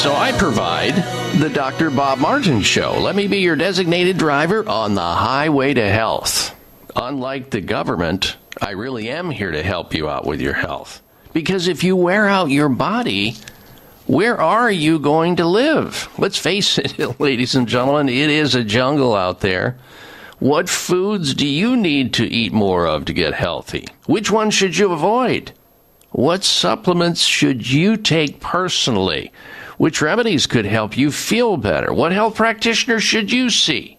So I provide the Dr. Bob Martin Show. Let me be your designated driver on the highway to health. Unlike the government, I really am here to help you out with your health. Because if you wear out your body, where are you going to live? Let's face it, ladies and gentlemen, it is a jungle out there. What foods do you need to eat more of to get healthy? Which ones should you avoid? What supplements should you take personally? Which remedies could help you feel better? What health practitioner should you see?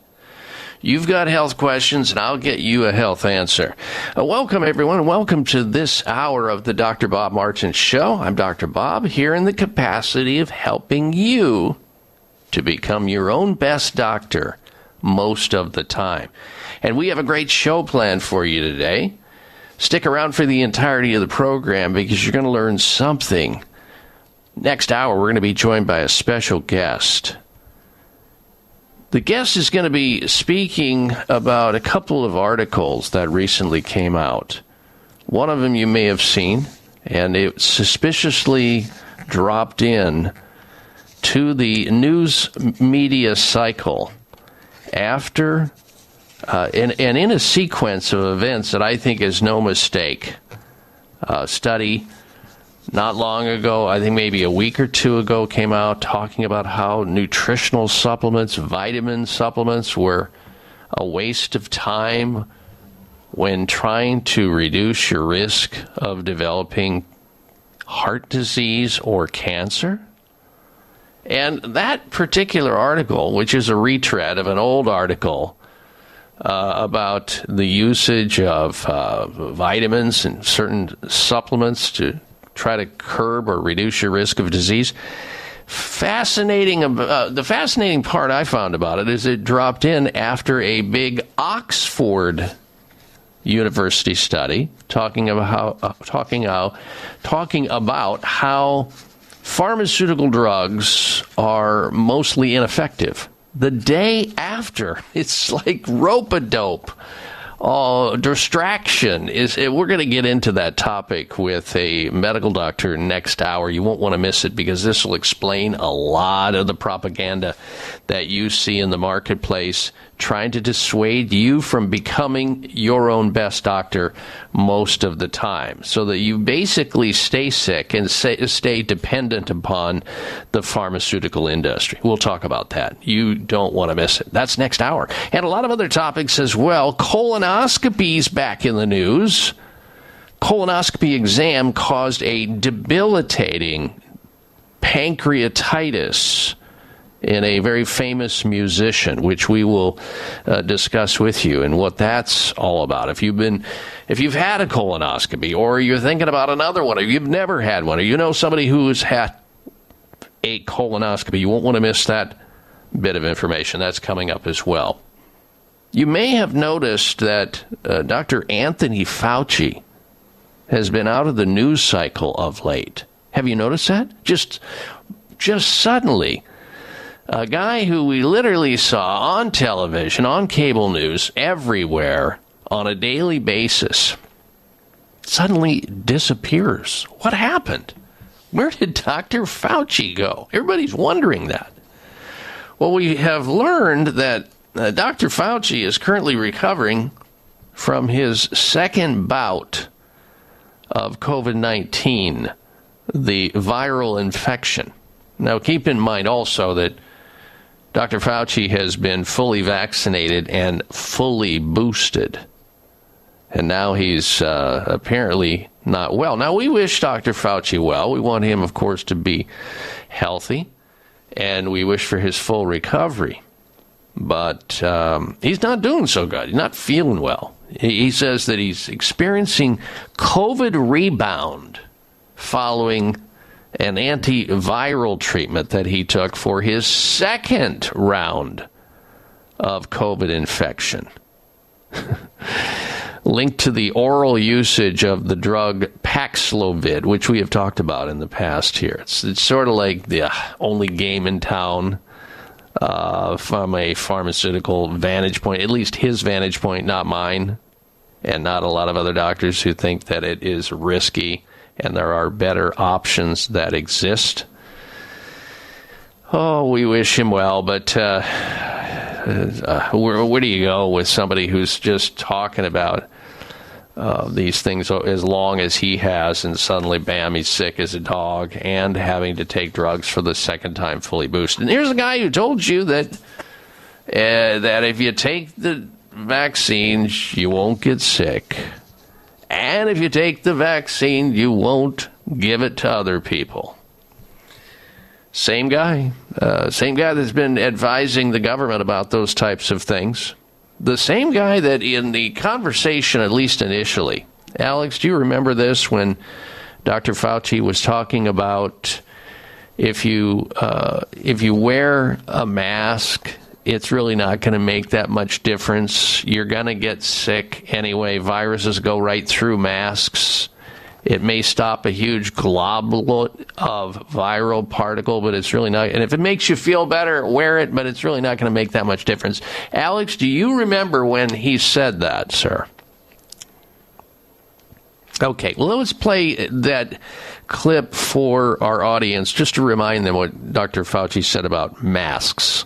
You've got health questions, and I'll get you a health answer. Uh, welcome, everyone. Welcome to this hour of the Dr. Bob Martin Show. I'm Dr. Bob here in the capacity of helping you to become your own best doctor most of the time. And we have a great show planned for you today. Stick around for the entirety of the program because you're going to learn something. Next hour, we're going to be joined by a special guest. The guest is going to be speaking about a couple of articles that recently came out. One of them you may have seen, and it suspiciously dropped in to the news media cycle after uh, and, and in a sequence of events that I think is no mistake. Uh, study not long ago, I think maybe a week or two ago, came out talking about how nutritional supplements, vitamin supplements, were a waste of time when trying to reduce your risk of developing heart disease or cancer. And that particular article, which is a retread of an old article uh, about the usage of uh, vitamins and certain supplements to try to curb or reduce your risk of disease. Fascinating. Uh, the fascinating part I found about it is it dropped in after a big Oxford University study talking about how uh, talking how talking about how pharmaceutical drugs are mostly ineffective. The day after, it's like rope a dope. Oh, distraction is. Eh, we're going to get into that topic with a medical doctor next hour. You won't want to miss it because this will explain a lot of the propaganda that you see in the marketplace trying to dissuade you from becoming your own best doctor most of the time so that you basically stay sick and stay dependent upon the pharmaceutical industry. We'll talk about that. You don't want to miss it. That's next hour. And a lot of other topics as well. Colonoscopies back in the news. Colonoscopy exam caused a debilitating pancreatitis in a very famous musician, which we will uh, discuss with you and what that's all about. If you've been, if you've had a colonoscopy, or you're thinking about another one, or you've never had one, or you know somebody who's had a colonoscopy, you won't want to miss that bit of information. That's coming up as well. You may have noticed that uh, Dr. Anthony Fauci has been out of the news cycle of late. Have you noticed that? Just, just suddenly a guy who we literally saw on television, on cable news, everywhere on a daily basis, suddenly disappears. What happened? Where did Dr. Fauci go? Everybody's wondering that. Well, we have learned that uh, Dr. Fauci is currently recovering from his second bout of COVID 19, the viral infection. Now, keep in mind also that Dr. Fauci has been fully vaccinated and fully boosted. And now he's uh, apparently not well. Now, we wish Dr. Fauci well. We want him, of course, to be healthy, and we wish for his full recovery. But um, he's not doing so good. He's not feeling well. He, he says that he's experiencing COVID rebound following an antiviral treatment that he took for his second round of COVID infection. Linked to the oral usage of the drug Paxlovid, which we have talked about in the past here. It's, it's sort of like the only game in town uh, from a pharmaceutical vantage point, at least his vantage point, not mine, and not a lot of other doctors who think that it is risky and there are better options that exist. Oh, we wish him well, but uh, uh, where, where, do you go with somebody who's just talking about uh, these things as long as he has, and suddenly, bam, he's sick as a dog and having to take drugs for the second time fully boosted? And here's a guy who told you that uh, that if you take the vaccines, you won't get sick. And if you take the vaccine, you won't give it to other people. Same guy, uh, same guy that's been advising the government about those types of things. The same guy that in the conversation, at least initially, Alex, do you remember this when Dr. Fauci was talking about if you uh, if you wear a mask it's really not going to make that much difference. You're going to get sick anyway. Viruses go right through masks. It may stop a huge globule of viral particle, but it's really not. And if it makes you feel better, wear it, but it's really not going to make that much difference. Alex, do you remember when he said that, sir? Okay, well, let's play that clip for our audience just to remind them what Dr. Fauci said about masks.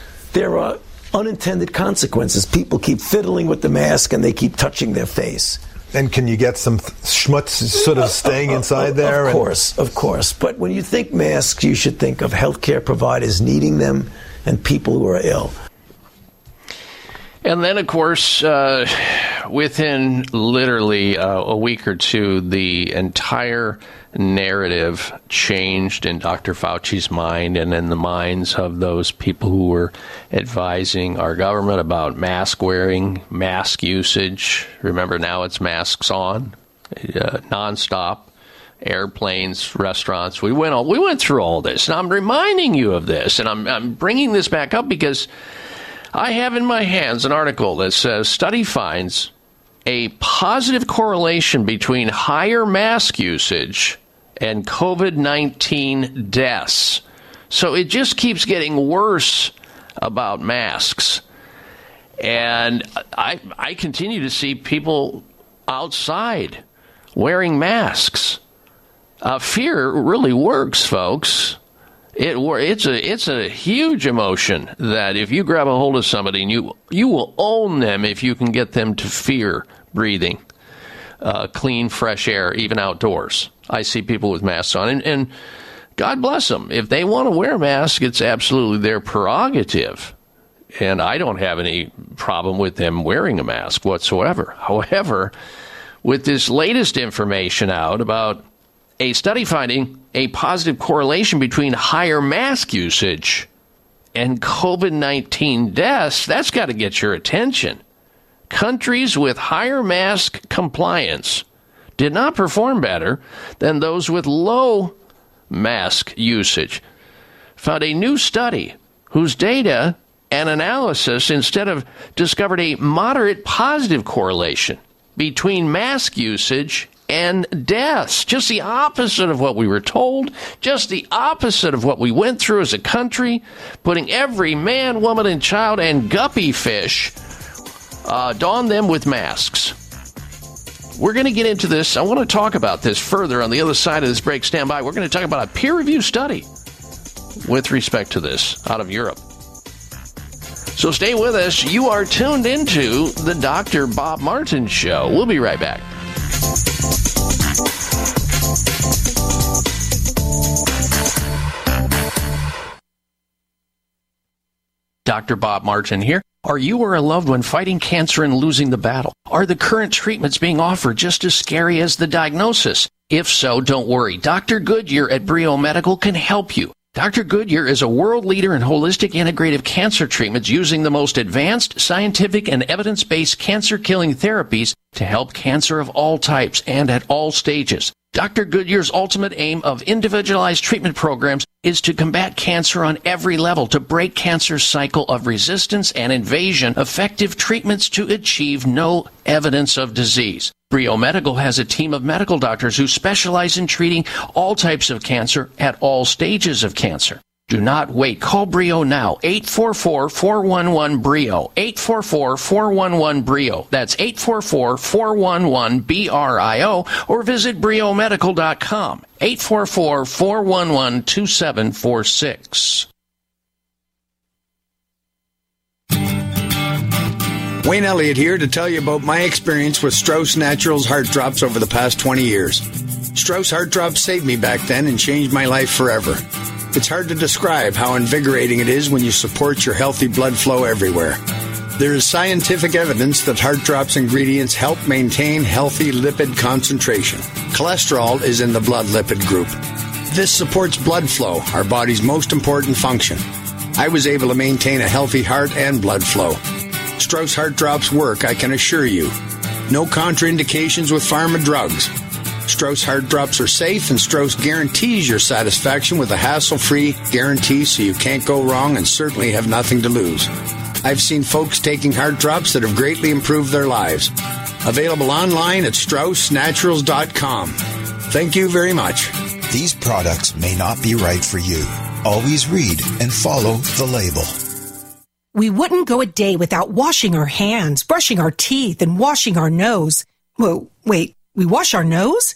there are unintended consequences. People keep fiddling with the mask and they keep touching their face. And can you get some schmutz sort of staying inside there? Of course, of course. But when you think masks, you should think of healthcare providers needing them and people who are ill. And then, of course, uh, within literally uh, a week or two, the entire narrative changed in Dr. Fauci's mind and in the minds of those people who were advising our government about mask wearing, mask usage. Remember, now it's masks on, uh, nonstop. Airplanes, restaurants. We went all, we went through all this, and I'm reminding you of this, and I'm I'm bringing this back up because I have in my hands an article that says study finds a positive correlation between higher mask usage and COVID 19 deaths. So it just keeps getting worse about masks. And I, I continue to see people outside wearing masks. Uh, fear really works, folks. It it's a it's a huge emotion that if you grab a hold of somebody and you you will own them if you can get them to fear breathing uh, clean, fresh air, even outdoors. I see people with masks on, and, and God bless them. If they want to wear a mask, it's absolutely their prerogative. And I don't have any problem with them wearing a mask whatsoever. However, with this latest information out about a study finding a positive correlation between higher mask usage and COVID 19 deaths, that's got to get your attention countries with higher mask compliance did not perform better than those with low mask usage. Found a new study whose data and analysis instead of discovered a moderate positive correlation between mask usage and deaths. Just the opposite of what we were told, just the opposite of what we went through as a country, putting every man, woman, and child and guppy fish uh, don them with masks. We're going to get into this. I want to talk about this further on the other side of this break. Stand by. We're going to talk about a peer reviewed study with respect to this out of Europe. So stay with us. You are tuned into the Dr. Bob Martin Show. We'll be right back. Dr. Bob Martin here. Are you or a loved one fighting cancer and losing the battle? Are the current treatments being offered just as scary as the diagnosis? If so, don't worry. Dr. Goodyear at Brio Medical can help you. Dr. Goodyear is a world leader in holistic integrative cancer treatments using the most advanced scientific and evidence-based cancer killing therapies to help cancer of all types and at all stages. Dr. Goodyear's ultimate aim of individualized treatment programs is to combat cancer on every level, to break cancer's cycle of resistance and invasion, effective treatments to achieve no evidence of disease. Brio Medical has a team of medical doctors who specialize in treating all types of cancer at all stages of cancer. Do not wait. Call Brio now. 844-411-BRIO. 844-411-BRIO. That's 844-411-BRIO or visit briomedical.com. 844-411-2746. Wayne Elliott here to tell you about my experience with Strauss Naturals Heart Drops over the past 20 years. Strauss Heart Drops saved me back then and changed my life forever. It's hard to describe how invigorating it is when you support your healthy blood flow everywhere. There is scientific evidence that Heart Drops ingredients help maintain healthy lipid concentration. Cholesterol is in the blood lipid group. This supports blood flow, our body's most important function. I was able to maintain a healthy heart and blood flow. Strauss Heart Drops work, I can assure you. No contraindications with pharma drugs. Strauss Heart Drops are safe, and Strauss guarantees your satisfaction with a hassle free guarantee so you can't go wrong and certainly have nothing to lose. I've seen folks taking Heart drops that have greatly improved their lives. Available online at StraussNaturals.com. Thank you very much. These products may not be right for you. Always read and follow the label. We wouldn't go a day without washing our hands, brushing our teeth, and washing our nose. Whoa, wait, we wash our nose?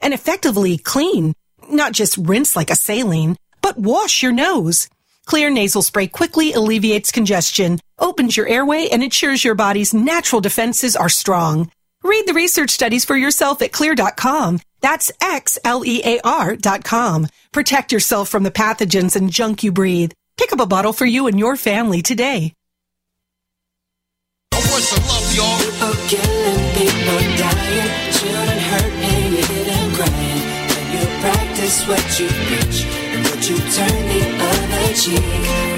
and effectively clean, not just rinse like a saline, but wash your nose. Xlear nasal spray quickly alleviates congestion, opens your airway, and ensures your body's natural defenses are strong. Read the research studies for yourself at xlear.com. That's X-L-E-A-R dot com. Protect yourself from the pathogens and junk you breathe. Pick up a bottle for you and your family today. What's the love, y'all? People killing, people dying, children practice what you preach and what you turn the other cheek.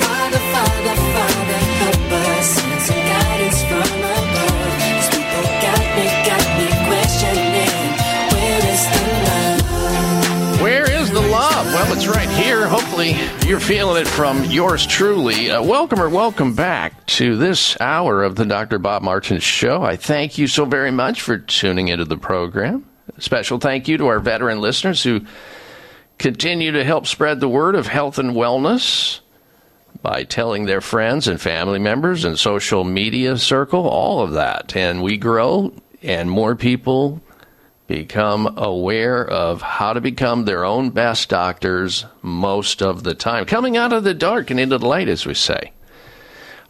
Father, Father, Father, help us. Some guidance from above. These people got me, got me questioning. Where is the love? Where is the love? Well, it's right here. Hopefully, you're feeling it from yours truly. Uh, welcome or welcome back to this hour of the Dr. Bob Martin Show. I thank you so very much for tuning into the program. A special thank you to our veteran listeners who continue to help spread the word of health and wellness by telling their friends and family members and social media circle, all of that. And we grow, and more people become aware of how to become their own best doctors most of the time. Coming out of the dark and into the light, as we say.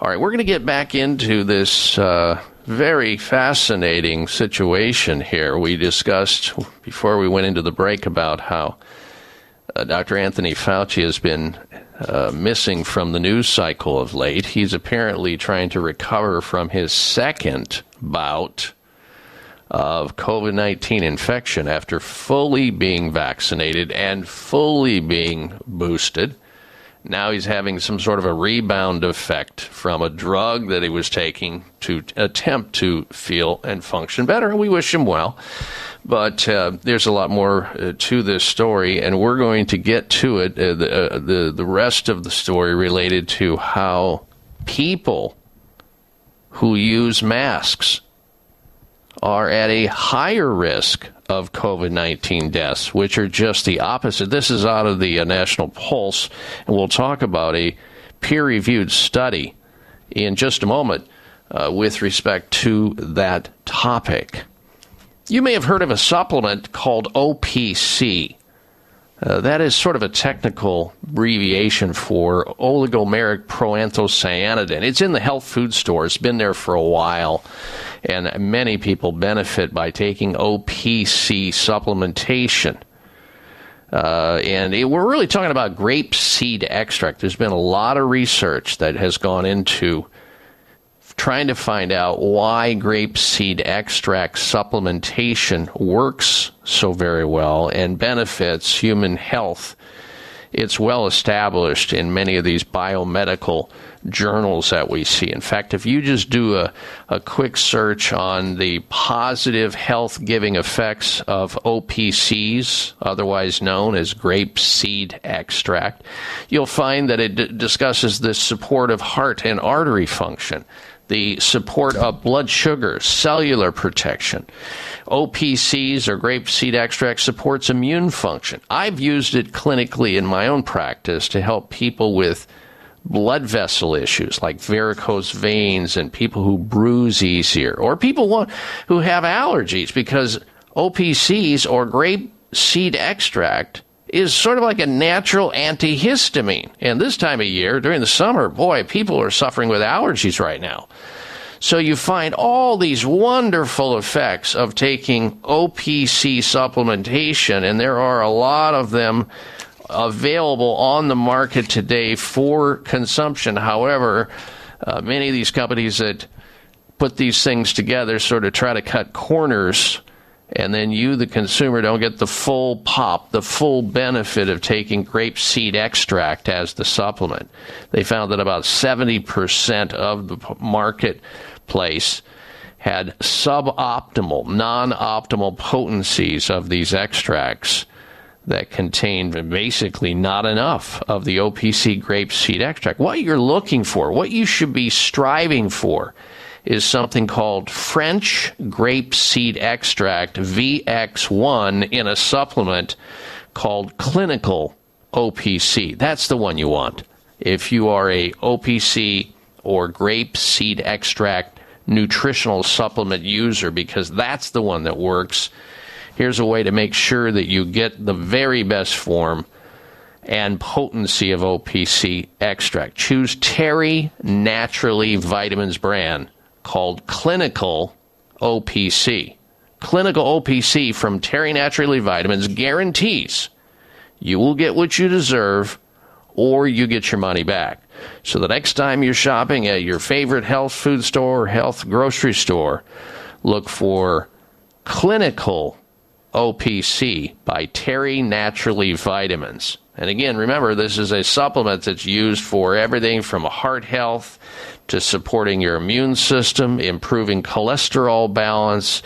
All right, we're going to get back into this uh, very fascinating situation here. We discussed before we went into the break about how uh, Dr. Anthony Fauci has been uh, missing from the news cycle of late. He's apparently trying to recover from his second bout of COVID 19 infection after fully being vaccinated and fully being boosted. Now he's having some sort of a rebound effect from a drug that he was taking to attempt to feel and function better. And we wish him well. But uh, there's a lot more uh, to this story, and we're going to get to it. Uh, the, uh, the the rest of the story related to how people who use masks are at a higher risk of COVID 19 deaths, which are just the opposite. This is out of the uh, National Pulse, and we'll talk about a peer reviewed study in just a moment uh, with respect to that topic. You may have heard of a supplement called OPC. Uh, that is sort of a technical abbreviation for oligomeric proanthocyanidin. It's in the health food store. it's been there for a while, and many people benefit by taking OPC supplementation. Uh, and it, we're really talking about grape seed extract. There's been a lot of research that has gone into trying to find out why grape seed extract supplementation works so very well and benefits human health. It's well established in many of these biomedical journals that we see. In fact, if you just do a, a quick search on the positive health giving effects of OPCs, otherwise known as grape seed extract, you'll find that it d- discusses the support of heart and artery function the support of blood sugar, cellular protection. OPCs or grape seed extract supports immune function. I've used it clinically in my own practice to help people with blood vessel issues like varicose veins and people who bruise easier or people who have allergies because OPCs or grape seed extract is sort of like a natural antihistamine. And this time of year, during the summer, boy, people are suffering with allergies right now. So you find all these wonderful effects of taking OPC supplementation, and there are a lot of them available on the market today for consumption. However, uh, many of these companies that put these things together sort of try to cut corners and then you, the consumer, don't get the full pop, the full benefit of taking grape seed extract as the supplement. They found that about 70% of the marketplace had suboptimal, non optimal potencies of these extracts that contained basically not enough of the OPC grape seed extract. What you're looking for, what you should be striving for, is something called French grape seed extract VX1 in a supplement called clinical OPC. That's the one you want. If you are a OPC or grape seed extract nutritional supplement user because that's the one that works. Here's a way to make sure that you get the very best form and potency of OPC extract. Choose Terry Naturally Vitamins brand called Clinical OPC. Clinical OPC from Terry Naturally Vitamins guarantees you will get what you deserve or you get your money back. So the next time you're shopping at your favorite health food store or health grocery store, look for Clinical OPC by Terry Naturally Vitamins. And again, remember, this is a supplement that's used for everything from heart health to supporting your immune system, improving cholesterol balance.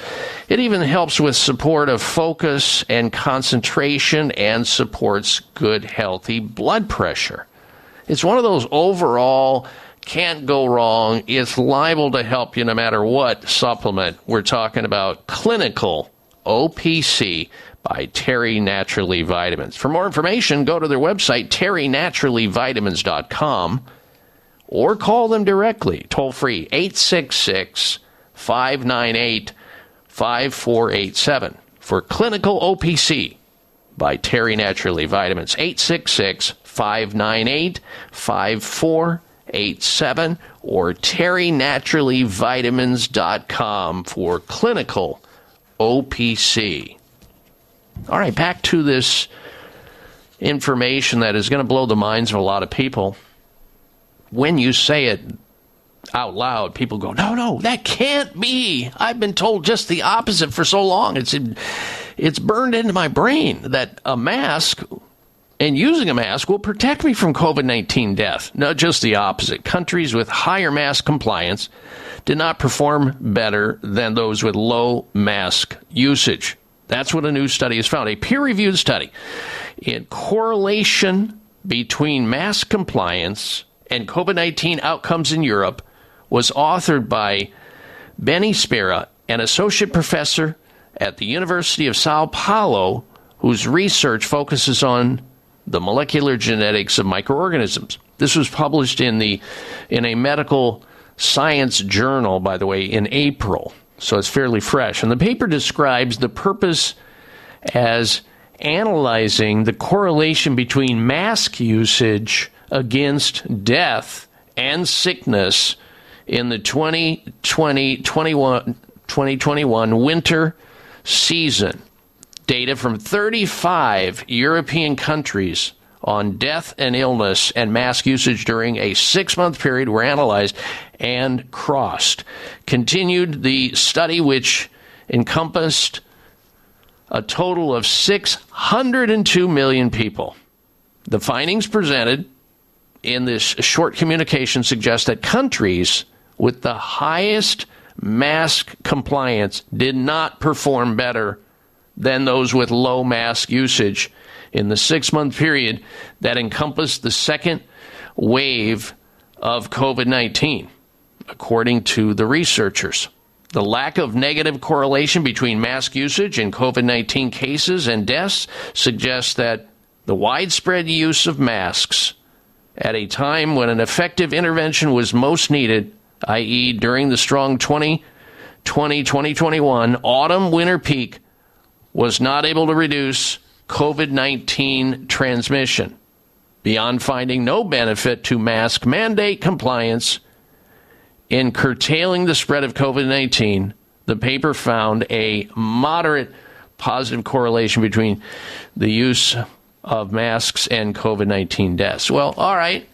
It even helps with support of focus and concentration and supports good, healthy blood pressure. It's one of those overall can't go wrong. It's liable to help you no matter what supplement. We're talking about clinical OPC by Terry Naturally Vitamins. For more information, go to their website, terrynaturallyvitamins.com, or call them directly, toll free, 866 598 5487 for clinical OPC by Terry Naturally Vitamins, 866 598 5487 or terrynaturallyvitamins.com for clinical OPC. All right, back to this information that is going to blow the minds of a lot of people. When you say it out loud, people go, "No, no, that can't be." I've been told just the opposite for so long. It's it's burned into my brain that a mask and using a mask will protect me from COVID 19 death. No, just the opposite. Countries with higher mask compliance did not perform better than those with low mask usage. That's what a new study has found. A peer reviewed study in correlation between mask compliance and COVID 19 outcomes in Europe was authored by Beny Spira, an associate professor at the University of Sao Paulo, whose research focuses on the molecular genetics of microorganisms. This was published in the in a medical science journal, by the way, in April so it's fairly fresh. And the paper describes the purpose as analyzing the correlation between mask usage against death and sickness in the 2020 2021 winter season. Data from 35 European countries on death and illness and mask usage during a six month period were analyzed and crossed. Continued the study, which encompassed a total of 602 million people. The findings presented in this short communication suggest that countries with the highest mask compliance did not perform better than those with low mask usage in the six month period that encompassed the second wave of COVID 19, according to the researchers. The lack of negative correlation between mask usage and COVID 19 cases and deaths suggests that the widespread use of masks at a time when an effective intervention was most needed, i.e., during the strong 2020 2021 autumn winter peak, was not able to reduce COVID 19 transmission. Beyond finding no benefit to mask mandate compliance in curtailing the spread of COVID 19, the paper found a moderate positive correlation between the use of masks and COVID 19 deaths. Well, all right.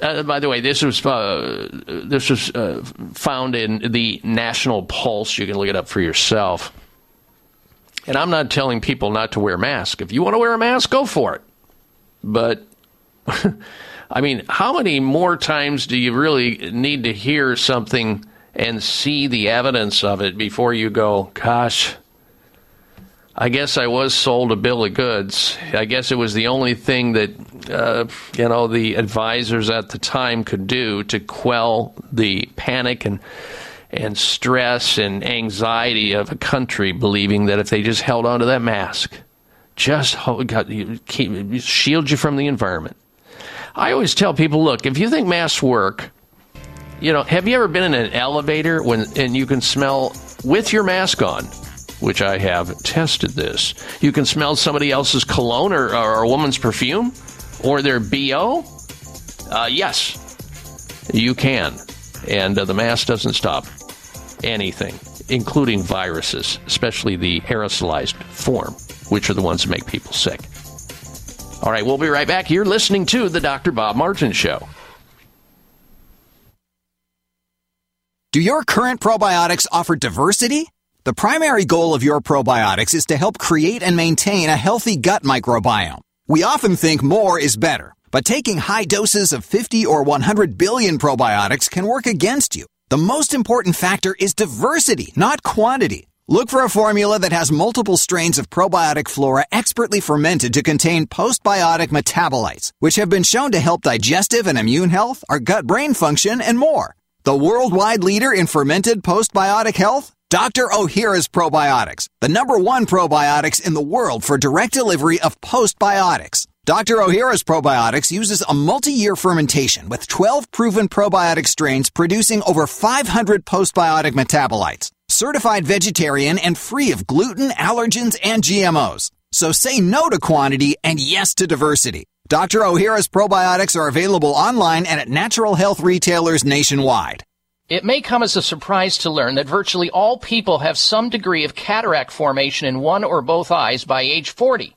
Uh, by the way, this was uh, this was uh, found in the National Pulse. You can look it up for yourself. And I'm not telling people not to wear masks. If you want to wear a mask, go for it. But I mean, how many more times do you really need to hear something and see the evidence of it before you go, gosh, I guess I was sold a bill of goods. I guess it was the only thing that, uh, you know, the advisors at the time could do to quell the panic and and stress and anxiety of a country believing that if they just held onto that mask, just got, keep, shield you from the environment. I always tell people look, if you think masks work, You know, have you ever been in an elevator when and you can smell with your mask on, which I have tested this. You can smell somebody else's cologne or, or a woman's perfume or their BO? Uh, yes, you can. And uh, the mask doesn't stop anything, including viruses, especially the aerosolized form, which are the ones that make people sick. All right, we'll be right back. You're listening to the Dr. Bob Martin Show. Do your current probiotics offer diversity? The primary goal of your probiotics is to help create and maintain a healthy gut microbiome. We often think more is better, but taking high doses of 50 or 100 billion probiotics can work against you. The most important factor is diversity, not quantity. Look for a formula that has multiple strains of probiotic flora expertly fermented to contain postbiotic metabolites, which have been shown to help digestive and immune health, our gut brain function, and more. The worldwide leader in fermented postbiotic health? Dr. O'Hara's Probiotics, the number one probiotics in the world for direct delivery of postbiotics. Dr. O'Hara's Probiotics uses a multi-year fermentation with 12 proven probiotic strains producing over 500 postbiotic metabolites. Certified vegetarian and free of gluten, allergens, and GMOs. So say no to quantity and yes to diversity. Dr. O'Hara's Probiotics are available online and at natural health retailers nationwide. It may come as a surprise to learn that virtually all people have some degree of cataract formation in one or both eyes by age 40.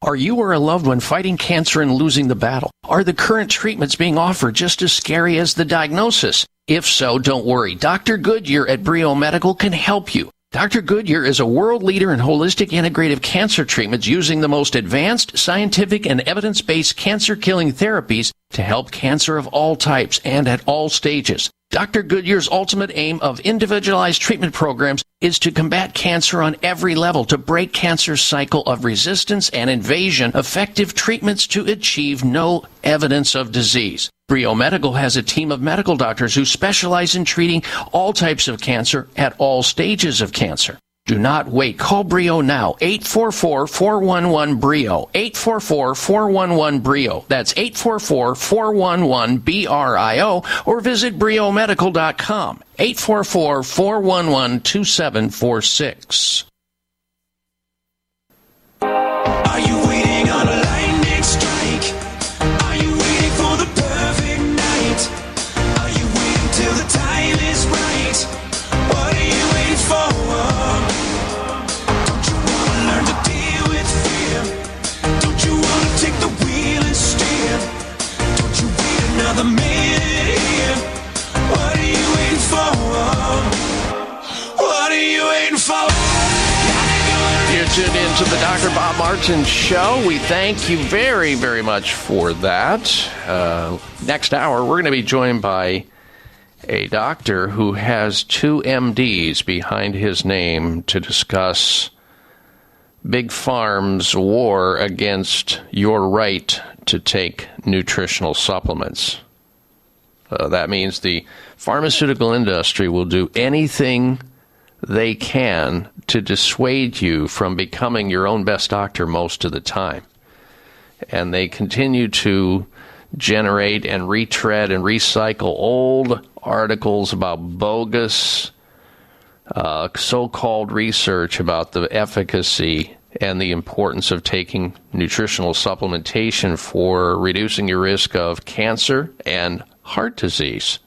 Are you or a loved one fighting cancer and losing the battle? Are the current treatments being offered just as scary as the diagnosis? If so, don't worry. Dr. Goodyear at Brio Medical can help you. Dr. Goodyear is a world leader in holistic integrative cancer treatments using the most advanced scientific and evidence-based cancer killing therapies to help cancer of all types and at all stages. Dr. Goodyear's ultimate aim of individualized treatment programs is to combat cancer on every level, to break cancer's cycle of resistance and invasion, effective treatments to achieve no evidence of disease. Brio Medical has a team of medical doctors who specialize in treating all types of cancer at all stages of cancer. Do not wait. Call Brio now. 844-411-BRIO. 844-411-BRIO. That's 844-411-BRIO or visit briomedical.com. 844-411-2746. Are you waiting You're tuned in to the Dr. Bob Martin Show. We thank you very, very much for that. Uh, next hour, we're going to be joined by a doctor who has two MDs behind his name to discuss Big Farm's war against your right to take nutritional supplements. Uh, that means the pharmaceutical industry will do anything they can to dissuade you from becoming your own best doctor most of the time. And they continue to generate and retread and recycle old articles about bogus uh, so called research about the efficacy and the importance of taking nutritional supplementation for reducing your risk of cancer and heart disease.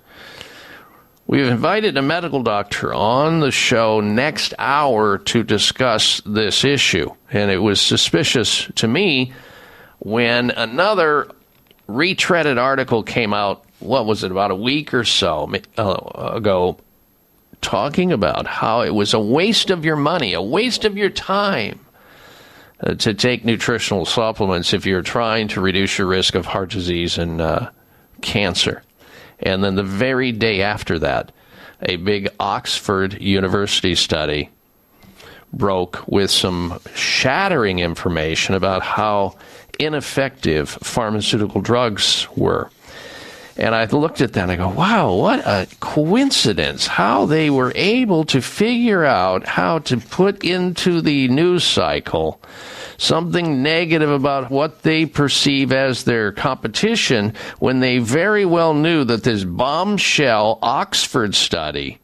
We've invited a medical doctor on the show next hour to discuss this issue. And it was suspicious to me when another retreaded article came out, what was it, about a week or so uh, ago, talking about how it was a waste of your money, a waste of your time uh, to take nutritional supplements if you're trying to reduce your risk of heart disease and uh, cancer. And then the very day after that, a big Oxford University study broke with some shattering information about how ineffective pharmaceutical drugs were. And I looked at that and I go, wow, what a coincidence how they were able to figure out how to put into the news cycle something negative about what they perceive as their competition when they very well knew that this bombshell Oxford study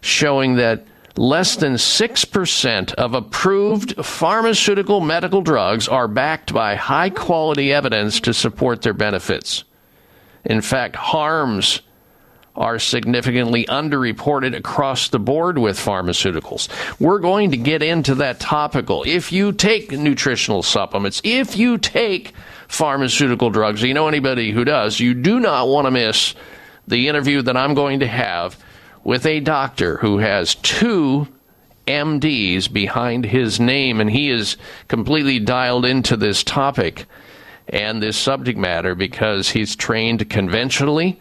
showing that less than 6% of approved pharmaceutical medical drugs are backed by high quality evidence to support their benefits. In fact, harms are significantly underreported across the board with pharmaceuticals. We're going to get into that topical. If you take nutritional supplements, if you take pharmaceutical drugs, you know anybody who does, you do not want to miss the interview that I'm going to have with a doctor who has two MDs behind his name, and he is completely dialed into this topic and this subject matter because he's trained conventionally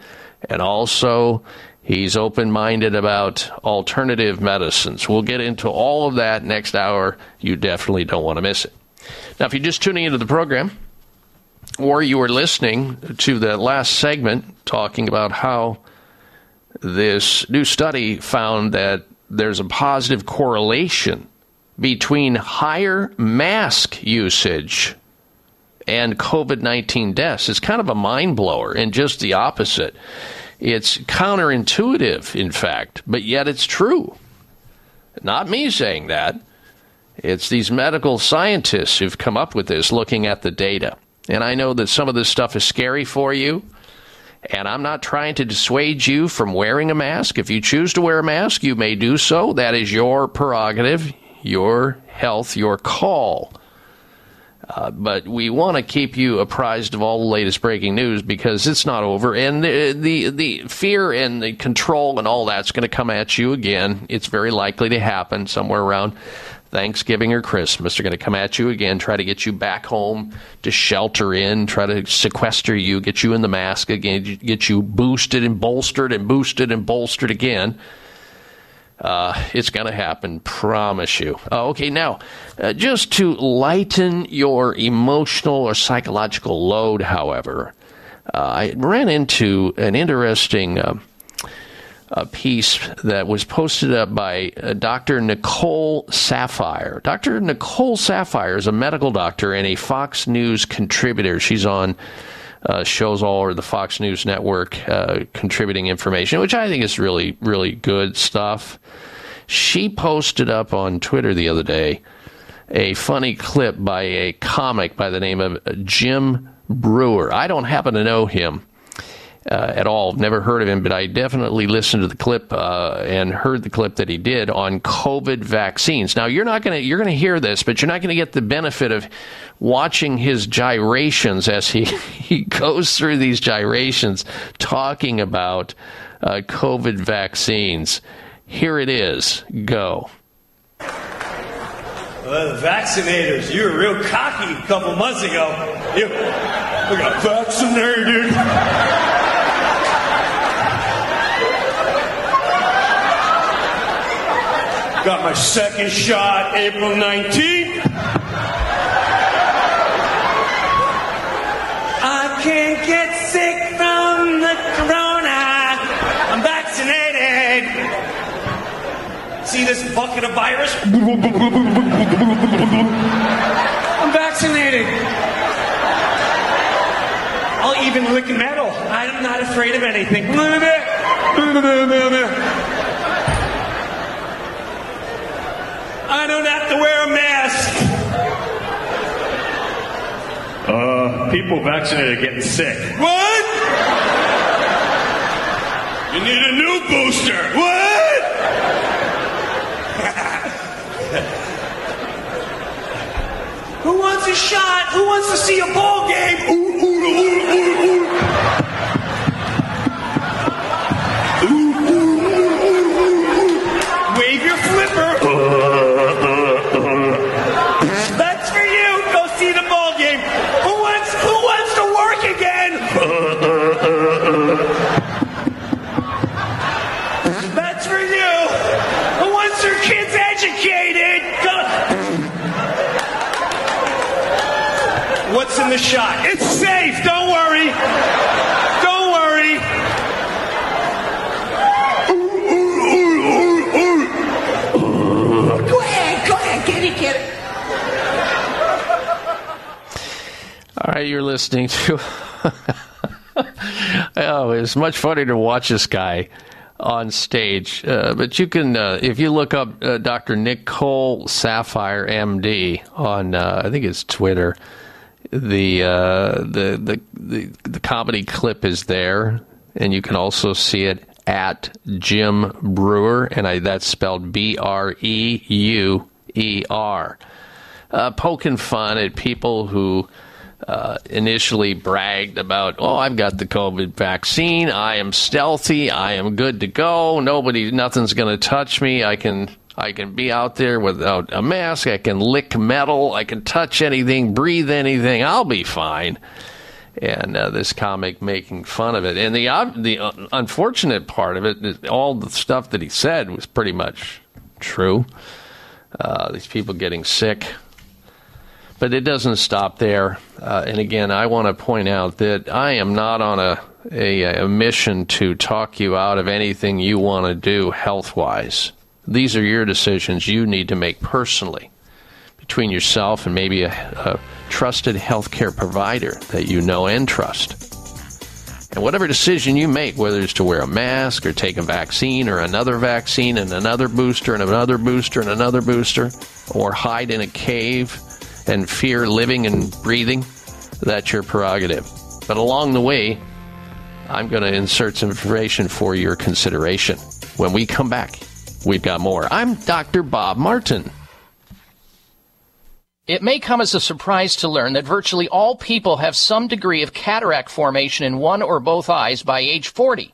and also he's open minded about alternative medicines. We'll get into all of that next hour. You definitely don't want to miss it. Now, if you're just tuning into the program, or you were listening to the last segment talking about how this new study found that there's a positive correlation between higher mask usage and COVID 19 deaths. is kind of a mind blower and just the opposite. It's counterintuitive, in fact, but yet it's true. Not me saying that. It's these medical scientists who've come up with this looking at the data. And I know that some of this stuff is scary for you. And I'm not trying to dissuade you from wearing a mask. If you choose to wear a mask, you may do so. That is your prerogative, your health, your call. Uh, but we want to keep you apprised of all the latest breaking news because it's not over, and the the, the fear and the control and all that's going to come at you again. It's very likely to happen somewhere around Thanksgiving or Christmas. They're going to come at you again, try to get you back home to shelter in, try to sequester you, get you in the mask again, get you boosted and bolstered and boosted and bolstered again. Uh, it's going to happen, promise you. Uh, okay, now, uh, just to lighten your emotional or psychological load, however, uh, I ran into an interesting uh, piece that was posted up by uh, Dr. Nicole Saphier. Dr. Nicole Saphier is a medical doctor and a Fox News contributor. She's on uh, shows all over the Fox News network uh, contributing information, which I think is really, really good stuff. She posted up on Twitter the other day a funny clip by a comic by the name of Jim Breuer. I don't happen to know him. Uh, at all. Never heard of him, but I definitely listened to the clip uh, and heard the clip that he did on COVID vaccines. Now you're not going to you're going to hear this, but you're not going to get the benefit of watching his gyrations as he, he goes through these gyrations talking about uh, COVID vaccines. Here it is. Go. Well, the vaccinators, you were real cocky a couple months ago. You, I got vaccinated. Got my second shot April 19th. I can't get sick from the corona. I'm vaccinated. See this bucket of virus? I'm vaccinated. I'll even lick metal. I'm not afraid of anything. I don't have to wear a mask. Uh, people vaccinated are getting sick. What? You need a new booster. What? Who wants a shot? Who wants to see a ball game? Ooh, ooh, ooh, the shot? It's safe. Don't worry. Don't worry. Go ahead, go ahead, get it, get it. All right, you're listening to. oh, it's much funnier to watch this guy on stage. Uh, but you can, uh, if you look up uh, Dr. Nicole Saphier, MD, on uh, I think it's Twitter, the, uh, the the the comedy clip is there, and you can also see it at Jim Breuer, and I, that's spelled B R E U E R. Uh, poking fun at people who uh, initially bragged about, oh, I've got the COVID vaccine. I am stealthy. I am good to go. Nobody, nothing's going to touch me. I can, I can be out there without a mask. I can lick metal. I can touch anything, breathe anything. I'll be fine. And uh, this comic making fun of it. And the uh, the unfortunate part of it, is all the stuff that he said was pretty much true. Uh, these people getting sick, but it doesn't stop there. Uh, and again, I want to point out that I am not on a, a, a mission to talk you out of anything you want to do health wise. These are your decisions you need to make personally between yourself and maybe a, a trusted healthcare provider that you know and trust. And whatever decision you make, whether it's to wear a mask or take a vaccine or another vaccine and another booster and another booster and another booster, or hide in a cave and fear living and breathing, that's your prerogative. But along the way, I'm going to insert some information for your consideration. When we come back, we've got more. I'm Dr. Bob Martin. It may come as a surprise to learn that virtually all people have some degree of cataract formation in one or both eyes by age 40.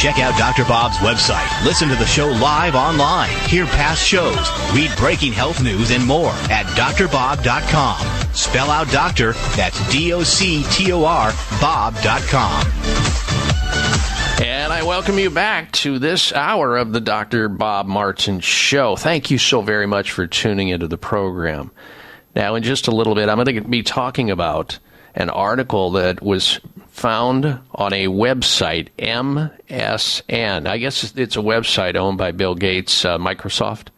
Check out Dr. Bob's website. Listen to the show live online. Hear past shows. Read breaking health news and more at drbob.com. Spell out doctor, that's D O C T O R, Bob.com. And I welcome you back to this hour of the Dr. Bob Martin Show. Thank you so very much for tuning into the program. Now, in just a little bit, I'm going to be talking about an article that was found on a website, MSN. I guess it's a website owned by Bill Gates, uh, Microsoft.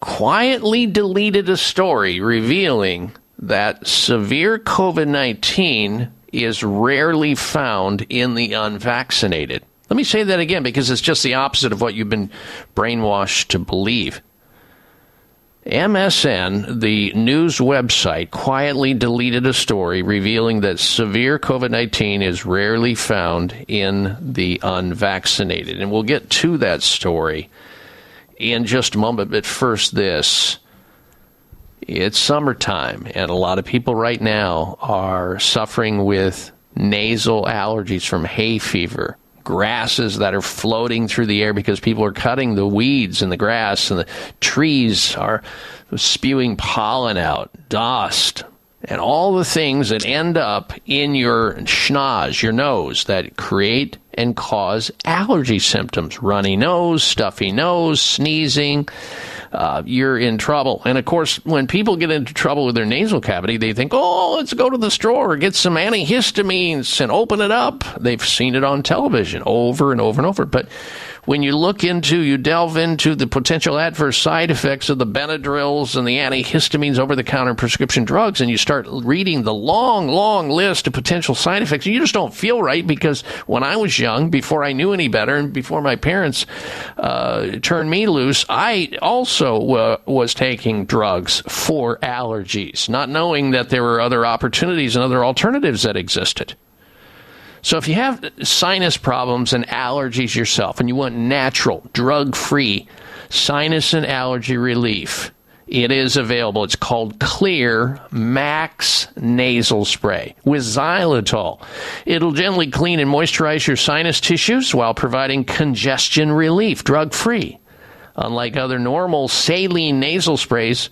Quietly deleted a story revealing that severe COVID 19 is rarely found in the unvaccinated. Let me say that again because it's just the opposite of what you've been brainwashed to believe. MSN, the news website, quietly deleted a story revealing that severe COVID 19 is rarely found in the unvaccinated. And we'll get to that story in just a moment. But first, this. It's summertime, and a lot of people right now are suffering with nasal allergies from hay fever grasses that are floating through the air because people are cutting the weeds and the grass and the trees are spewing pollen out, dust, and all the things that end up in your schnoz, your nose, that create and cause allergy symptoms. Runny nose, stuffy nose, sneezing uh, you're in trouble. And of course, when people get into trouble with their nasal cavity, they think, oh, let's go to the store, get some antihistamines and open it up. They've seen it on television over and over and over. But when you look into, you delve into the potential adverse side effects of the Benadryls and the antihistamines over the counter prescription drugs, and you start reading the long, long list of potential side effects, you just don't feel right because when I was young, before I knew any better, and before my parents uh, turned me loose, I also was taking drugs for allergies, not knowing that there were other opportunities and other alternatives that existed. So if you have sinus problems and allergies yourself and you want natural, drug free sinus and allergy relief, it is available. It's called Xlear Max Nasal Spray with xylitol. It'll gently clean and moisturize your sinus tissues while providing congestion relief, drug free. Unlike other normal saline nasal sprays,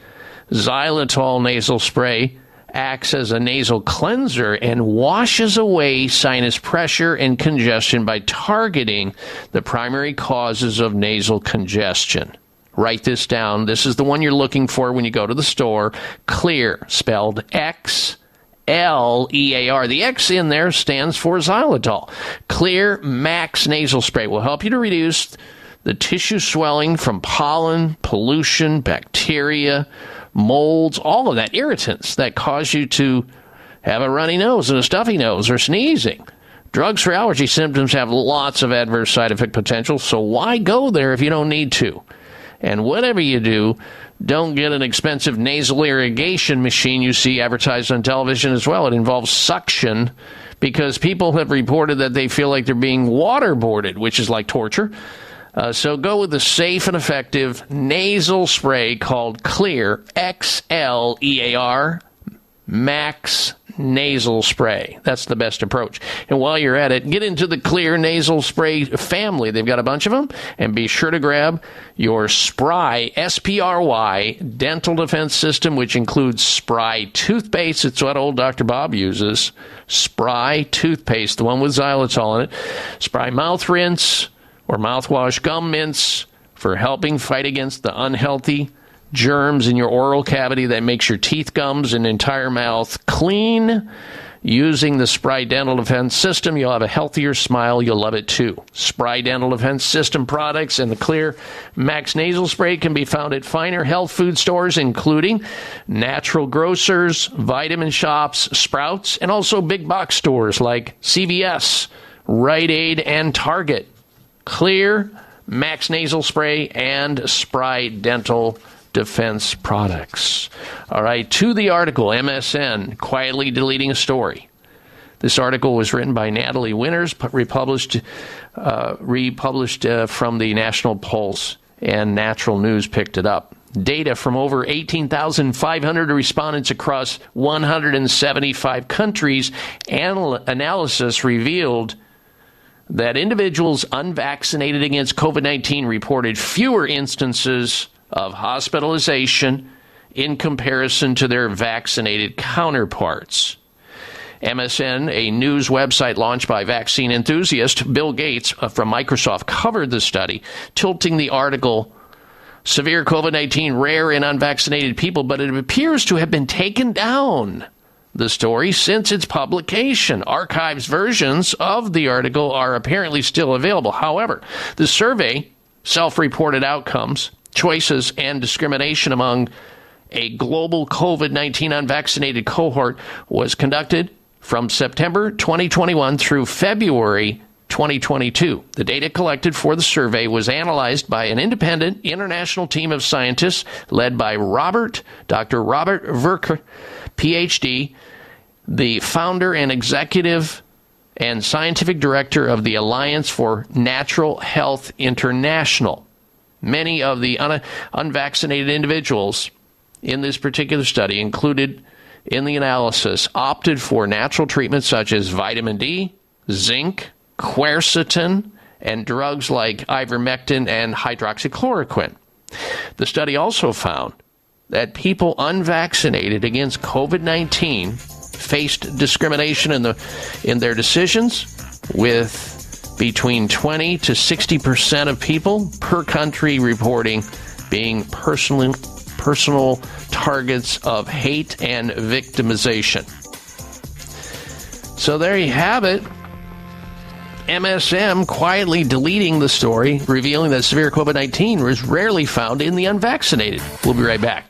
xylitol nasal spray acts as a nasal cleanser and washes away sinus pressure and congestion by targeting the primary causes of nasal congestion. Write this down. This is the one you're looking for when you go to the store. Xlear, spelled X L E A R. The X in there stands for xylitol. Xlear Max Nasal Spray will help you to reduce the tissue swelling from pollen, pollution, bacteria, molds, all of that, irritants that cause you to have a runny nose and a stuffy nose or sneezing. Drugs for allergy symptoms have lots of adverse side effect potential, so why go there if you don't need to? And whatever you do, don't get an expensive nasal irrigation machine you see advertised on television as well. It involves suction because people have reported that they feel like they're being waterboarded, which is like torture. Uh, so go with the safe and effective nasal spray called Xlear X L E A R, Max nasal spray. That's the best approach. And while you're at it, get into the Xlear nasal spray family. They've got a bunch of them. And be sure to grab your Spry, S P R Y, dental defense system, which includes Spry toothpaste. It's what old Dr. Bob uses. Spry toothpaste, the one with xylitol in it. Spry mouth rinse or mouthwash, gum mints for helping fight against the unhealthy germs in your oral cavity that makes your teeth, gums, and entire mouth clean. Using the Spry Dental Defense System, you'll have a healthier smile. You'll love it too. Spry Dental Defense System products and the Xlear Max Nasal Spray can be found at finer health food stores, including natural grocers, vitamin shops, Sprouts, and also big box stores like CVS, Rite Aid, and Target. Xlear Max Nasal Spray and Spry Dental defense products. All right, to the article MSN quietly deleting a story. This article was written by Natalie Winters, republished, uh, republished uh, from the National Pulse, and Natural News picked it up. Data from over 18,500 respondents across 175 countries anal- analysis revealed that individuals unvaccinated against COVID 19 reported fewer instances of hospitalization in comparison to their vaccinated counterparts. MSN, a news website launched by vaccine enthusiast Bill Gates uh, from Microsoft, covered the study, tilting the article severe COVID 19 rare in unvaccinated people, but it appears to have been taken down. The story since its publication. Archives versions of the article are apparently still available. However, the survey, self reported outcomes, choices and discrimination among a global COVID 19 unvaccinated cohort was conducted from September 2021 through February 2022. The data collected for the survey was analyzed by an independent international team of scientists led by Robert, Dr. Robert Verkerk, PhD, the founder and executive and scientific director of the Alliance for Natural Health International. Many of the un- unvaccinated individuals in this particular study included in the analysis opted for natural treatments such as vitamin D, zinc, quercetin, and drugs like ivermectin and hydroxychloroquine. The study also found that people unvaccinated against COVID 19 faced discrimination in, the, in their decisions with between 20 to 60 percent of people per country reporting being personally, personal targets of hate and victimization. So there you have it. MSM quietly deleting the story, revealing that severe COVID 19 was rarely found in the unvaccinated. We'll be right back.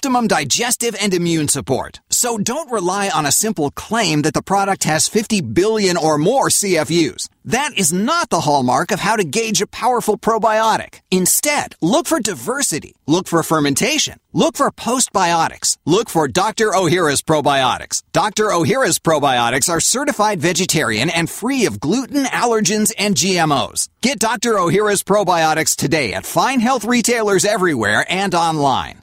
optimum digestive and immune support. So don't rely on a simple claim that the product has 50 billion or more CFUs. That is not the hallmark of how to gauge a powerful probiotic. Instead, look for diversity. Look for fermentation. Look for postbiotics. Look for Dr. Ohhira's probiotics. Dr. Ohhira's probiotics are certified vegetarian and free of gluten, allergens, and GMOs. Get Dr. Ohhira's probiotics today at fine health retailers everywhere and online.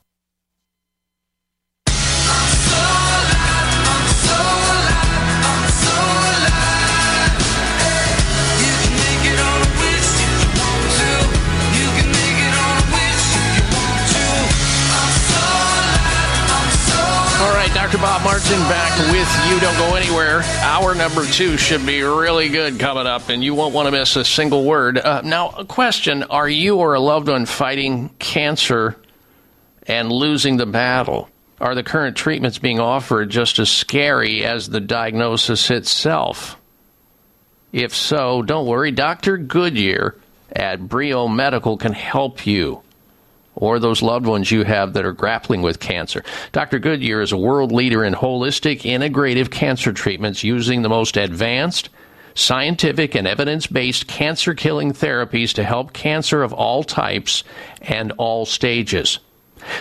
Bob Martin back with you. Don't go anywhere. Hour number two should be really good coming up, and you won't want to miss a single word. Uh, now, a question Are you or a loved one fighting cancer and losing the battle? Are the current treatments being offered just as scary as the diagnosis itself? If so, don't worry. Dr. Goodyear at Brio Medical can help you or those loved ones you have that are grappling with cancer. Dr. Goodyear is a world leader in holistic, integrative cancer treatments using the most advanced, scientific, and evidence based cancer killing therapies to help cancer of all types and all stages.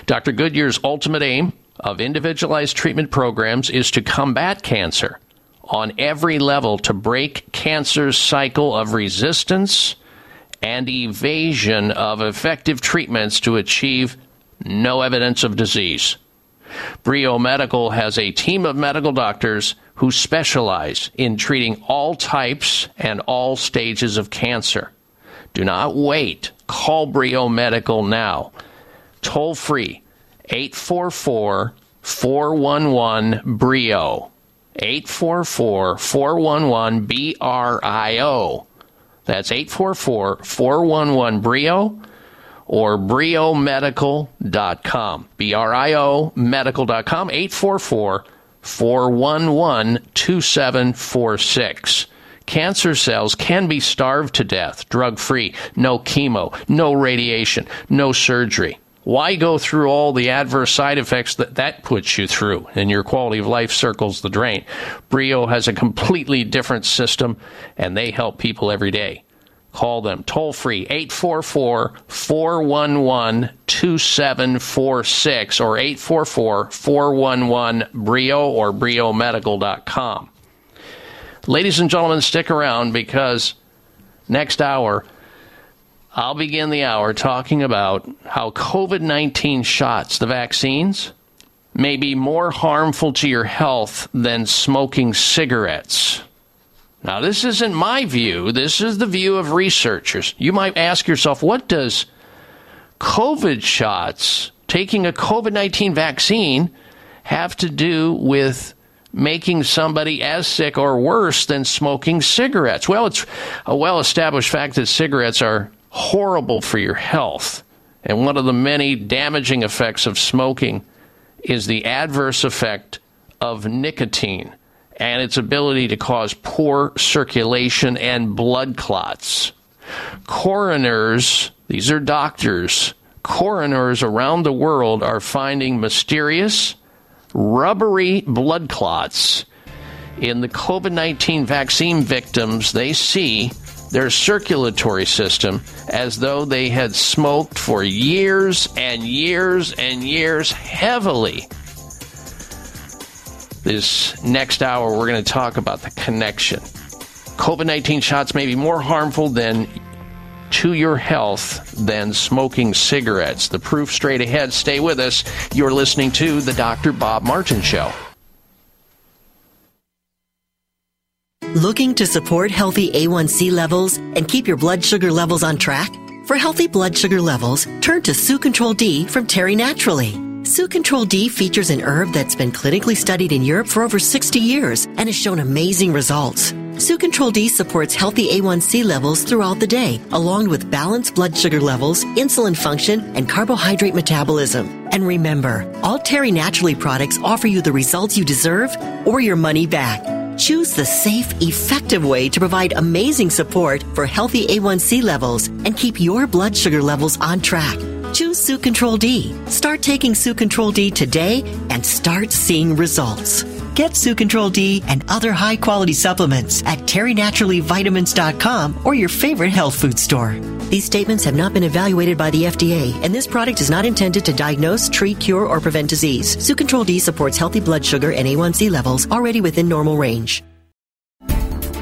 Dr. Goodyear's ultimate aim of individualized treatment programs is to combat cancer on every level to break cancer's cycle of resistance and evasion of effective treatments to achieve no evidence of disease. Brio Medical has a team of medical doctors who specialize in treating all types and all stages of cancer. Do not wait. Call Brio Medical now. Toll free 844 411 Brio. 844 411 B R I O. That's 844 411 Brio or briomedical.com. B R I O medical.com. 844 411 2746. Cancer cells can be starved to death, drug free, no chemo, no radiation, no surgery. Why go through all the adverse side effects that that puts you through and your quality of life circles the drain? Brio has a completely different system and they help people every day. Call them toll free 844 411 2746 or 844 411 Brio or BrioMedical.com. Ladies and gentlemen, stick around because next hour I'll begin the hour talking about how COVID 19 shots, the vaccines, may be more harmful to your health than smoking cigarettes. Now, this isn't my view. This is the view of researchers. You might ask yourself, what does COVID shots, taking a COVID 19 vaccine, have to do with making somebody as sick or worse than smoking cigarettes? Well, it's a well established fact that cigarettes are horrible for your health. And one of the many damaging effects of smoking is the adverse effect of nicotine and its ability to cause poor circulation and blood clots. Coroners, these are doctors, coroners around the world are finding mysterious, rubbery blood clots in the COVID 19 vaccine victims they see their circulatory system as though they had smoked for years and years and years heavily This next hour, we're going to talk about the connection. COVID 19 shots may be more harmful than to your health than smoking cigarettes. The proof straight ahead. Stay with us. You're listening to The Dr. Bob Martin Show. Looking to support healthy A1C levels and keep your blood sugar levels on track? For healthy blood sugar levels, turn to Su Control D from Terry Naturally. Su Control D features an herb that's been clinically studied in Europe for over 60 years and has shown amazing results. Su Control D supports healthy A1C levels throughout the day, along with balanced blood sugar levels, insulin function, and carbohydrate metabolism. And remember, all Terry Naturally products offer you the results you deserve or your money back. Choose the safe, effective way to provide amazing support for healthy A1C levels and keep your blood sugar levels on track. Choose Su Control D. Start taking Su Control D today and start seeing results. Get Su Control D and other high quality supplements at terrynaturallyvitamins.com or your favorite health food store. These statements have not been evaluated by the FDA, and this product is not intended to diagnose, treat, cure, or prevent disease. Su Control D supports healthy blood sugar and A1C levels already within normal range.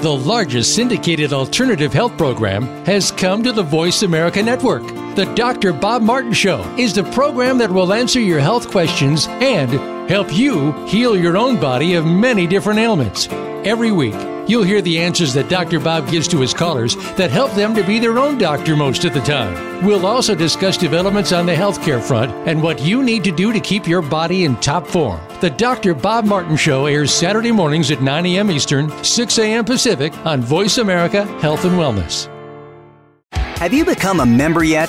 The largest syndicated alternative health program has come to the Voice America Network. The Dr. Bob Martin Show is the program that will answer your health questions and help you heal your own body of many different ailments. Every week, you'll hear the answers that Dr. Bob gives to his callers that help them to be their own doctor most of the time. We'll also discuss developments on the healthcare front and what you need to do to keep your body in top form. The Dr. Bob Martin Show airs Saturday mornings at 9 a.m. Eastern, 6 a.m. Pacific on Voice America Health and Wellness. Have you become a member yet?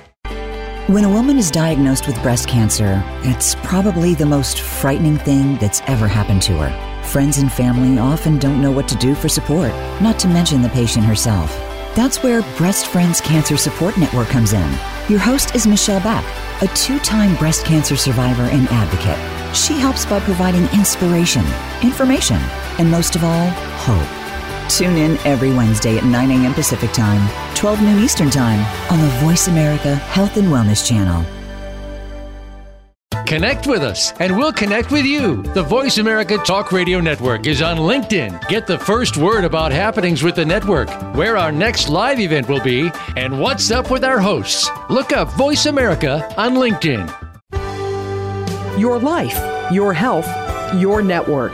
When a woman is diagnosed with breast cancer, it's probably the most frightening thing that's ever happened to her. Friends and family often don't know what to do for support, not to mention the patient herself. That's where Breast Friends Cancer Support Network comes in. Your host is Michelle Beck, a two time breast cancer survivor and advocate. She helps by providing inspiration, information, and most of all, hope. Tune in every Wednesday at 9 a.m. Pacific Time, 12 noon Eastern Time on the Voice America Health and Wellness Channel. Connect with us, and we'll connect with you. The Voice America Talk Radio Network is on LinkedIn. Get the first word about happenings with the network, where our next live event will be, and what's up with our hosts. Look up Voice America on LinkedIn. Your life, your health, your network.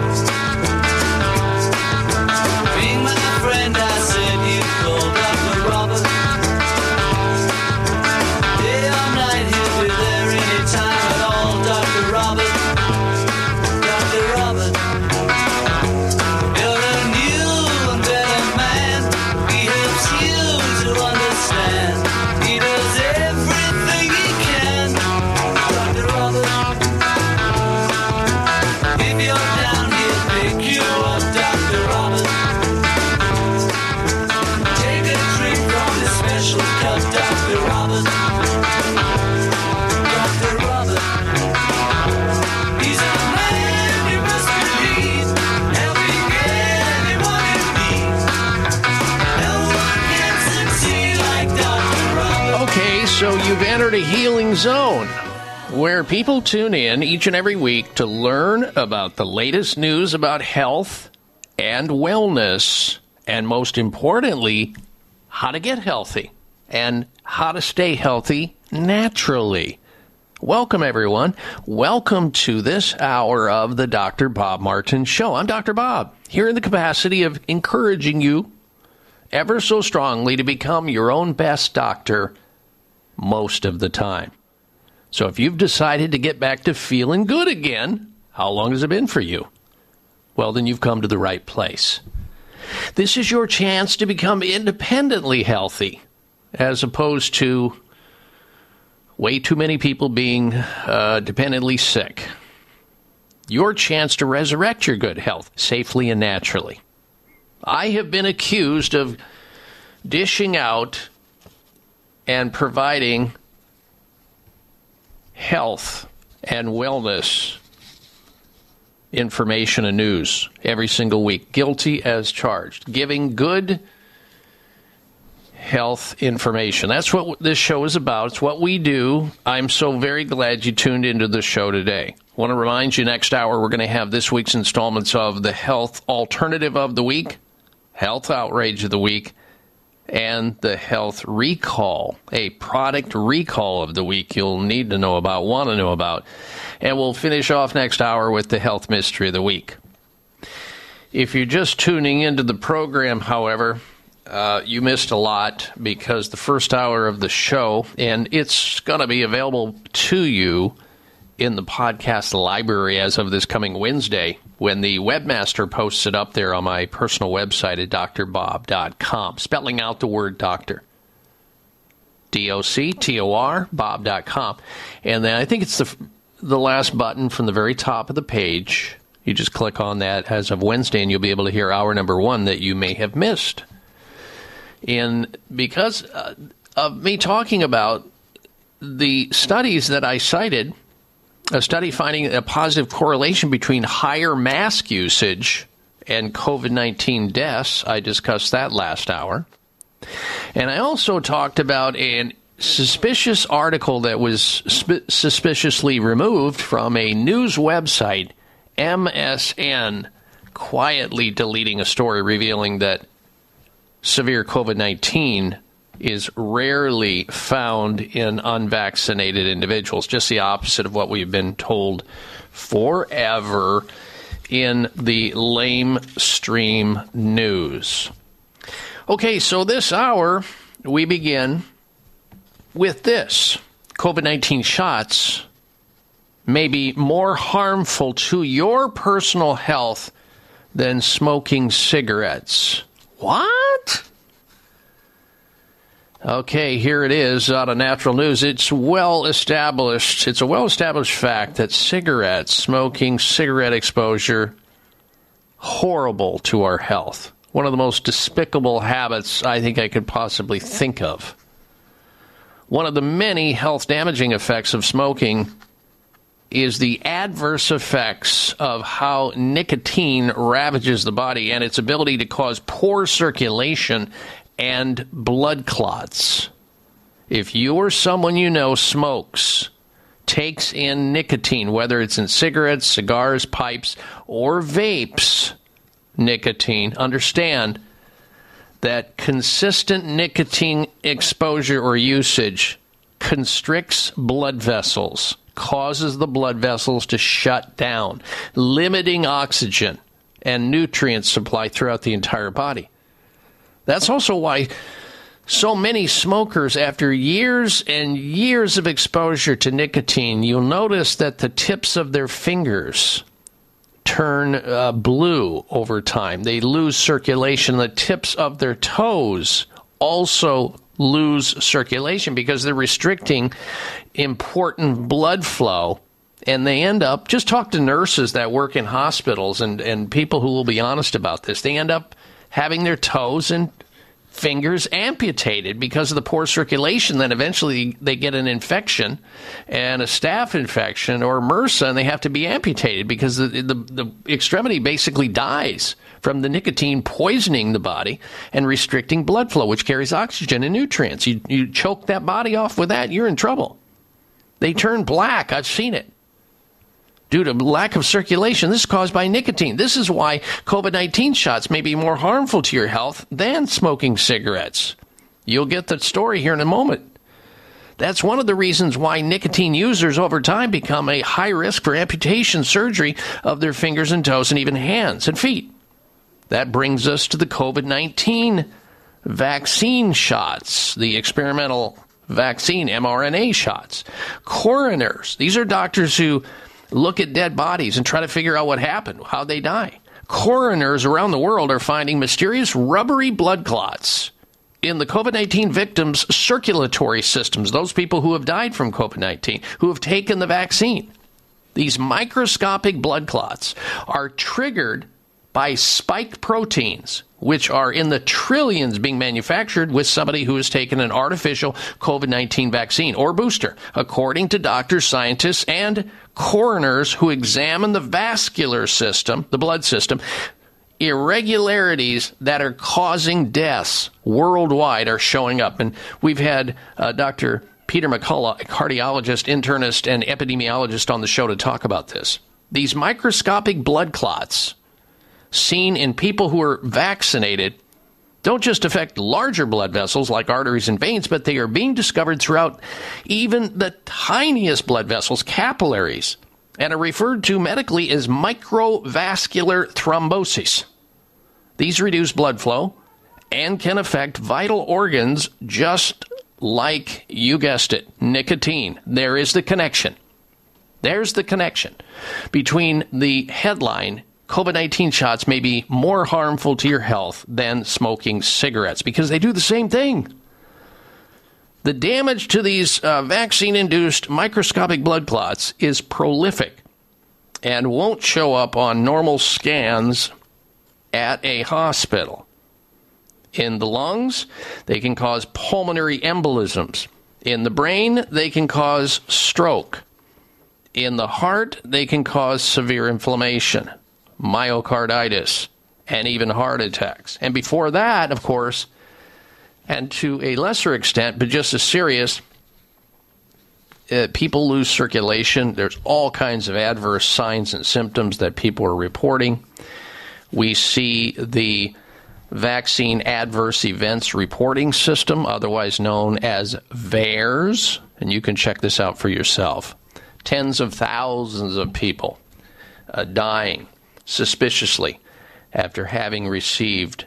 Zone where people tune in each and every week to learn about the latest news about health and wellness, and most importantly, how to get healthy and how to stay healthy naturally. Welcome, everyone. Welcome to this hour of the Dr. Bob Martin Show. I'm Dr. Bob, here in the capacity of encouraging you ever so strongly to become your own best doctor most of the time. So if you've decided to get back to feeling good again, how long has it been for you? Well, then you've come to the right place. This is your chance to become independently healthy, as opposed to way too many people being uh, dependently sick. Your chance to resurrect your good health safely and naturally. I have been accused of dishing out and providing health and wellness information and news every single week, guilty as charged, giving good health information. That's what this show is about. It's what we do. I'm so very glad you tuned into the show today. I want to remind you next hour we're going to have this week's installments of the Health Alternative of the Week, Health Outrage of the Week, and the health recall, a product recall of the week you'll need to know about, want to know about. And we'll finish off next hour with the health mystery of the week. If you're just tuning into the program, however, uh, you missed a lot because the first hour of the show, and it's going to be available to you in the podcast library as of this coming Wednesday when the webmaster posts it up there on my personal website at drbob.com, spelling out the word doctor. D O C T O R, bob.com. And then I think it's the, the last button from the very top of the page. You just click on that as of Wednesday, and you'll be able to hear hour number one that you may have missed. And because uh, of me talking about the studies that I cited a study finding a positive correlation between higher mask usage and COVID 19 deaths. I discussed that last hour. And I also talked about a suspicious article that was sp- suspiciously removed from a news website, MSN, quietly deleting a story revealing that severe COVID 19 is rarely found in unvaccinated individuals, just the opposite of what we've been told forever in the lamestream news. Okay, so this hour we begin with this COVID 19 shots may be more harmful to your personal health than smoking cigarettes. What? Okay, here it is out of Natural News. It's well established. It's a well established fact that cigarettes, smoking, cigarette exposure, horrible to our health. One of the most despicable habits I think I could possibly think of. One of the many health damaging effects of smoking is the adverse effects of how nicotine ravages the body and its ability to cause poor circulation and blood clots. If you or someone you know smokes, takes in nicotine, whether it's in cigarettes, cigars, pipes, or vapes, nicotine, understand that consistent nicotine exposure or usage constricts blood vessels, causes the blood vessels to shut down, limiting oxygen and nutrient supply throughout the entire body. That's also why so many smokers, after years and years of exposure to nicotine, you'll notice that the tips of their fingers turn uh, blue over time. They lose circulation. The tips of their toes also lose circulation because they're restricting important blood flow. And they end up, just talk to nurses that work in hospitals and, and people who will be honest about this. They end up having their toes and fingers amputated because of the poor circulation. Then eventually they get an infection and a staph infection or MRSA, and they have to be amputated because the, the, the extremity basically dies from the nicotine poisoning the body and restricting blood flow, which carries oxygen and nutrients. You, you choke that body off with that, you're in trouble. They turn black. I've seen it due to lack of circulation. This is caused by nicotine. This is why COVID 19 shots may be more harmful to your health than smoking cigarettes. You'll get the story here in a moment. That's one of the reasons why nicotine users over time become a high risk for amputation surgery of their fingers and toes and even hands and feet. That brings us to the COVID 19 vaccine shots, the experimental vaccine mRNA shots. Coroners, these are doctors who look at dead bodies and try to figure out what happened, how they die. Coroners around the world are finding mysterious rubbery blood clots in the COVID 19 victims' circulatory systems, those people who have died from COVID 19, who have taken the vaccine. These microscopic blood clots are triggered by spike proteins, which are in the trillions being manufactured with somebody who has taken an artificial COVID 19 vaccine or booster, according to doctors, scientists, and coroners who examine the vascular system, the blood system. Irregularities that are causing deaths worldwide are showing up. And we've had uh, Dr. Peter McCullough, a cardiologist, internist, and epidemiologist, on the show to talk about this. These microscopic blood clots seen in people who are vaccinated don't just affect larger blood vessels like arteries and veins, but they are being discovered throughout even the tiniest blood vessels, capillaries, and are referred to medically as microvascular thrombosis. These reduce blood flow and can affect vital organs just like you guessed it nicotine. There is the connection. There's the connection between the headline COVID 19 shots may be more harmful to your health than smoking cigarettes because they do the same thing. The damage to these uh, vaccine induced microscopic blood clots is prolific and won't show up on normal scans at a hospital. In the lungs, they can cause pulmonary embolisms. In the brain, they can cause stroke. In the heart, they can cause severe inflammation myocarditis, and even heart attacks. And before that, of course, and to a lesser extent, but just as serious, uh, people lose circulation. There's all kinds of adverse signs and symptoms that people are reporting. We see the Vaccine Adverse Events Reporting System, otherwise known as VAERS, and you can check this out for yourself. Tens of thousands of people uh, dying suspiciously after having received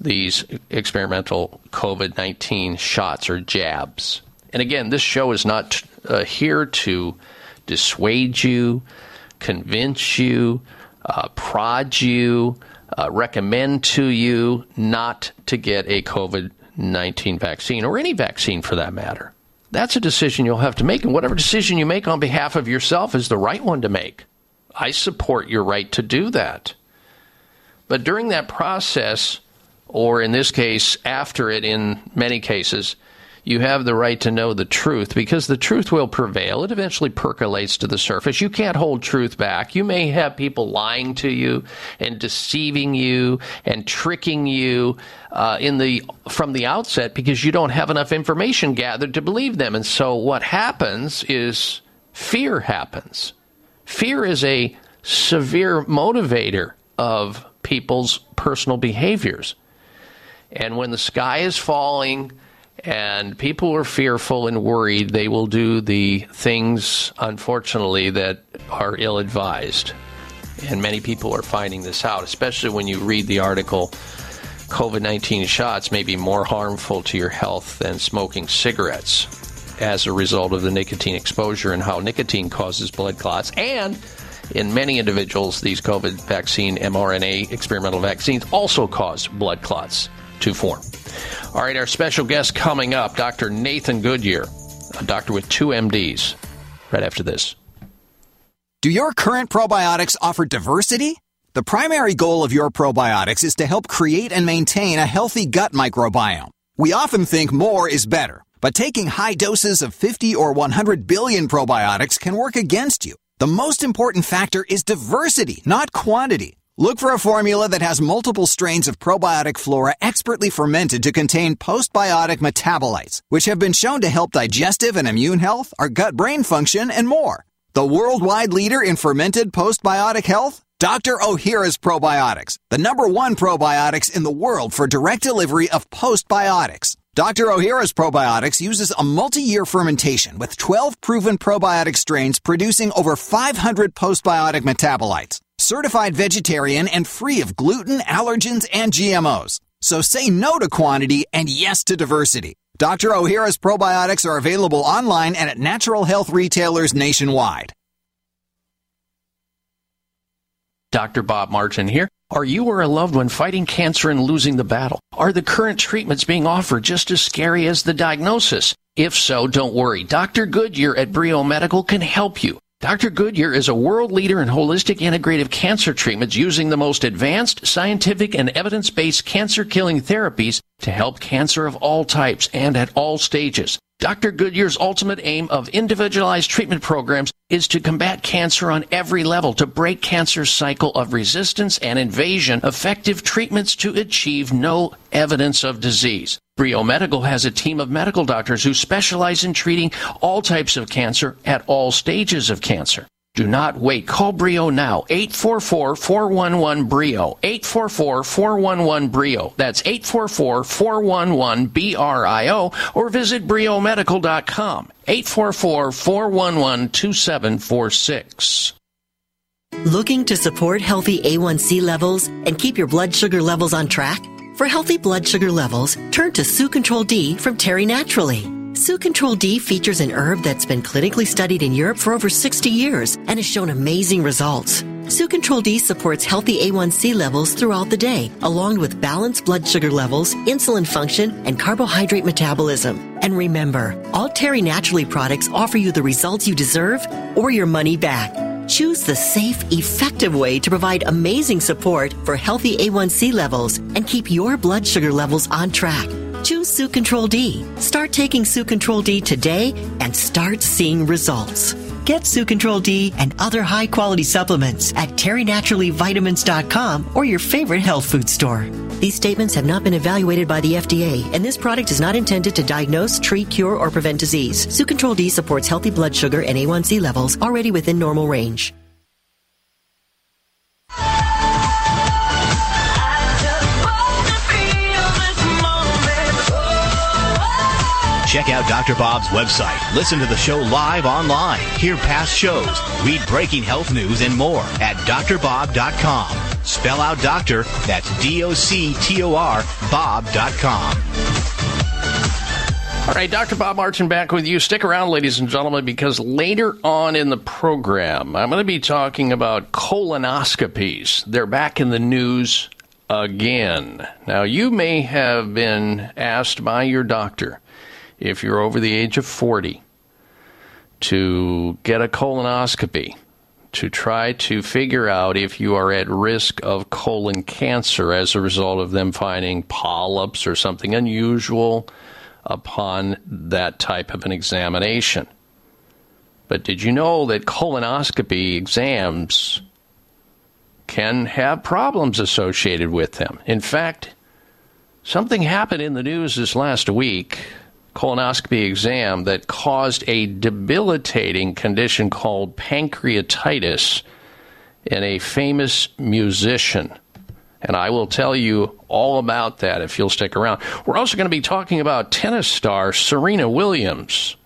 these experimental COVID 19 shots or jabs. And again, this show is not uh, here to dissuade you, convince you, uh, prod you, uh, recommend to you not to get a COVID 19 vaccine or any vaccine for that matter. That's a decision you'll have to make, and whatever decision you make on behalf of yourself is the right one to make. I support your right to do that. But during that process, or in this case, after it, in many cases, you have the right to know the truth because the truth will prevail. It eventually percolates to the surface. You can't hold truth back. You may have people lying to you and deceiving you and tricking you uh, in the from the outset because you don't have enough information gathered to believe them. And so what happens is fear happens. Fear is a severe motivator of people's personal behaviors. And when the sky is falling and people are fearful and worried, they will do the things, unfortunately, that are ill advised. And many people are finding this out, especially when you read the article COVID 19 shots may be more harmful to your health than smoking cigarettes as a result of the nicotine exposure and how nicotine causes blood clots. And in many individuals, these COVID vaccine mRNA experimental vaccines also cause blood clots to form. All right, our special guest coming up, Dr. Nathan Goodyear, a doctor with two MDs, right after this. Do your current probiotics offer diversity? The primary goal of your probiotics is to help create and maintain a healthy gut microbiome. We often think more is better, but taking high doses of 50 or 100 billion probiotics can work against you. The most important factor is diversity, not quantity. Look for a formula that has multiple strains of probiotic flora expertly fermented to contain postbiotic metabolites, which have been shown to help digestive and immune health, our gut brain function, and more. The worldwide leader in fermented postbiotic health? Dr. Ohhira's Probiotics, the number one probiotics in the world for direct delivery of postbiotics. Dr. Ohhira's Probiotics uses a multi-year fermentation with 12 proven probiotic strains producing over 500 postbiotic metabolites. Certified vegetarian and free of gluten, allergens, and GMOs. So say no to quantity and yes to diversity. Dr. Ohhira's probiotics are available online and at natural health retailers nationwide. Dr. Bob Martin here. Are you or a loved one fighting cancer and losing the battle? Are the current treatments being offered just as scary as the diagnosis? If so, don't worry. Dr. Goodyear at Brio Medical can help you. Dr. Goodyear is a world leader in holistic integrative cancer treatments using the most advanced scientific and evidence-based cancer killing therapies to help cancer of all types and at all stages. Dr. Goodyear's ultimate aim of individualized treatment programs is to combat cancer on every level, to break cancer's cycle of resistance and invasion, effective treatments to achieve no evidence of disease. Brio Medical has a team of medical doctors who specialize in treating all types of cancer at all stages of cancer. Do not wait. Call Brio now. 844-411-BRIO. 844-411-BRIO. That's 844-411-BRIO or visit briomedical.com. 844-411-2746. Looking to support healthy A1C levels and keep your blood sugar levels on track? For healthy blood sugar levels, turn to Sucontral D from Terry Naturally. Sucontral D features an herb that's been clinically studied in Europe for over 60 years and has shown amazing results. Sucontral D supports healthy A1C levels throughout the day, along with balanced blood sugar levels, insulin function, and carbohydrate metabolism. And remember, all Terry Naturally products offer you the results you deserve or your money back. Choose the safe, effective way to provide amazing support for healthy A1C levels and keep your blood sugar levels on track. Choose Sucontral D. Start taking Sucontral D today and start seeing results. Get Sucontral D and other high quality supplements at terrynaturallyvitamins.com or your favorite health food store. These statements have not been evaluated by the FDA, and this product is not intended to diagnose, treat, cure, or prevent disease. Sucontral D supports healthy blood sugar and A1C levels already within normal range. Check out Dr. Bob's website. Listen to the show live online. Hear past shows. Read breaking health news and more at drbob.com. Spell out doctor, that's D O C T O R, Bob.com. All right, Dr. Bob Martin back with you. Stick around, ladies and gentlemen, because later on in the program, I'm going to be talking about colonoscopies. They're back in the news again. Now, you may have been asked by your doctor if you're over the age of 40 to get a colonoscopy to try to figure out if you are at risk of colon cancer as a result of them finding polyps or something unusual upon that type of an examination. But did you know that colonoscopy exams can have problems associated with them? In fact, something happened in the news this last week colonoscopy exam that caused a debilitating condition called pancreatitis in a famous musician. And I will tell you all about that if you'll stick around. We're also going to be talking about tennis star Serena Williams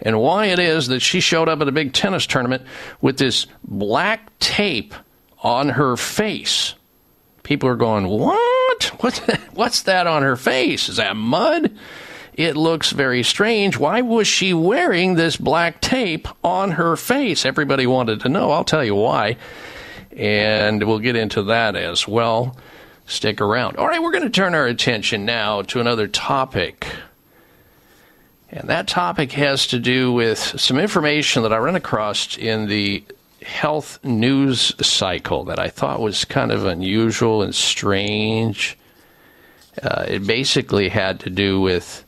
and why it is that she showed up at a big tennis tournament with this black tape on her face. People are going, What? What's that, on her face? Is that mud? It looks very strange. Why was she wearing this black tape on her face? Everybody wanted to know. I'll tell you why. And we'll get into that as well. Stick around. All right, we're going to turn our attention now to another topic. And that topic has to do with some information that I ran across in the health news cycle that I thought was kind of unusual and strange. Uh, it basically had to do with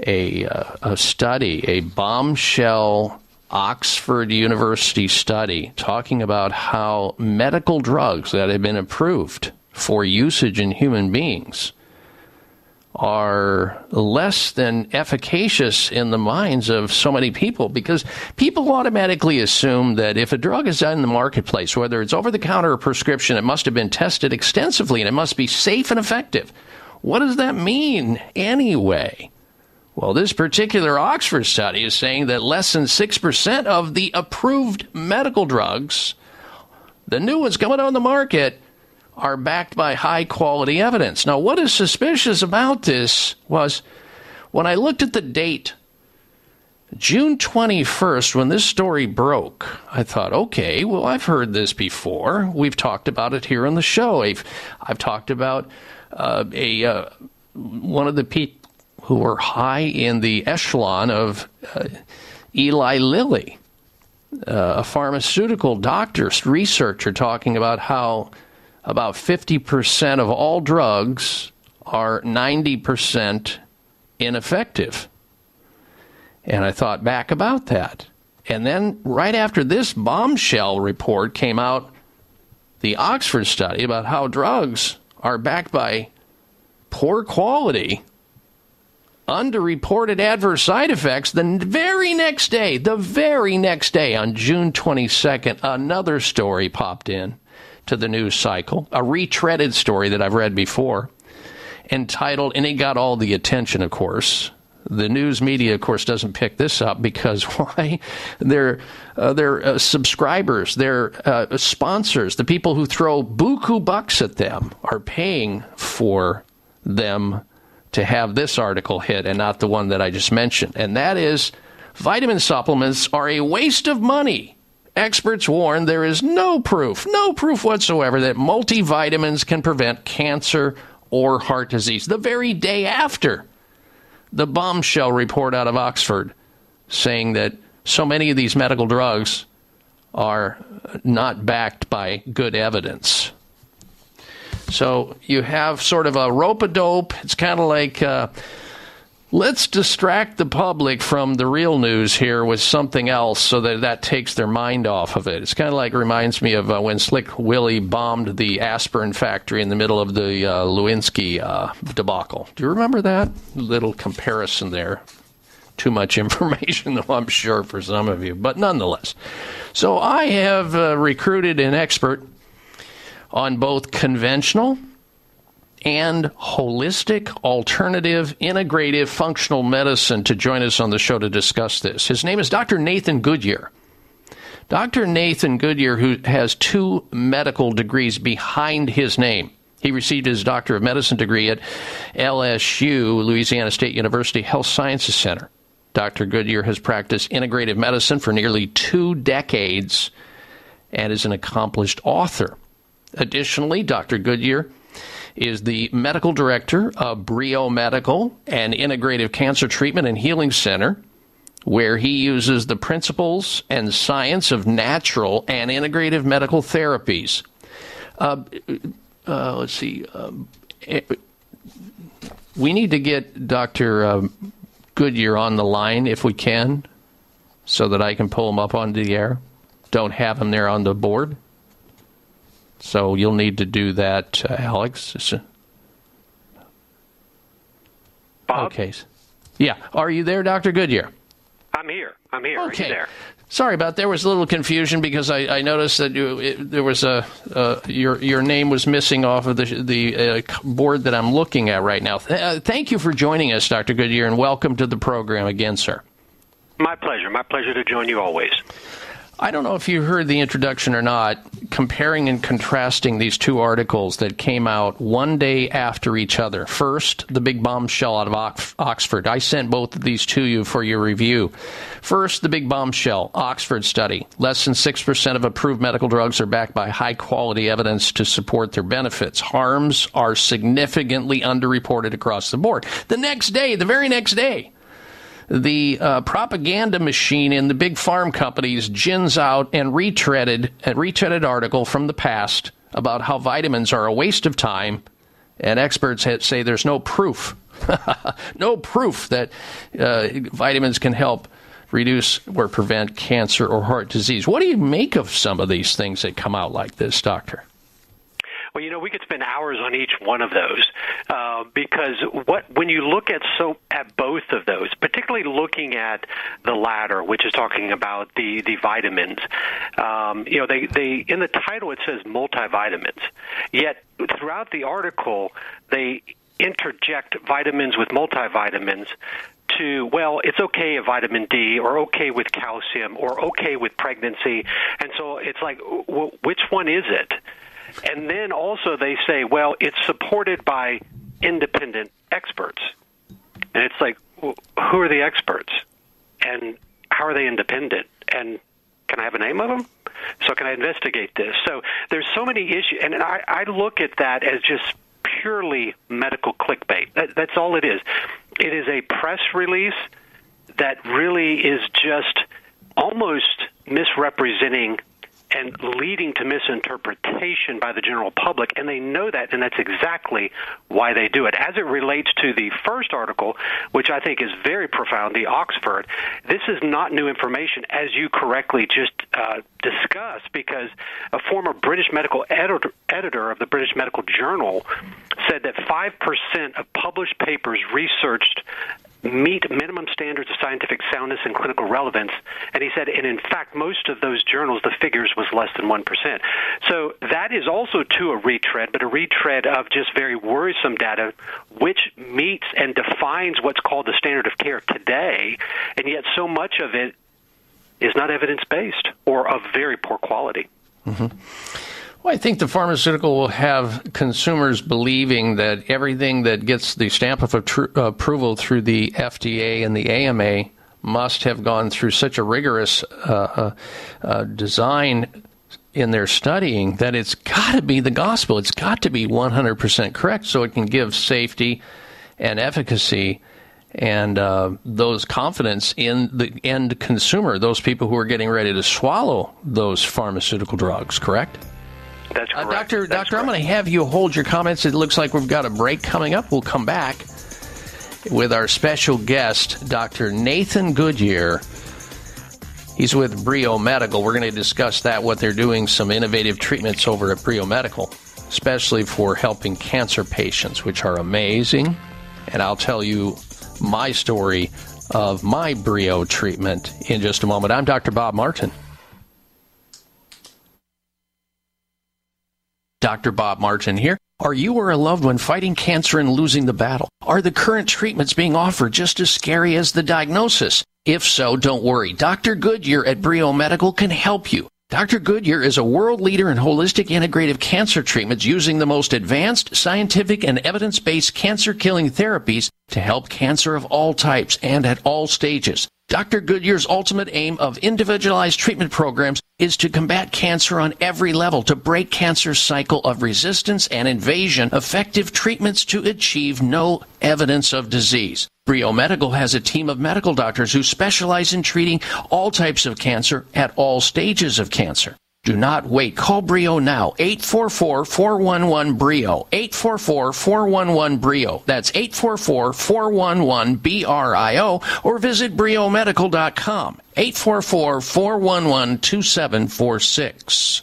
a, uh, a study, a bombshell Oxford University study talking about how medical drugs that have been approved for usage in human beings are less than efficacious in the minds of so many people because people automatically assume that if a drug is in the marketplace, whether it's over the counter or prescription, it must have been tested extensively and it must be safe and effective. What does that mean anyway? Well, this particular Oxford study is saying that less than 6% of the approved medical drugs, the new ones coming on the market, are backed by high quality evidence. Now, what is suspicious about this was when I looked at the date, June 21st, when this story broke, I thought, okay, well, I've heard this before. We've talked about it here on the show. I've, I've talked about uh, a uh, one of the people who were high in the echelon of uh, Eli Lilly, uh, a pharmaceutical doctor, researcher, talking about how about 50% of all drugs are 90% ineffective. And I thought back about that. And then, right after this bombshell report came out, the Oxford study about how drugs are backed by poor quality underreported adverse side effects, the very next day, the very next day on June 22nd, another story popped in to the news cycle, a retreaded story that I've read before, entitled, and it got all the attention, of course. The news media, of course, doesn't pick this up because why? Their uh, their uh, subscribers, their uh, sponsors, the people who throw buku bucks at them, are paying for them to have this article hit and not the one that I just mentioned. And that is vitamin supplements are a waste of money. Experts warn there is no proof, no proof whatsoever that multivitamins can prevent cancer or heart disease. The very day after the bombshell report out of Oxford saying that so many of these medical drugs are not backed by good evidence. So you have sort of a rope a dope. It's kind of like uh, let's distract the public from the real news here with something else so that that takes their mind off of it. It's kind of like reminds me of uh, when Slick Willie bombed the aspirin factory in the middle of the uh, Lewinsky uh, debacle. Do you remember that? Little comparison there. Too much information, though, I'm sure, for some of you, but nonetheless. So I have uh, recruited an expert on both conventional and holistic, alternative, integrative, functional medicine to join us on the show to discuss this. His name is Dr. Nathan Goodyear. Dr. Nathan Goodyear, who has two medical degrees behind his name. He received his Doctor of Medicine degree at LSU, Louisiana State University Health Sciences Center. Dr. Goodyear has practiced integrative medicine for nearly two decades and is an accomplished author. Additionally, Dr. Goodyear is the medical director of Brio Medical, an integrative cancer treatment and healing center, where he uses the principles and science of natural and integrative medical therapies. Uh, uh, let's see. Um, we need to get Dr. Um, Goodyear on the line if we can, so that I can pull him up onto the air. Don't have him there on the board. So you'll need to do that, uh, Alex. Bob? Okay. Yeah. Are you there, Dr. Goodyear? I'm here. I'm here. Okay. Are you there? Sorry about there was a little confusion because I, I noticed that you, it, there was a uh, your your name was missing off of the the uh, board that I'm looking at right now. Th- uh, thank you for joining us, Dr. Goodyear, and welcome to the program again, sir. My pleasure. My pleasure to join you always. I don't know if you heard the introduction or not, comparing and contrasting these two articles that came out one day after each other. First, the big bombshell out of Oxford. I sent both of these to you for your review. First, the big bombshell, Oxford study. Less than 6% of approved medical drugs are backed by high quality evidence to support their benefits. Harms are significantly underreported across the board. The next day, the very next day, the uh, propaganda machine in the big farm companies gins out and retreaded a retreaded article from the past about how vitamins are a waste of time, and experts say there's no proof, no proof that uh, vitamins can help reduce or prevent cancer or heart disease. What do you make of some of these things that come out like this, doctor? Well, you know, we could spend hours on each one of those uh, because what when you look at so at both of those, particularly looking at the latter, which is talking about the the vitamins, um, you know, they they in the title it says multivitamins, yet throughout the article they interject vitamins with multivitamins to, well, it's okay with vitamin D or okay with calcium or okay with pregnancy. And so it's like, well, which one is it? And then also they say, well, it's supported by independent experts. And it's like, well, who are the experts? And how are they independent? And can I have a name of them? So can I investigate this? So there's so many issues, and I, I look at that as just purely medical clickbait. That, that's all it is. It is a press release that really is just almost misrepresenting and leading to misinterpretation by the general public, and they know that, and that's exactly why they do it. As it relates to the first article, which I think is very profound, the Oxford, this is not new information, as you correctly just uh, discussed, because a former British medical editor, editor of the British Medical Journal said that 5% of published papers researched meet minimum standards of scientific soundness and clinical relevance. And he said, and in fact, most of those journals, the figures was less than 1%. So that is also to a retread, but a retread of just very worrisome data, which meets and defines what's called the standard of care today. And yet so much of it is not evidence based or of very poor quality. Mm-hmm. Well, I think the pharmaceutical will have consumers believing that everything that gets the stamp of approval through the FDA and the AMA must have gone through such a rigorous uh, uh, uh, design in their studying that it's got to be the gospel. It's got to be 100% correct so it can give safety and efficacy and uh, those confidence in the end consumer, those people who are getting ready to swallow those pharmaceutical drugs, correct? That's correct. Uh, doctor, That's doctor, correct. I'm going to have you hold your comments. It looks like we've got a break coming up. We'll come back with our special guest, Dr. Nathan Goodyear. He's with Brio Medical. We're going to discuss that, what they're doing, some innovative treatments over at Brio Medical, especially for helping cancer patients, which are amazing. And I'll tell you my story of my Brio treatment in just a moment. I'm Dr. Bob Martin. Dr. Bob Martin here. Are you or a loved one fighting cancer and losing the battle? Are the current treatments being offered just as scary as the diagnosis? If so, don't worry. Dr. Goodyear at Brio Medical can help you. Dr. Goodyear is a world leader in holistic integrative cancer treatments using the most advanced scientific and evidence-based cancer killing therapies to help cancer of all types and at all stages. Dr. Goodyear's ultimate aim of individualized treatment programs is to combat cancer on every level, to break cancer's cycle of resistance and invasion, effective treatments to achieve no evidence of disease. Brio Medical has a team of medical doctors who specialize in treating all types of cancer at all stages of cancer. Do not wait. Call Brio now. 844-411-BRIO. 844-411-BRIO. That's 844-411-BRIO or visit briomedical.com. 844-411-2746.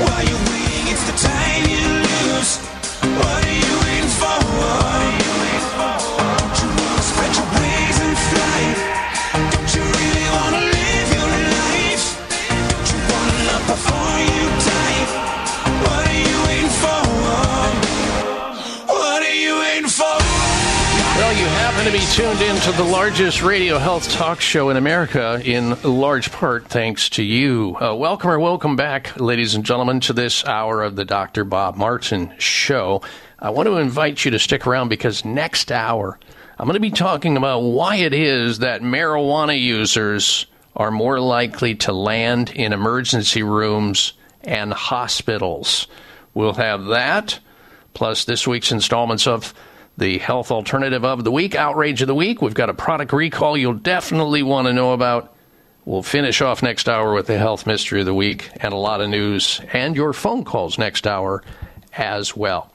While you're tuned in to the largest radio health talk show in America, in large part thanks to you. Uh, welcome or welcome back, ladies and gentlemen, to this hour of the Dr. Bob Martin Show. I want to invite you to stick around because next hour, I'm going to be talking about why it is that marijuana users are more likely to land in emergency rooms and hospitals. We'll have that, plus this week's installments of the health alternative of the week, outrage of the week. We've got a product recall you'll definitely want to know about. We'll finish off next hour with the health mystery of the week and a lot of news and your phone calls next hour as well.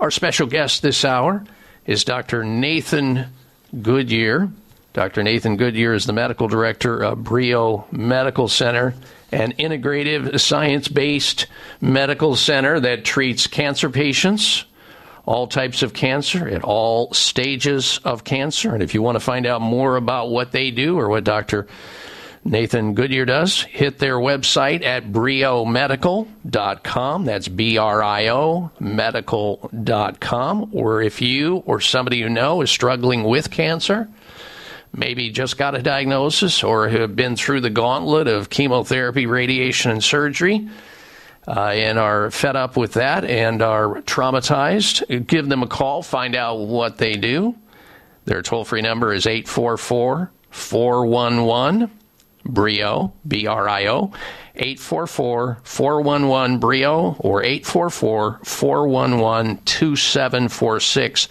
Our special guest this hour is Dr. Nathan Goodyear. Dr. Nathan Goodyear is the medical director of Brio Medical Center, an integrative science based medical center that treats cancer patients all types of cancer at all stages of cancer. And if you want to find out more about what they do or what Dr. Nathan Goodyear does, hit their website at briomedical.com. That's B R I O medical.com. Or if you or somebody you know is struggling with cancer, maybe just got a diagnosis or have been through the gauntlet of chemotherapy, radiation, and surgery, uh, and are fed up with that and are traumatized, give them a call, find out what they do. Their toll free number is 844 411 BRIO, B R I O, 844 411 BRIO, or 844 411 2746,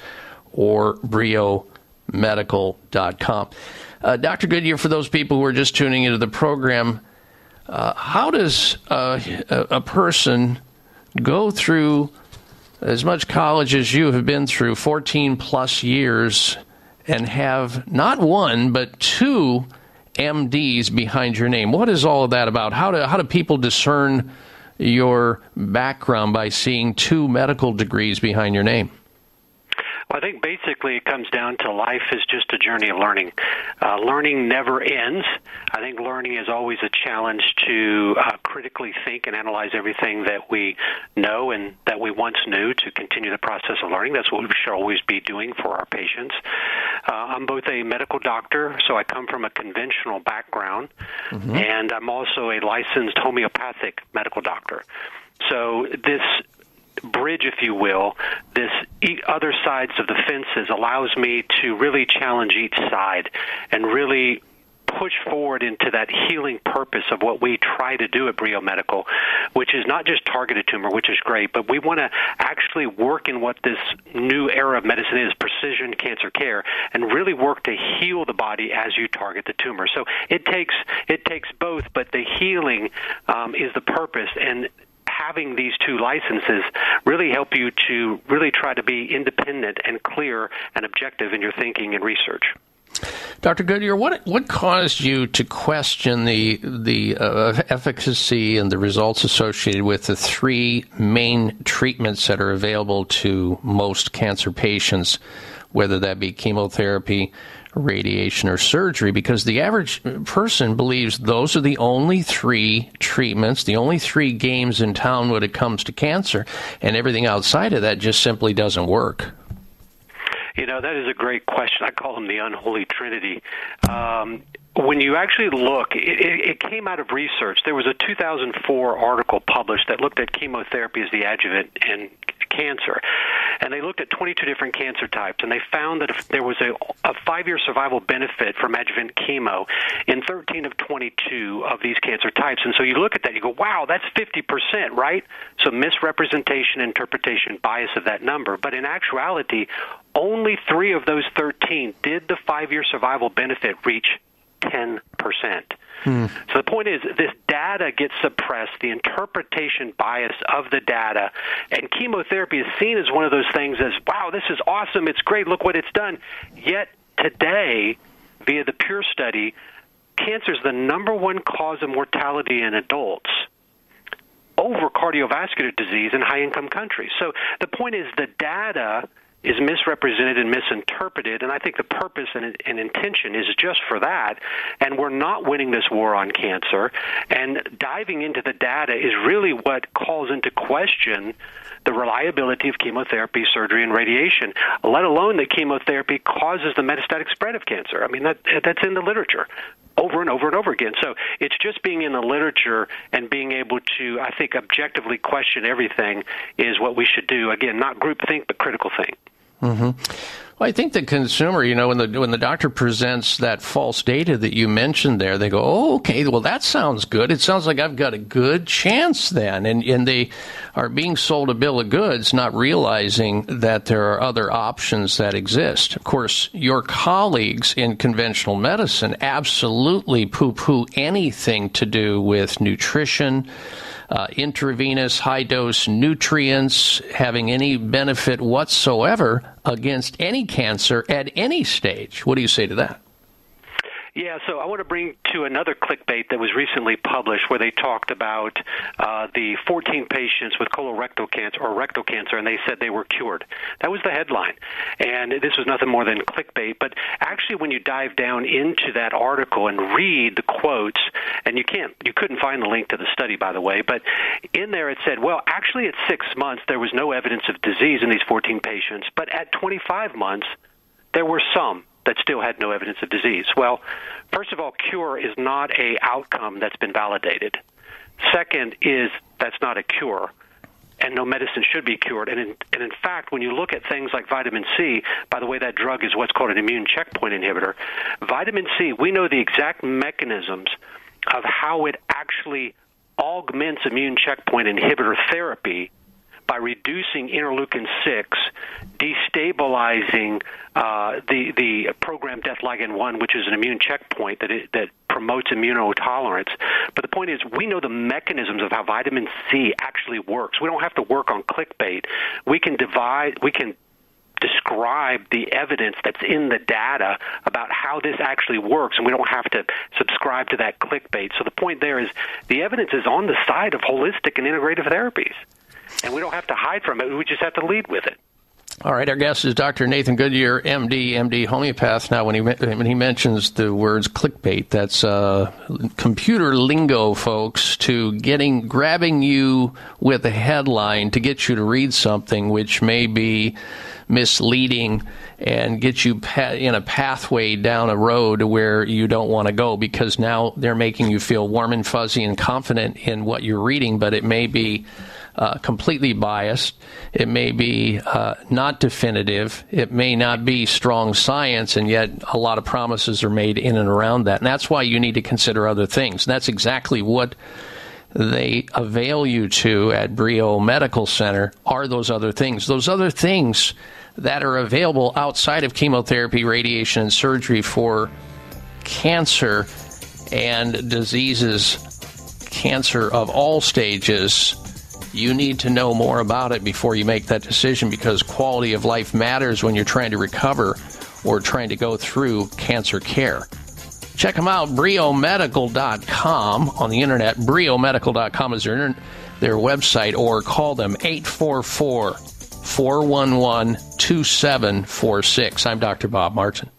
or briomedical.com. Uh, Dr. Goodyear, for those people who are just tuning into the program, uh, how does uh, a, a person go through as much college as you have been through, 14 plus years, and have not one, but two MDs behind your name? What is all of that about? How do, how do people discern your background by seeing two medical degrees behind your name? Well, I think basically it comes down to life is just a journey of learning. Uh, learning never ends. I think learning is always a challenge to uh, critically think and analyze everything that we know and that we once knew to continue the process of learning. That's what we should always be doing for our patients. Uh, I'm both a medical doctor, so I come from a conventional background, Mm-hmm. and I'm also a licensed homeopathic medical doctor. So this bridge, if you will, this other sides of the fences allows me to really challenge each side and really push forward into that healing purpose of what we try to do at Brio Medical, which is not just targeted tumor, which is great, but we want to actually work in what this new era of medicine is, precision cancer care and really work to heal the body as you target the tumor. So it takes it takes both, but the healing um, is the purpose and having these two licenses really help you to really try to be independent and clear and objective in your thinking and research. Dr. Goodyear, what what caused you to question the the uh, efficacy and the results associated with the three main treatments that are available to most cancer patients, whether that be chemotherapy, radiation, or surgery? Because the average person believes those are the only three treatments, the only three games in town when it comes to cancer, and everything outside of that just simply doesn't work. You know, that is a great question. I call them the unholy trinity. Um, when you actually look, it, it came out of research. There was a 2004 article published that looked at chemotherapy as the adjuvant in cancer. And they looked at 22 different cancer types, and they found that if there was a, a five year survival benefit from adjuvant chemo in 13 of 22 of these cancer types. And so you look at that, you go, wow, that's 50%, right? So misrepresentation, interpretation, bias of that number. But in actuality, only three of those 13 did the five year survival benefit reach 10%. Hmm. So the point is, this data gets suppressed, the interpretation bias of the data, and chemotherapy is seen as one of those things as, wow, this is awesome, it's great, look what it's done. Yet today, via the PURE study, cancer is the number one cause of mortality in adults over cardiovascular disease in high income countries. So the point is the data is misrepresented and misinterpreted, and I think the purpose and, and, intention is just for that. And we're not winning this war on cancer. And diving into the data is really what calls into question the reliability of chemotherapy, surgery, and radiation, let alone that chemotherapy causes the metastatic spread of cancer. I mean, that that's in the literature over and over and over again. So it's just being in the literature and being able to, I think, objectively question everything is what we should do. Again, not group think, but critical think. Mm-hmm. Well, I think the consumer, you know, when the when the doctor presents that false data that you mentioned there, they go, "Oh, okay, well that sounds good. It sounds like I've got a good chance then." And and they are being sold a bill of goods, not realizing that there are other options that exist. Of course, your colleagues in conventional medicine absolutely poo-poo anything to do with nutrition uh, intravenous high dose nutrients having any benefit whatsoever against any cancer at any stage. What do you say to that? Yeah, so I want to bring to another clickbait that was recently published where they talked about uh, the 14 patients with colorectal cancer or rectal cancer, and they said they were cured. That was the headline, and this was nothing more than clickbait. But actually, when you dive down into that article and read the quotes, and you can't, you couldn't find the link to the study, by the way, but in there it said, well, actually, at six months there was no evidence of disease in these 14 patients, but at 25 months there were some that still had no evidence of disease. Well, first of all, cure is not a outcome that's been validated. Second is that's not a cure and no medicine should be cured. And in, and in fact, when you look at things like vitamin C, by the way, that drug is what's called an immune checkpoint inhibitor. Vitamin C, we know the exact mechanisms of how it actually augments immune checkpoint inhibitor therapy by reducing interleukin 6, destabilizing uh, the, the program death ligand 1, which is an immune checkpoint that, it, that promotes immunotolerance. But the point is, we know the mechanisms of how vitamin C actually works. We don't have to work on clickbait. We can divide, we can describe the evidence that's in the data about how this actually works, and we don't have to subscribe to that clickbait. So the point there is the evidence is on the side of holistic and integrative therapies and we don't have to hide from it. We just have to lead with it. All right, our guest is Dr. Nathan Goodyear, MD, MD homeopath. Now, when he when he mentions the words clickbait, that's uh, computer lingo, folks, to getting grabbing you with a headline to get you to read something which may be misleading and get you in a pathway down a road where you don't want to go because now they're making you feel warm and fuzzy and confident in what you're reading, but it may be uh, completely biased. It may be uh, not definitive. It may not be strong science, and yet a lot of promises are made in and around that. And that's why you need to consider other things. And that's exactly what they avail you to at Brio Medical Center are those other things. Those other things that are available outside of chemotherapy, radiation, and surgery for cancer and diseases, cancer of all stages. You need to know more about it before you make that decision because quality of life matters when you're trying to recover or trying to go through cancer care. Check them out, briomedical.com on the internet. briomedical.com is their, their website, or call them 844 411 2746. I'm Dr. Bob Martin.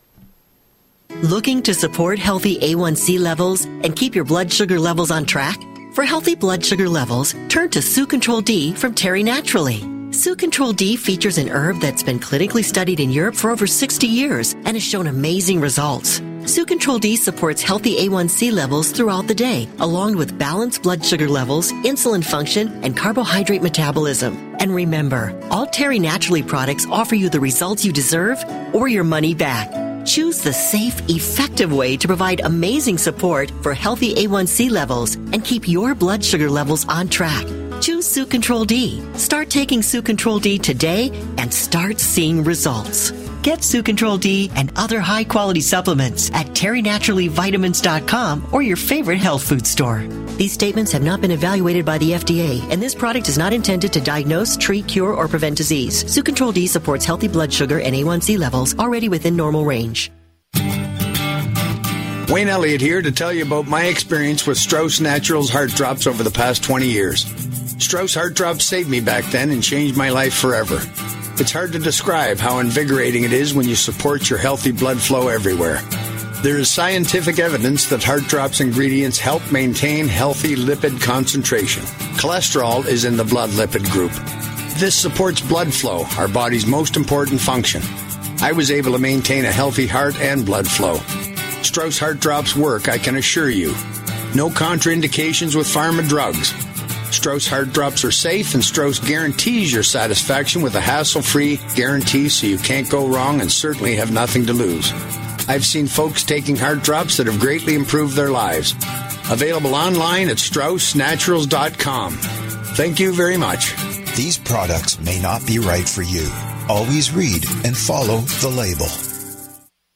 Looking to support healthy A1C levels and keep your blood sugar levels on track? For healthy blood sugar levels, turn to Sucontral D from Terry Naturally. Sucontral D features an herb that's been clinically studied in Europe for over 60 years and has shown amazing results. Sucontral D supports healthy A1C levels throughout the day, along with balanced blood sugar levels, insulin function, and carbohydrate metabolism. And remember, all Terry Naturally products offer you the results you deserve or your money back. Choose the safe, effective way to provide amazing support for healthy A1C levels and keep your blood sugar levels on track. Choose Sucontral D. Start taking Sucontral D today and start seeing results. Get Sucontral D and other high quality supplements at terrynaturallyvitamins.com or your favorite health food store. These statements have not been evaluated by the FDA, and this product is not intended to diagnose, treat, cure, or prevent disease. Sucontral D supports healthy blood sugar and A1C levels already within normal range. Wayne Elliott here to tell you about my experience with Strauss Naturals Heart Drops over the past 20 years. Strauss Heart Drops saved me back then and changed my life forever. It's hard to describe how invigorating it is when you support your healthy blood flow everywhere. There is scientific evidence that Heart Drops ingredients help maintain healthy lipid concentration. Cholesterol is in the blood lipid group. This supports blood flow, our body's most important function. I was able to maintain a healthy heart and blood flow. Strauss Heart Drops work, I can assure you. No contraindications with pharma drugs. Strauss Heart Drops are safe, and Strauss guarantees your satisfaction with a hassle free guarantee so you can't go wrong and certainly have nothing to lose. I've seen folks taking heart drops that have greatly improved their lives. Available online at StraussNaturals.com. Thank you very much. These products may not be right for you. Always read and follow the label.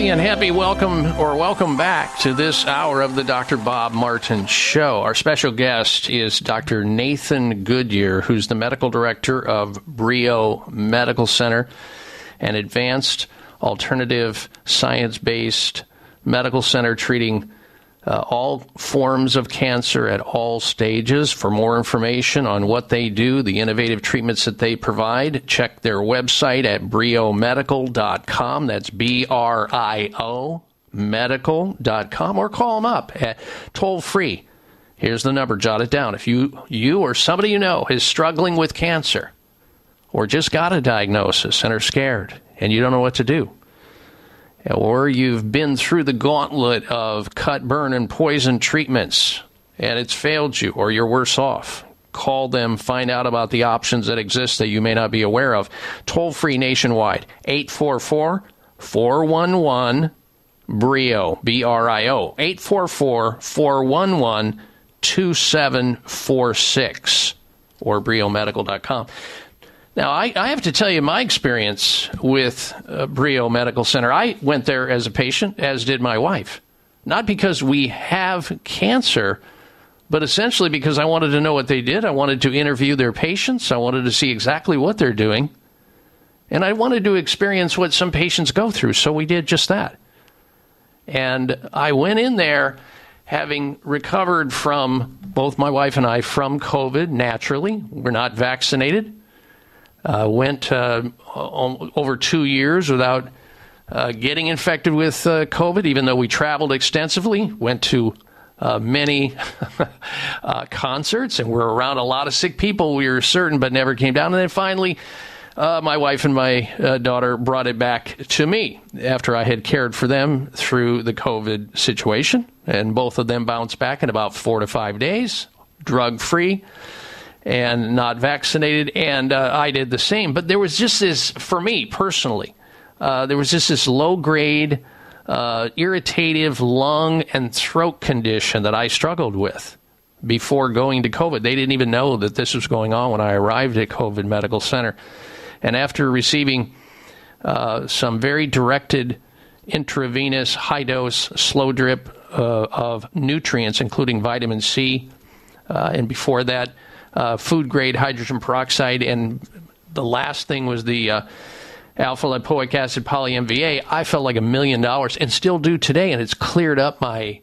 And and happy welcome or welcome back to this hour of the Dr. Bob Martin Show. Our special guest is Dr. Nathan Goodyear, who's the medical director of Brio Medical Center, an advanced alternative science based medical center treating uh, all forms of cancer at all stages. For more information on what they do, the innovative treatments that they provide, check their website at briomedical.com. That's B R I O medical.com or call them up at toll free. Here's the number, jot it down. If you you or somebody you know is struggling with cancer or just got a diagnosis and are scared and you don't know what to do, or you've been through the gauntlet of cut, burn, and poison treatments and it's failed you, or you're worse off. Call them, find out about the options that exist that you may not be aware of. Toll free nationwide, 844 411 BRIO, B R I O, 844 411 2746 or briomedical.com. Now, I, I, have to tell you my experience with uh, Brio Medical Center. I went there as a patient, as did my wife. Not because we have cancer, but essentially because I wanted to know what they did. I wanted to interview their patients. I wanted to see exactly what they're doing. And I wanted to experience what some patients go through. So we did just that. And I went in there having recovered from both my wife and I from COVID naturally. We're not vaccinated. Uh, went uh, over two years without uh, getting infected with uh, COVID, even though we traveled extensively, went to uh, many uh, concerts, and were around a lot of sick people, we were certain, but never came down. And then finally, my wife and my daughter brought it back to me after I had cared for them through the COVID situation. And both of them bounced back in about four to five days, drug free and not vaccinated, and uh, I did the same. But there was just this, for me personally, uh, there was just this low grade, uh, irritative lung and throat condition that I struggled with before going to COVID. They didn't even know that this was going on when I arrived at COVID Medical Center. And after receiving uh, some very directed intravenous high dose slow drip uh, of nutrients, including vitamin C, uh, and before that, uh, food grade hydrogen peroxide, and the last thing was the uh, alpha lipoic acid poly MVA. I felt like a million dollars, and still do today, and it's cleared up my.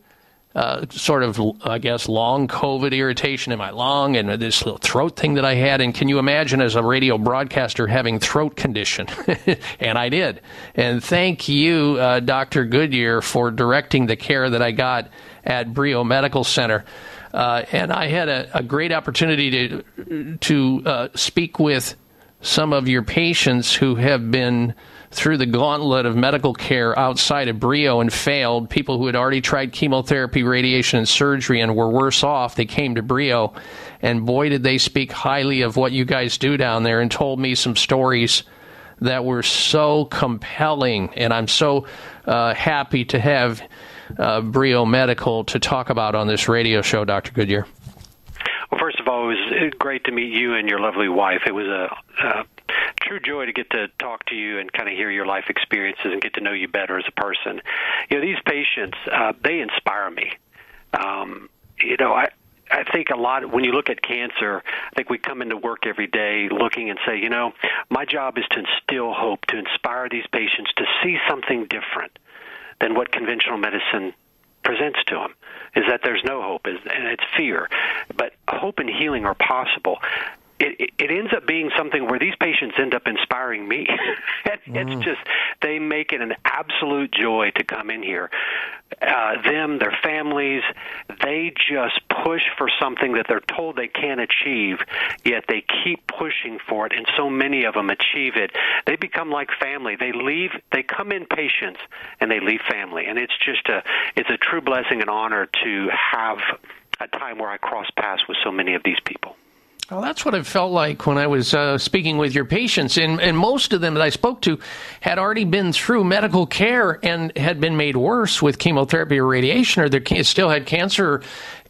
Uh, sort of, I guess, long COVID irritation in my lung and this little throat thing that I had. And can you imagine as a radio broadcaster having throat condition? and I did. And thank you, uh, Dr. Goodyear, for directing the care that I got at Brio Medical Center. Uh, and I had a, a, great opportunity to to uh, speak with some of your patients who have been through the gauntlet of medical care outside of Brio and failed. People who had already tried chemotherapy, radiation, and surgery and were worse off. They came to Brio, and boy, did they speak highly of what you guys do down there, and told me some stories that were so compelling. And I'm so uh, happy to have uh, Brio Medical to talk about on this radio show, Dr. Goodyear? Well, first of all, it was great to meet you and your lovely wife. It was a, a true joy to get to talk to you and kind of hear your life experiences and get to know you better as a person. You know, these patients, uh, they inspire me. Um, you know, I, I think a lot when you look at cancer, I think we come into work every day looking and say, you know, my job is to instill hope, to inspire these patients to see something different than what conventional medicine presents to them is that there's no hope and it's fear. But hope and healing are possible it, it ends up being something where these patients end up inspiring me. it's mm. just they make it an absolute joy to come in here. Uh, them, their families, they just push for something that they're told they can't achieve, yet they keep pushing for it, and so many of them achieve it. They become like family. They leave, they come in patients, and they leave family, and it's just a, it's a true blessing and honor to have a time where I cross paths with so many of these people. Well, that's what it felt like when I was uh, speaking with your patients. And, and most of them that I spoke to had already been through medical care and had been made worse with chemotherapy or radiation, or they still had cancer.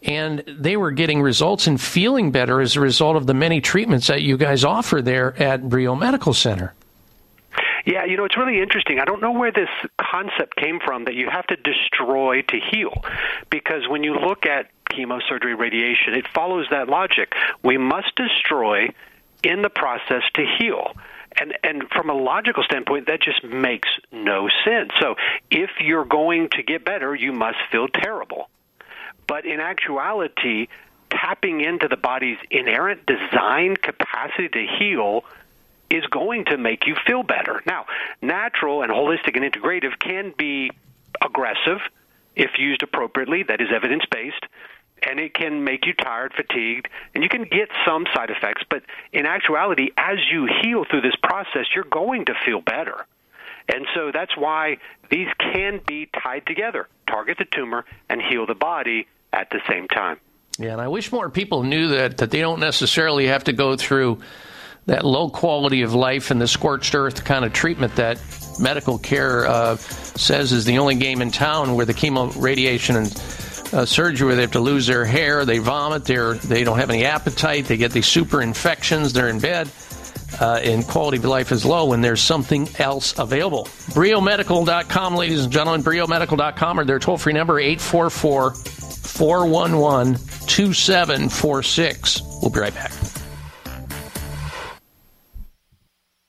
And they were getting results and feeling better as a result of the many treatments that you guys offer there at Brio Medical Center. Yeah, you know, it's really interesting. I don't know where this concept came from that you have to destroy to heal. Because when you look at chemosurgery, radiation, it follows that logic. We must destroy in the process to heal. And and from a logical standpoint, that just makes no sense. So if you're going to get better, you must feel terrible. But in actuality, tapping into the body's inherent design capacity to heal is going to make you feel better. Now, natural and holistic and integrative can be aggressive if used appropriately, that is evidence based and it can make you tired, fatigued, and you can get some side effects. But in actuality, as you heal through this process, you're going to feel better. And so that's why these can be tied together target the tumor and heal the body at the same time. Yeah, and I wish more people knew that that they don't necessarily have to go through that low quality of life and the scorched earth kind of treatment that medical care uh, says is the only game in town where the chemo radiation and uh, surgery where they have to lose their hair, they vomit, they're, they don't have any appetite, they get these super infections, they're in bed, uh, and quality of life is low, and there's something else available. BrioMedical.com, ladies and gentlemen, BrioMedical.com, or their toll free number, 844 411 2746. We'll be right back.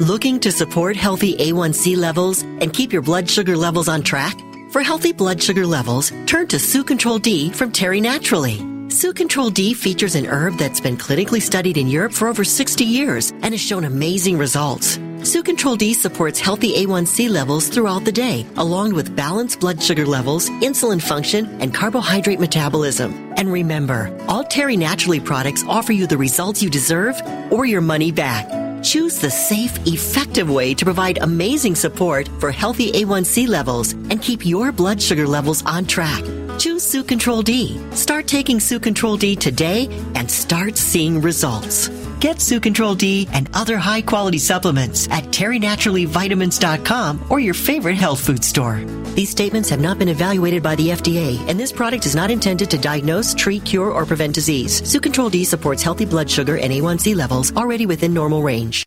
Looking to support healthy A1C levels and keep your blood sugar levels on track? For healthy blood sugar levels, turn to Sucontral D from Terry Naturally. Sucontral D features an herb that's been clinically studied in Europe for over 60 years and has shown amazing results. Sucontral D supports healthy A1C levels throughout the day, along with balanced blood sugar levels, insulin function, and carbohydrate metabolism. And remember, all Terry Naturally products offer you the results you deserve or your money back. Choose the safe, effective way to provide amazing support for healthy A1C levels and keep your blood sugar levels on track. Choose Sucontral D. Start taking Sucontral D today and start seeing results. Get Sucontral D and other high quality supplements at terrynaturallyvitamins.com or your favorite health food store. These statements have not been evaluated by the FDA, and this product is not intended to diagnose, treat, cure, or prevent disease. Sucontral D supports healthy blood sugar and A1C levels already within normal range.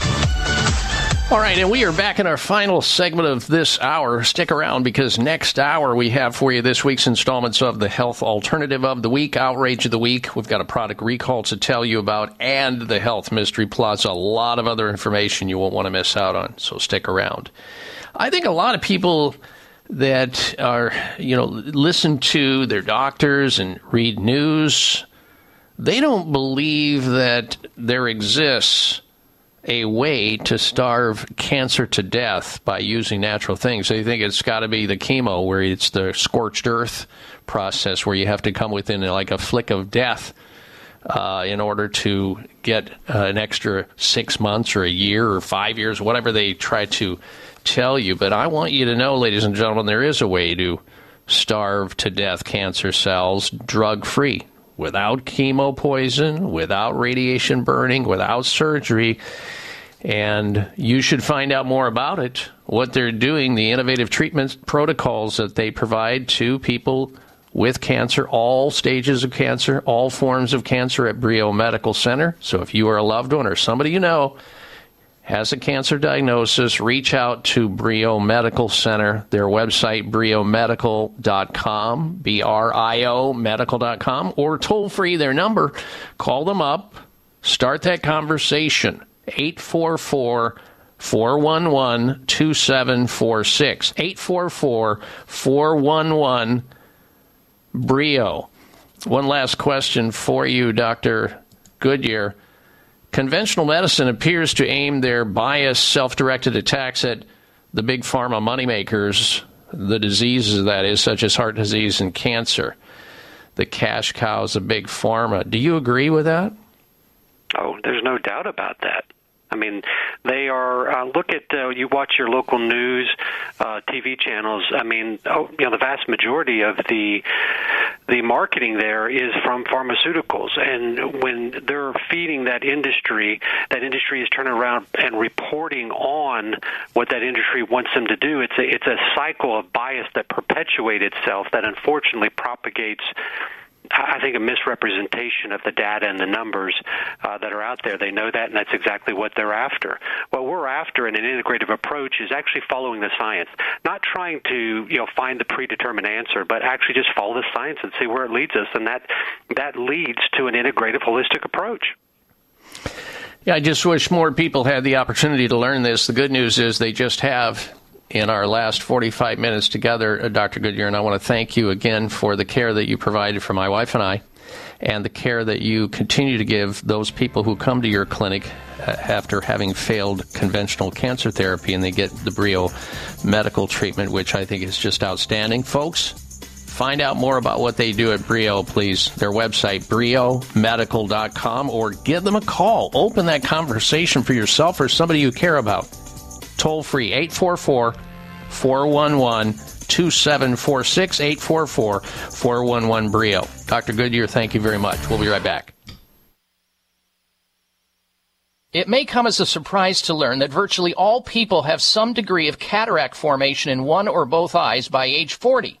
All right, and we are back in our final segment of this hour. Stick around because next hour we have for you this week's installments of the Health Alternative of the Week, Outrage of the Week. We've got a product recall to tell you about and the Health Mystery, plus a lot of other information you won't want to miss out on. So stick around. I think a lot of people that are, you know, listen to their doctors and read news, they don't believe that there exists a way to starve cancer to death by using natural things. They think it's got to be the chemo, where it's the scorched earth process, where you have to come within like a flick of death uh, in order to get uh, an extra six months or a year or five years, whatever they try to tell you. But I want you to know, ladies and gentlemen, there is a way to starve to death cancer cells drug free without chemo poison, without radiation burning, without surgery. And you should find out more about it, what they're doing, the innovative treatment protocols that they provide to people with cancer, all stages of cancer, all forms of cancer at Brio Medical Center. So if you are a loved one or somebody you know has a cancer diagnosis, reach out to Brio Medical Center. Their website, briomedical.com, B R I O medical.com, or toll free their number. Call them up, start that conversation. 844 411 2746. 844 411 Brio. One last question for you, Dr. Goodyear. Conventional medicine appears to aim their biased, self directed attacks at the big pharma moneymakers, the diseases that is, such as heart disease and cancer. The cash cows of big pharma. Do you agree with that? Oh, there's no doubt about that. I mean, they are. Uh, look at uh, you watch your local news, uh, TV channels. I mean, oh, you know, the vast majority of the the marketing there is from pharmaceuticals, and when they're feeding that industry, that industry is turning around and reporting on what that industry wants them to do. It's a it's a cycle of bias that perpetuates itself that unfortunately propagates I think a misrepresentation of the data and the numbers uh, that are out there. They know that, and that's exactly what they're after. What we're after in an integrative approach is actually following the science, not trying to you know find the predetermined answer, but actually just follow the science and see where it leads us, and that that leads to an integrative, holistic approach. Yeah, I just wish more people had the opportunity to learn this. The good news is they just have in our last 45 minutes together, uh, Dr. Goodyear, and I want to thank you again for the care that you provided for my wife and I, and the care that you continue to give those people who come to your clinic uh, after having failed conventional cancer therapy and they get the Brio medical treatment, which I think is just outstanding. Folks, find out more about what they do at Brio, please. Their website, briomedical.com, or give them a call. Open that conversation for yourself or somebody you care about toll free 844 411 2746 844 411 Brio. Dr. Goodyear, thank you very much. We'll be right back. It may come as a surprise to learn that virtually all people have some degree of cataract formation in one or both eyes by age 40.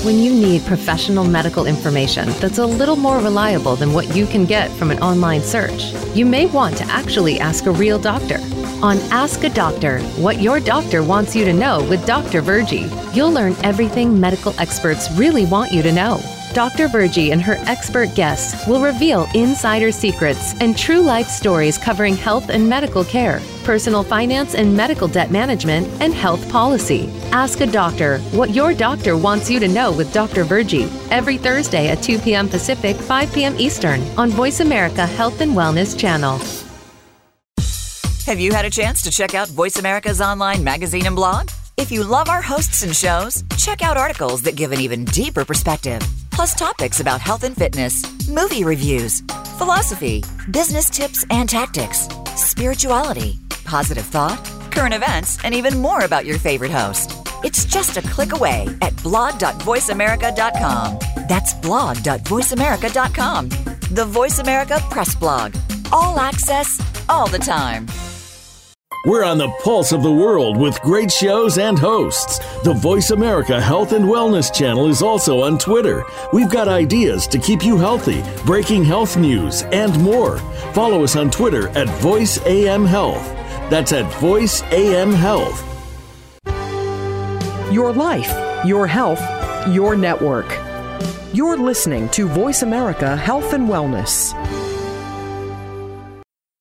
When you need professional medical information that's a little more reliable than what you can get from an online search, you may want to actually ask a real doctor. On Ask a Doctor, what your doctor wants you to know with Dr. Virgie, you'll learn everything medical experts really want you to know. Dr. Virgie and her expert guests will reveal insider secrets and true life stories covering health and medical care, personal finance and medical debt management, and health policy. Ask a doctor what your doctor wants you to know with Dr. Virgie every Thursday at 2 p.m. Pacific, 5 p.m. Eastern on Voice America Health and Wellness Channel. Have you had a chance to check out Voice America's online magazine and blog? If you love our hosts and shows, check out articles that give an even deeper perspective plus topics about health and fitness, movie reviews, philosophy, business tips and tactics, spirituality, positive thought, current events, and even more about your favorite host. It's just a click away at blog.voiceamerica.com. That's blog.voiceamerica.com. The Voice America Press Blog. All access, all the time. We're on the pulse of the world with great shows and hosts. The Voice America Health and Wellness channel is also on Twitter. We've got ideas to keep you healthy, breaking health news, and more. Follow us on Twitter at Voice AM Health. That's at Voice AM Health. Your life, your health, your network. You're listening to Voice America Health and Wellness.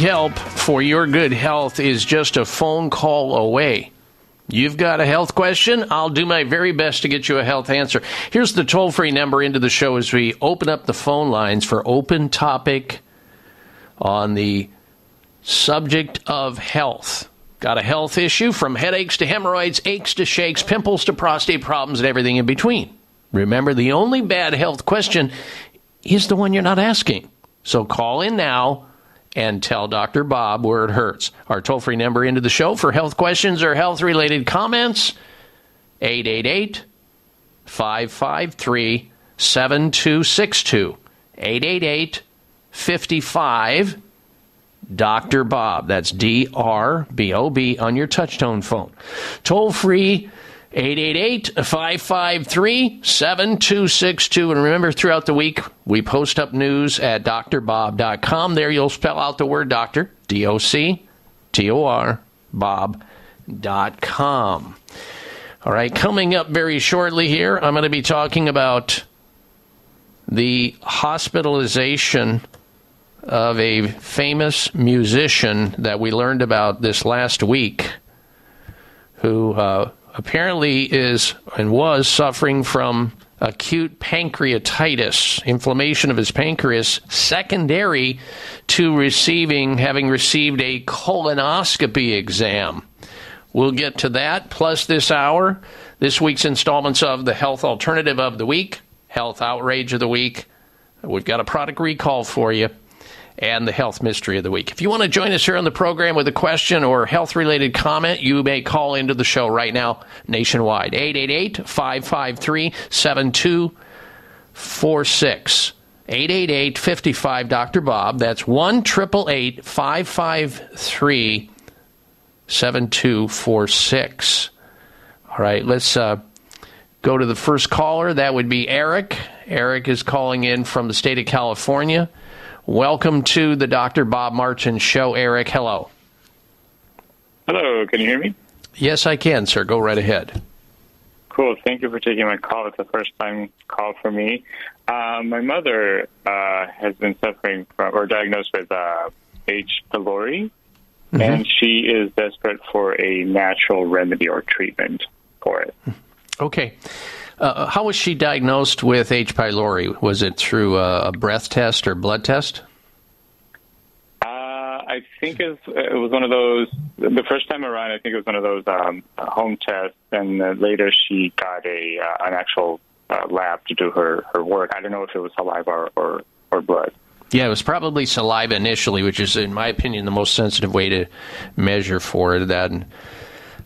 Help for your good health is just a phone call away. You've got a health question? I'll do my very best to get you a health answer. Here's the toll free number into the show as we open up the phone lines for open topic on the subject of health. Got a health issue from headaches to hemorrhoids, aches to shakes, pimples to prostate problems, and everything in between. Remember, the only bad health question is the one you're not asking. So call in now and tell Dr. Bob where it hurts. Our toll free number into the show for health questions or health related comments 888 553 7262. 888 55 Dr. Bob. That's D R B O B on your touchtone phone. Toll free 888-553-7262. And remember throughout the week we post up news at drbob.com there you'll spell out the word doctor d-o-c t-o-r bob.com all right coming up very shortly here i'm going to be talking about the hospitalization of a famous musician that we learned about this last week who uh, apparently is and was suffering from acute pancreatitis, inflammation of his pancreas, secondary to receiving, having received a colonoscopy exam. We'll get to that, plus this hour, this week's installments of the Health Alternative of the Week, Health Outrage of the Week. We've got a product recall for you and the health mystery of the week. If you want to join us here on the program with a question or health related comment, you may call into the show right now nationwide 888 553 7246. 888 55 Dr. Bob. That's 1 888 553 7246. All right, let's uh, go to the first caller. That would be Eric. Eric is calling in from the state of California. Welcome to the Dr. Bob Martin Show, Eric. Hello. Hello, can you hear me? Yes, I can, sir. Go right ahead. Cool. Thank you for taking my call. It's a first time call for me. Uh, my mother uh, has been suffering from or diagnosed with uh, H. pylori, Mm-hmm. and she is desperate for a natural remedy or treatment for it. Okay. Uh, how was she diagnosed with H. pylori? Was it through a, a breath test or blood test? Uh, I think it was one of those. The first time around, I think it was one of those um, home tests, and uh, later she got a uh, an actual uh, lab to do her, her work. I don't know if it was saliva or, or, or blood. Yeah, it was probably saliva initially, which is, in my opinion, the most sensitive way to measure for it. That,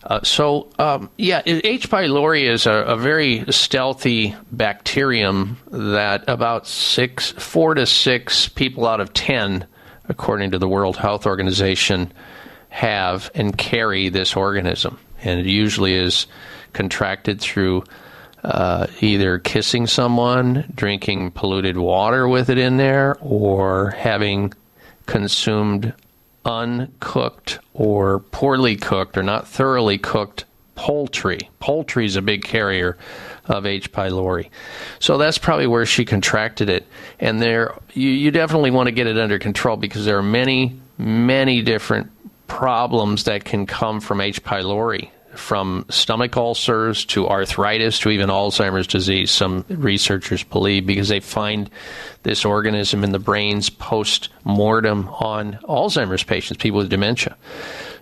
uh, so um, yeah, H. pylori is a, a, very stealthy bacterium that about six, four to six people out of ten, according to the World Health Organization, have and carry this organism, and it usually is contracted through. Uh, either kissing someone, drinking polluted water with it in there, or having consumed uncooked or poorly cooked or not thoroughly cooked poultry. Poultry is a big carrier of H. pylori. So that's probably where she contracted it. And there, you, you definitely want to get it under control because there are many, many different problems that can come from H. pylori from stomach ulcers to arthritis to even Alzheimer's disease, some researchers believe, because they find this organism in the brains post mortem on Alzheimer's patients, people with dementia.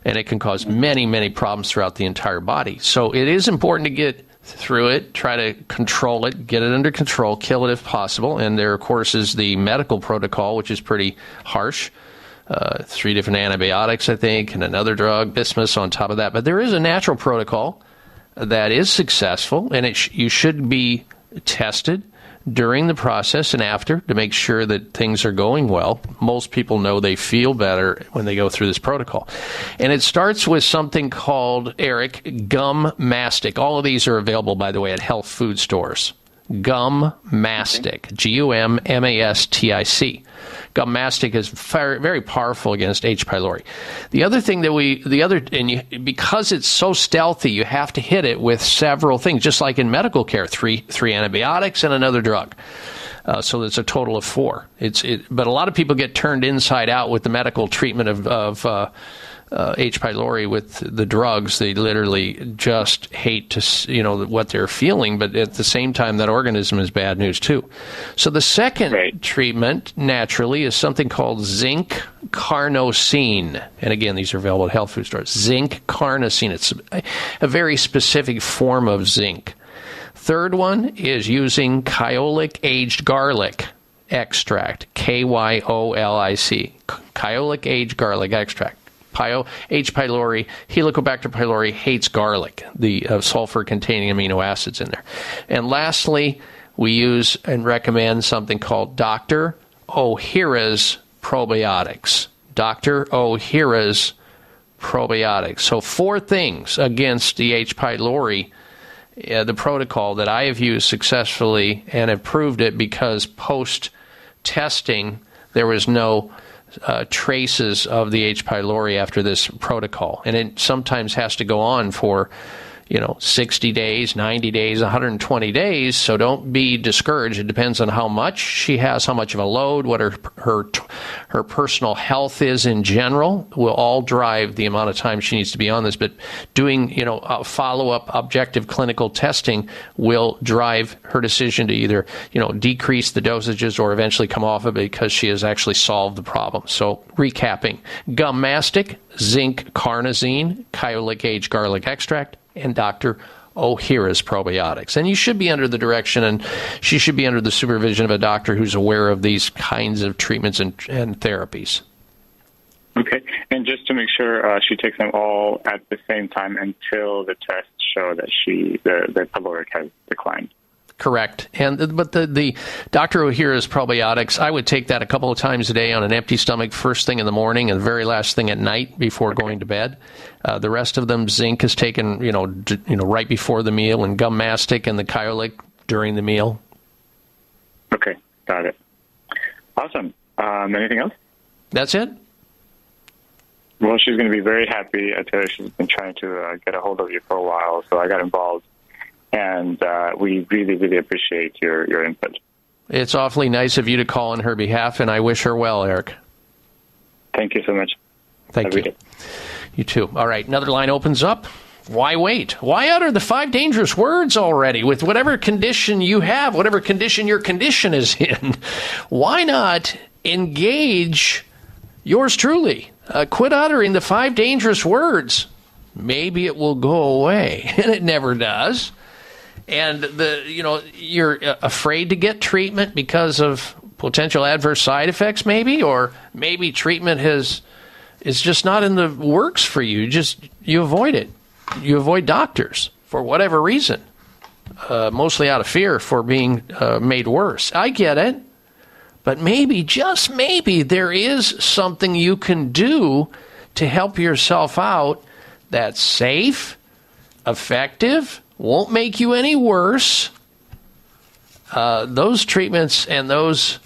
And it can cause many, many problems throughout the entire body. So it is important to get through it, try to control it, get it under control, kill it if possible. And there, of course, is the medical protocol, which is pretty harsh uh, three different antibiotics, I think, and another drug, bismuth, on top of that. But there is a natural protocol that is successful, and it sh- you should be tested during the process and after to make sure that things are going well. Most people know they feel better when they go through this protocol. And it starts with something called, Eric, gum mastic. All of these are available, by the way, at health food stores. Gum mastic, G U M M A S T I C gum mastic is very, very powerful against H. pylori. The other thing that we, the other, and you, because it's so stealthy, you have to hit it with several things, just like in medical care, three, three antibiotics and another drug. Uh, so it's a total of four. It's, it, but a lot of people get turned inside out with the medical treatment of, of uh, uh, H. pylori with the drugs, they literally just hate to, you know, what they're feeling. But at the same time, that organism is bad news too. So the second right. treatment, naturally, is something called zinc carnosine. And again, these are available at health food stores. Zinc carnosine. It's a, a very specific form of zinc. Third one is using kyolic aged garlic extract, K Y O L I C, kyolic aged garlic extract. Pyo, H. pylori, Helicobacter pylori hates garlic, the uh, sulfur containing amino acids in there. And lastly, we use and recommend something called Dr. Ohhira's probiotics. Dr. Ohhira's probiotics. So, four things against the H. pylori. Uh, the protocol that I have used successfully and have proved it because post testing there was no uh, traces of the H. pylori after this protocol, and it sometimes has to go on for you know 60 days 90 days 120 days. So don't be discouraged. It depends on how much she has how much of a load what her her her personal health is in general will all drive the amount of time she needs to be on this. But doing you know follow up objective clinical testing will drive her decision to either you know decrease the dosages or eventually come off of it because she has actually solved the problem. So recapping gum mastic zinc carnosine kyolic aged garlic extract and Dr. Ohhira's probiotics. And you should be under the direction and she should be under the supervision of a doctor who's aware of these kinds of treatments and, and therapies. Okay. And just to make sure uh, she takes them all at the same time until the tests show that she the, the caloric has declined. Correct. And but the the Dr. Ohhira's probiotics, I would take that a couple of times a day on an empty stomach, first thing in the morning and the very last thing at night before going to bed. Uh, the rest of them, zinc is taken, you know, d- you know, right before the meal, and gum mastic and the Kyolic during the meal. Okay, got it. Awesome. Um, anything else? That's it. Well, she's going to be very happy. I tell her she's been trying to uh, get a hold of you for a while, so I got involved, and uh, we really, really appreciate your your input. It's awfully nice of you to call on her behalf, and I wish her well, Eric. Thank you so much. Thank you. You too. All right, another line opens up. Why wait? Why utter the five dangerous words already with whatever condition you have, whatever condition your condition is in? Why not engage yours truly? Uh, quit uttering the five dangerous words. Maybe it will go away, and it never does. And the you know you're uh, afraid to get treatment because of potential adverse side effects, maybe, or maybe treatment has is just not in the works for you. Just you avoid it. You avoid doctors for whatever reason, uh, mostly out of fear for being uh, made worse. I get it. But maybe, just maybe, there is something you can do to help yourself out that's safe, effective, won't make you any worse. Uh, those treatments and those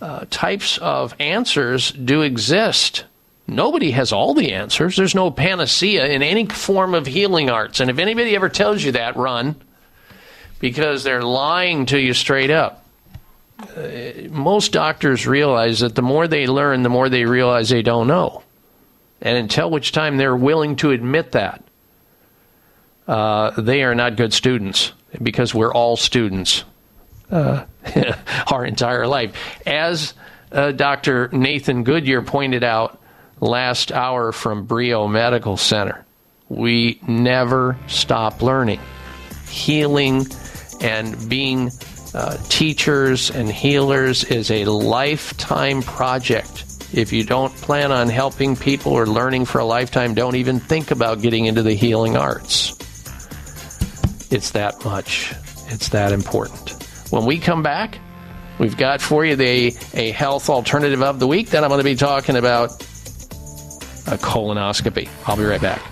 uh, types of answers do exist. Nobody has all the answers. There's no panacea in any form of healing arts. And if anybody ever tells you that, run because they're lying to you straight up. Uh, most doctors realize that the more they learn, the more they realize they don't know. And until which time they're willing to admit that, uh, they are not good students because we're all students uh, our entire life. As uh, Dr. Nathan Goodyear pointed out last hour from Brio Medical Center, we never stop learning. Healing and being uh, teachers and healers is a lifetime project. If you don't plan on helping people or learning for a lifetime, don't even think about getting into the healing arts. It's that much. It's that important. When we come back, we've got for you the a health alternative of the week. Then I'm going to be talking about a colonoscopy. I'll be right back.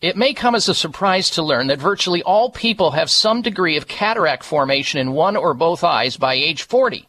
It may come as a surprise to learn that virtually all people have some degree of cataract formation in one or both eyes by age 40.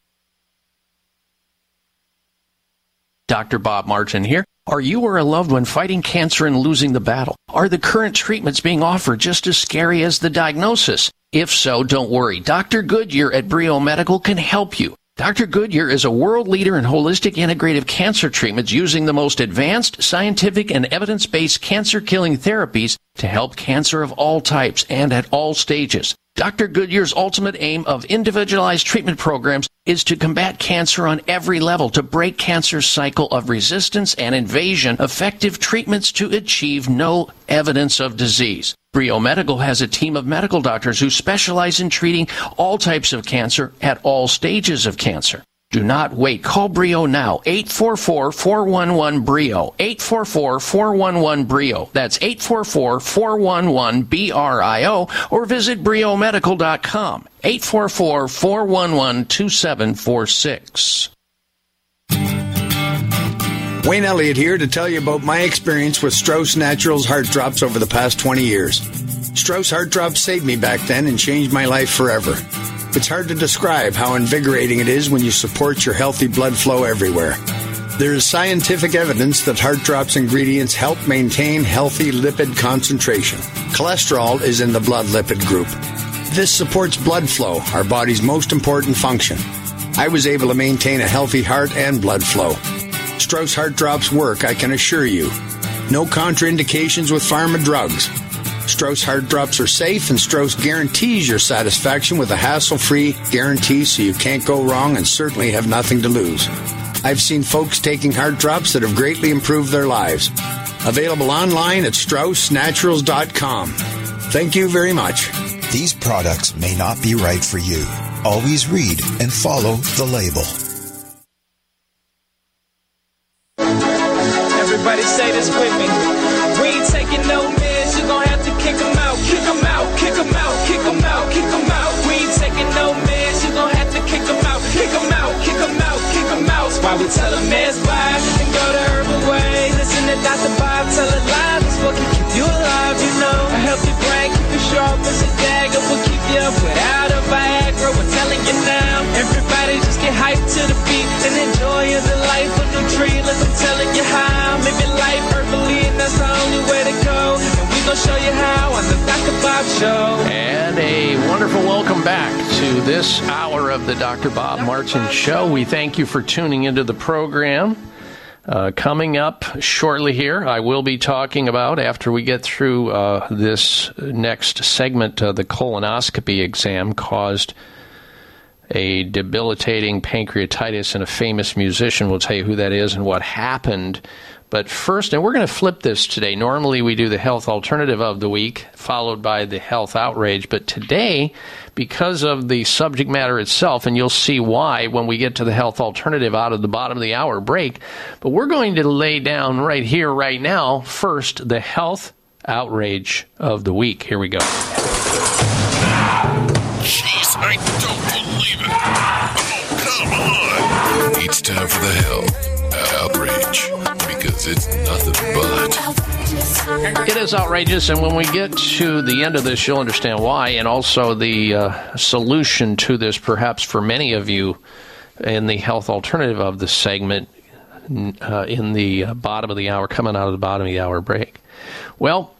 Dr. Bob Martin here. Are you or a loved one fighting cancer and losing the battle? Are the current treatments being offered just as scary as the diagnosis? If so, don't worry. Dr. Goodyear at Brio Medical can help you. Dr. Goodyear is a world leader in holistic integrative cancer treatments using the most advanced scientific and evidence-based cancer killing therapies to help cancer of all types and at all stages. Dr. Goodyear's ultimate aim of individualized treatment programs is to combat cancer on every level, to break cancer's cycle of resistance and invasion, effective treatments to achieve no evidence of disease. Brio Medical has a team of medical doctors who specialize in treating all types of cancer at all stages of cancer. Do not wait. Call Brio now. 844-411-BRIO. 844-411-BRIO. That's 844-411-BRIO or visit briomedical.com. 844-411-2746. Wayne Elliott here to tell you about my experience with Strauss Naturals Heart Drops over the past 20 years. Strauss Heart Drops saved me back then and changed my life forever. It's hard to describe how invigorating it is when you support your healthy blood flow everywhere. There is scientific evidence that Heart Drops ingredients help maintain healthy lipid concentration. Cholesterol is in the blood lipid group. This supports blood flow, our body's most important function. I was able to maintain a healthy heart and blood flow. Strauss Heart Drops work, I can assure you. No contraindications with pharma drugs. Strauss Heart Drops are safe, and Strauss guarantees your satisfaction with a hassle free guarantee so you can't go wrong and certainly have nothing to lose. I've seen folks taking heart drops that have greatly improved their lives. Available online at StraussNaturals.com. Thank you very much. These products may not be right for you. Always read and follow the label. And we gonna show you how on the Dr. Bob Show. And a wonderful welcome back to this hour of the Dr. Bob Martin Show. We thank you for tuning into the program. Uh, coming up shortly here, I will be talking about, after we get through uh, this next segment, uh, the colonoscopy exam caused a debilitating pancreatitis, and a famous musician We'll tell you who that is and what happened. But first, and we're going to flip this today. Normally, we do the health alternative of the week, followed by the health outrage. But today, because of the subject matter itself, and you'll see why when we get to the health alternative out of the bottom of the hour break, but we're going to lay down right here, right now, first, the health outrage of the week. Here we go. Jeez, I don't believe it. Oh, come on. It's time for the hell outrage because it's nothing but. It is outrageous, and when we get to the end of this, you'll understand why, and also the uh, solution to this, perhaps for many of you in the health alternative of this segment uh, in the uh, bottom of the hour, coming out of the bottom of the hour break. Well,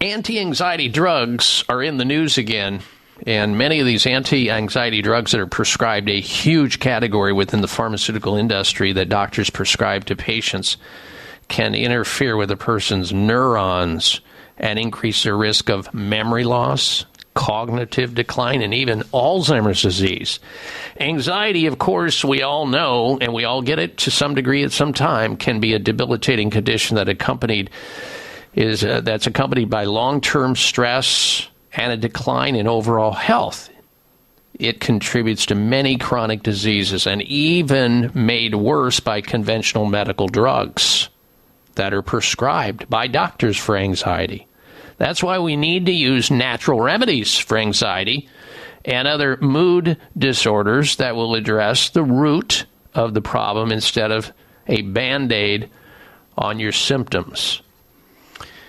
anti anxiety drugs are in the news again. And many of these anti anxiety drugs that are prescribed, a huge category within the pharmaceutical industry that doctors prescribe to patients, can interfere with a person's neurons and increase their risk of memory loss, cognitive decline, and even Alzheimer's disease. Anxiety, of course, we all know, and we all get it to some degree at some time, can be a debilitating condition that accompanied is uh, that's accompanied by long-term stress and a decline in overall health. It contributes to many chronic diseases and even made worse by conventional medical drugs that are prescribed by doctors for anxiety. That's why we need to use natural remedies for anxiety and other mood disorders that will address the root of the problem instead of a band aid on your symptoms.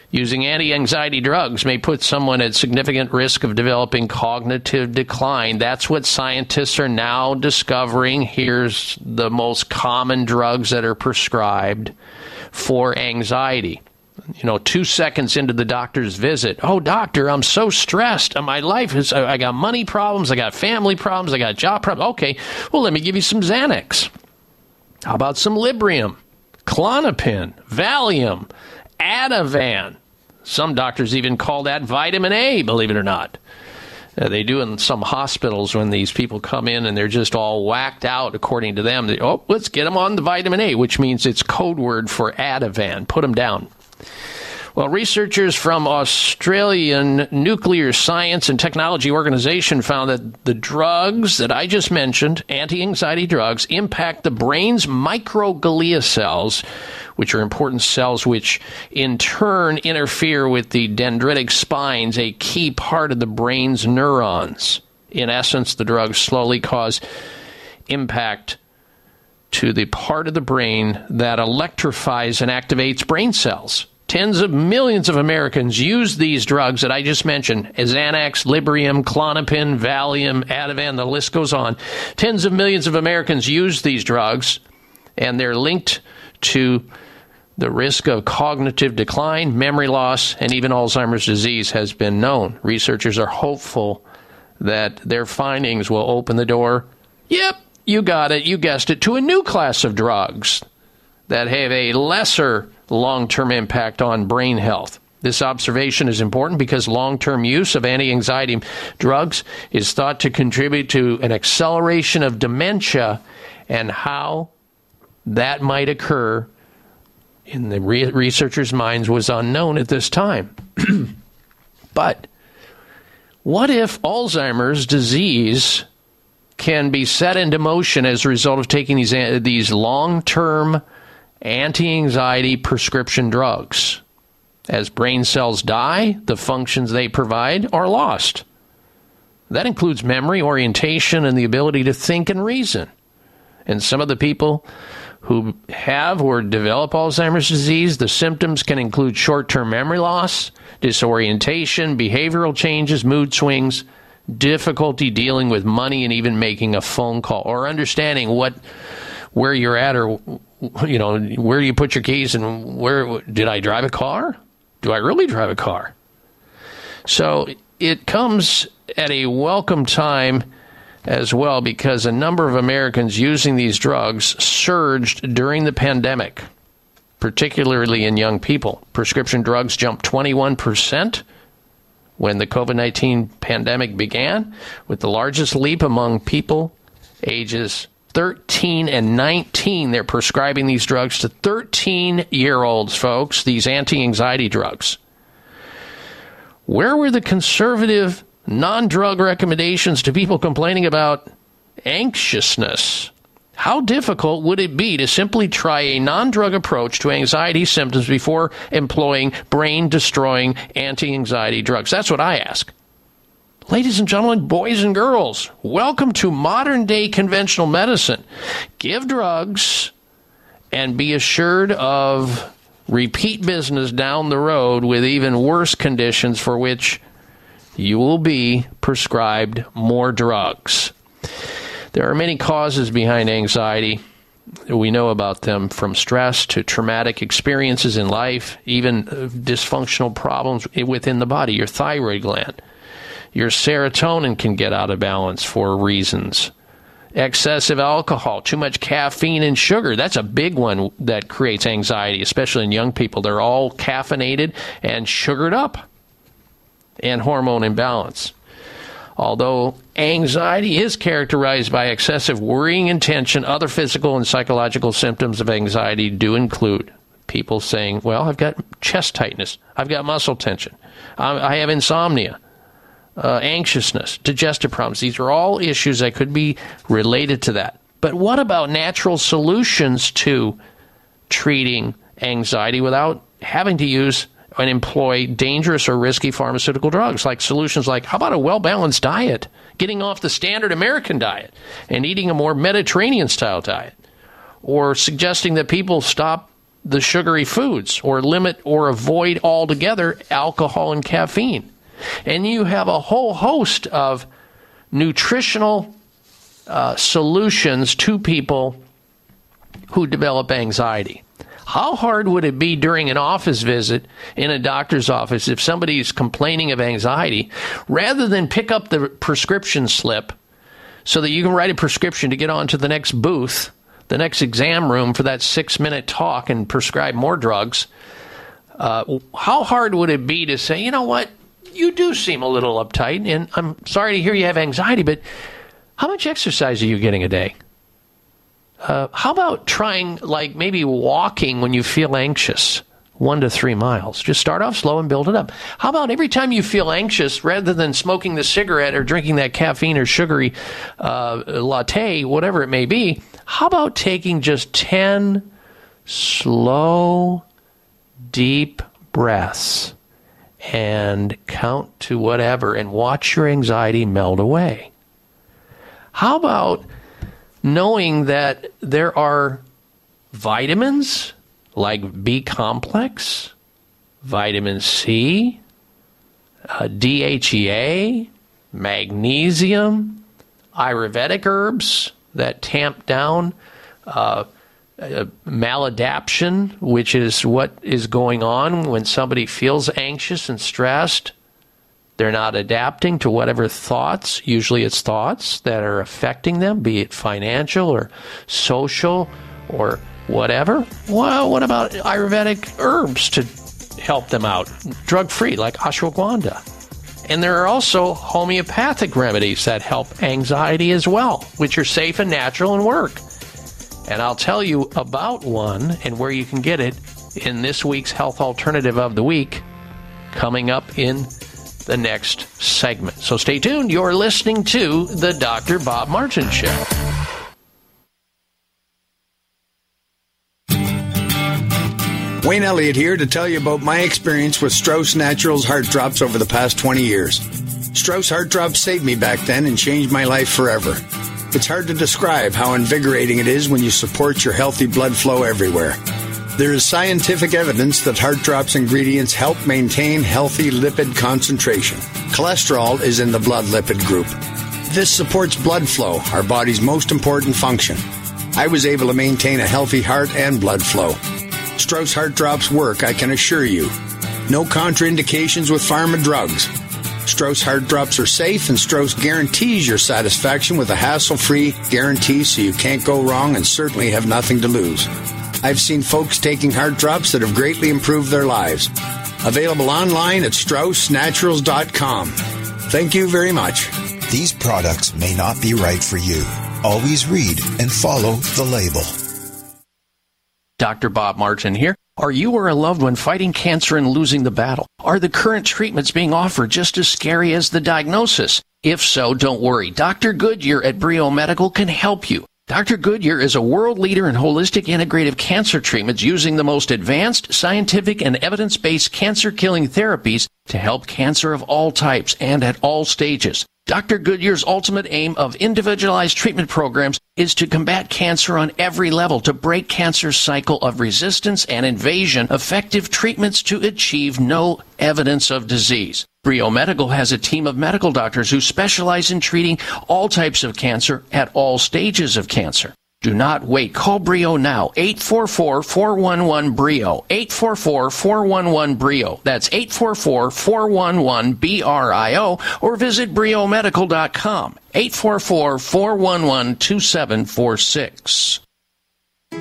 Using anti anxiety drugs may put someone at significant risk of developing cognitive decline. That's what scientists are now discovering. Here's the most common drugs that are prescribed for anxiety. You know, two seconds into the doctor's visit, oh, doctor, I'm so stressed. Uh, my life is, uh, I got money problems, I got family problems, I got job problems. Okay, well, let me give you some Xanax. How about some Librium, Klonopin, Valium? Ativan. Some doctors even call that vitamin A, believe it or not. Uh, they do in some hospitals when these people come in and they're just all whacked out, according to them. They, oh, let's get them on the vitamin A, which means it's code word for Ativan. Put them down. Well, researchers from Australian Nuclear Science and Technology Organization found that the drugs that I just mentioned, anti anxiety drugs, impact the brain's microglia cells, which are important cells which in turn interfere with the dendritic spines, a key part of the brain's neurons. In essence, the drugs slowly cause impact to the part of the brain that electrifies and activates brain cells. Tens of millions of Americans use these drugs that I just mentioned Xanax, Librium, Klonopin, Valium, Ativan, the list goes on. Tens of millions of Americans use these drugs and they're linked to the risk of cognitive decline, memory loss, and even Alzheimer's disease has been known. Researchers are hopeful that their findings will open the door. Yep, you got it, you guessed it, to a new class of drugs that have a lesser long term impact on brain health. This observation is important because long term use of anti anxiety drugs is thought to contribute to an acceleration of dementia, and how that might occur in the re- researchers' minds was unknown at this time. but what if Alzheimer's disease can be set into motion as a result of taking these, these long term anti anxiety prescription drugs? As brain cells die, the functions they provide are lost. That includes memory, orientation, and the ability to think and reason. And some of the people who have or develop Alzheimer's disease, the symptoms can include short term memory loss, disorientation, behavioral changes, mood swings, difficulty dealing with money and even making a phone call or understanding what where you're at or you know where you put your keys and where did I drive a car? Do I really drive a car? So it comes at a welcome time as well because a number of Americans using these drugs surged during the pandemic, particularly in young people. Prescription drugs jumped 21% when the COVID 19 pandemic began, with the largest leap among people ages 13 and 19. They're prescribing these drugs to 13 year olds, folks, these anti anxiety drugs. Where were the conservative non drug recommendations to people complaining about anxiousness. How difficult would it be to simply try a non drug approach to anxiety symptoms before employing brain destroying anti anxiety drugs? That's what I ask. Ladies and gentlemen, boys and girls, welcome to modern day conventional medicine. Give drugs and be assured of repeat business down the road with even worse conditions for which you will be prescribed more drugs. There are many causes behind anxiety. We know about them from stress to traumatic experiences in life, even uh, dysfunctional problems within the body, your thyroid gland. Your serotonin can get out of balance for reasons. Excessive alcohol, too much caffeine and sugar. That's a big one that creates anxiety, especially in young people. They're all caffeinated and sugared up and hormone imbalance. Although anxiety is characterized by excessive worrying and tension, other physical and psychological symptoms of anxiety do include people saying, Well, I've got chest tightness, I've got muscle tension, I have insomnia, uh, anxiousness, digestive problems. These are all issues that could be related to that. But what about natural solutions to treating anxiety without having to use and employ dangerous or risky pharmaceutical drugs, like solutions like how about a well balanced diet, getting off the standard American diet and eating a more Mediterranean style diet, or suggesting that people stop the sugary foods or limit or avoid altogether alcohol and caffeine. And you have a whole host of nutritional uh, solutions to people who develop anxiety. How hard would it be during an office visit in a doctor's office if somebody's complaining of anxiety, rather than pick up the prescription slip so that you can write a prescription to get on to the next booth, the next exam room for that six minute talk and prescribe more drugs? Uh, how hard would it be to say, you know what, you do seem a little uptight, and I'm sorry to hear you have anxiety, but how much exercise are you getting a day? Uh, how about trying, like, maybe walking when you feel anxious? One to three miles. Just start off slow and build it up. How about every time you feel anxious, rather than smoking the cigarette or drinking that caffeine or sugary uh, latte, whatever it may be, how about taking just 10 slow, deep breaths and count to whatever and watch your anxiety melt away? How about knowing that there are vitamins like B complex, vitamin C, uh, DHEA, magnesium, Ayurvedic herbs that tamp down uh, uh, maladaption, which is what is going on when somebody feels anxious and stressed. They're not adapting to whatever thoughts, usually it's thoughts that are affecting them, be it financial or social or whatever. Well, what about Ayurvedic herbs to help them out, drug free, like ashwagandha? And there are also homeopathic remedies that help anxiety as well, which are safe and natural and work. And I'll tell you about one and where you can get it in this week's Health Alternative of the Week coming up in the next segment. So stay tuned. You're listening to The Dr. Bob Martin Show. Wayne Elliott here to tell you about my experience with Strauss Naturals Heart Drops over the past 20 years. Strauss Heart Drops saved me back then and changed my life forever. It's hard to describe how invigorating it is when you support your healthy blood flow everywhere. There is scientific evidence that Heart Drops ingredients help maintain healthy lipid concentration. Cholesterol is in the blood lipid group. This supports blood flow, our body's most important function. I was able to maintain a healthy heart and blood flow. Strauss Heart Drops work, I can assure you. No contraindications with pharma drugs. Strauss Heart Drops are safe, and Strauss guarantees your satisfaction with a hassle free guarantee so you can't go wrong and certainly have nothing to lose. I've seen folks taking heart drops that have greatly improved their lives. Available online at StraussNaturals.com. Thank you very much. These products may not be right for you. Always read and follow the label. Dr. Bob Martin here. Are you or a loved one fighting cancer and losing the battle? Are the current treatments being offered just as scary as the diagnosis? If so, don't worry. Dr. Goodyear at Brio Medical can help you. Dr. Goodyear is a world leader in holistic integrative cancer treatments using the most advanced scientific and evidence-based cancer killing therapies to help cancer of all types and at all stages. Dr. Goodyear's ultimate aim of individualized treatment programs is to combat cancer on every level, to break cancer's cycle of resistance and invasion, effective treatments to achieve no evidence of disease. Brio Medical has a team of medical doctors who specialize in treating all types of cancer at all stages of cancer. Do not wait. Call Brio now. 844-411-BRIO. 844-411-BRIO. That's 844-411-BRIO or visit briomedical.com. 844-411-2746.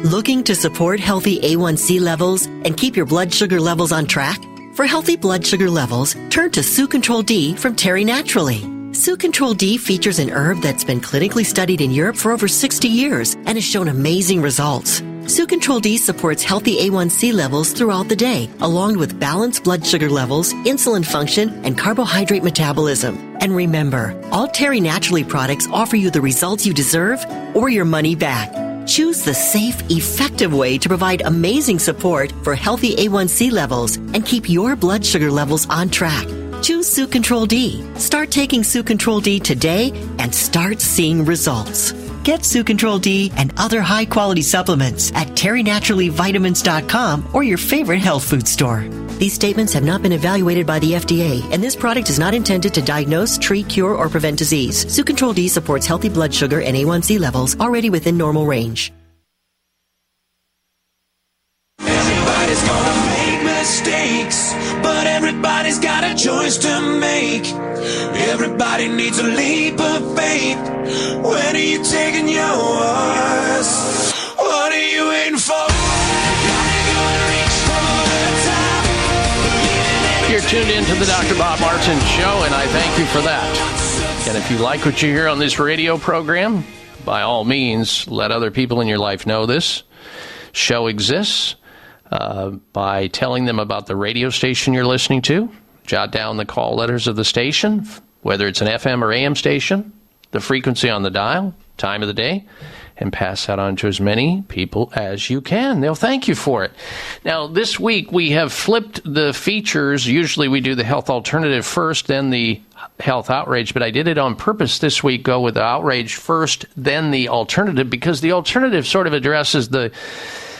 Looking to support healthy A1C levels and keep your blood sugar levels on track? For healthy blood sugar levels, turn to Sucontral D from Terry Naturally. Sucontral D features an herb that's been clinically studied in Europe for over 60 years and has shown amazing results. Sucontral D supports healthy A1C levels throughout the day, along with balanced blood sugar levels, insulin function, and carbohydrate metabolism. And remember, all Terry Naturally products offer you the results you deserve or your money back. Choose the safe, effective way to provide amazing support for healthy A1C levels and keep your blood sugar levels on track. Choose Sucontral D. Start taking Sucontral D today and start seeing results. Get Sucontral D and other high quality supplements at terrynaturallyvitamins.com or your favorite health food store. These statements have not been evaluated by the FDA, and this product is not intended to diagnose, treat, cure, or prevent disease. Sucontral D supports healthy blood sugar and A1C levels already within normal range. Everybody's gonna make mistakes, but everybody's got a choice to make. Everybody needs a leap of faith. When are you taking yours? What are you waiting for? Tuned in to the Dr. Bob Martin Show, and I thank you for that. And if you like what you hear on this radio program, by all means, let other people in your life know this show exists uh, by telling them about the radio station you're listening to. Jot down the call letters of the station, whether it's an FM or AM station, the frequency on the dial, time of the day, and pass that on to as many people as you can. They'll thank you for it. Now, this week we have flipped the features. Usually we do the health alternative first, then the health outrage, but I did it on purpose this week, go with the outrage first, then the alternative, because the alternative sort of addresses the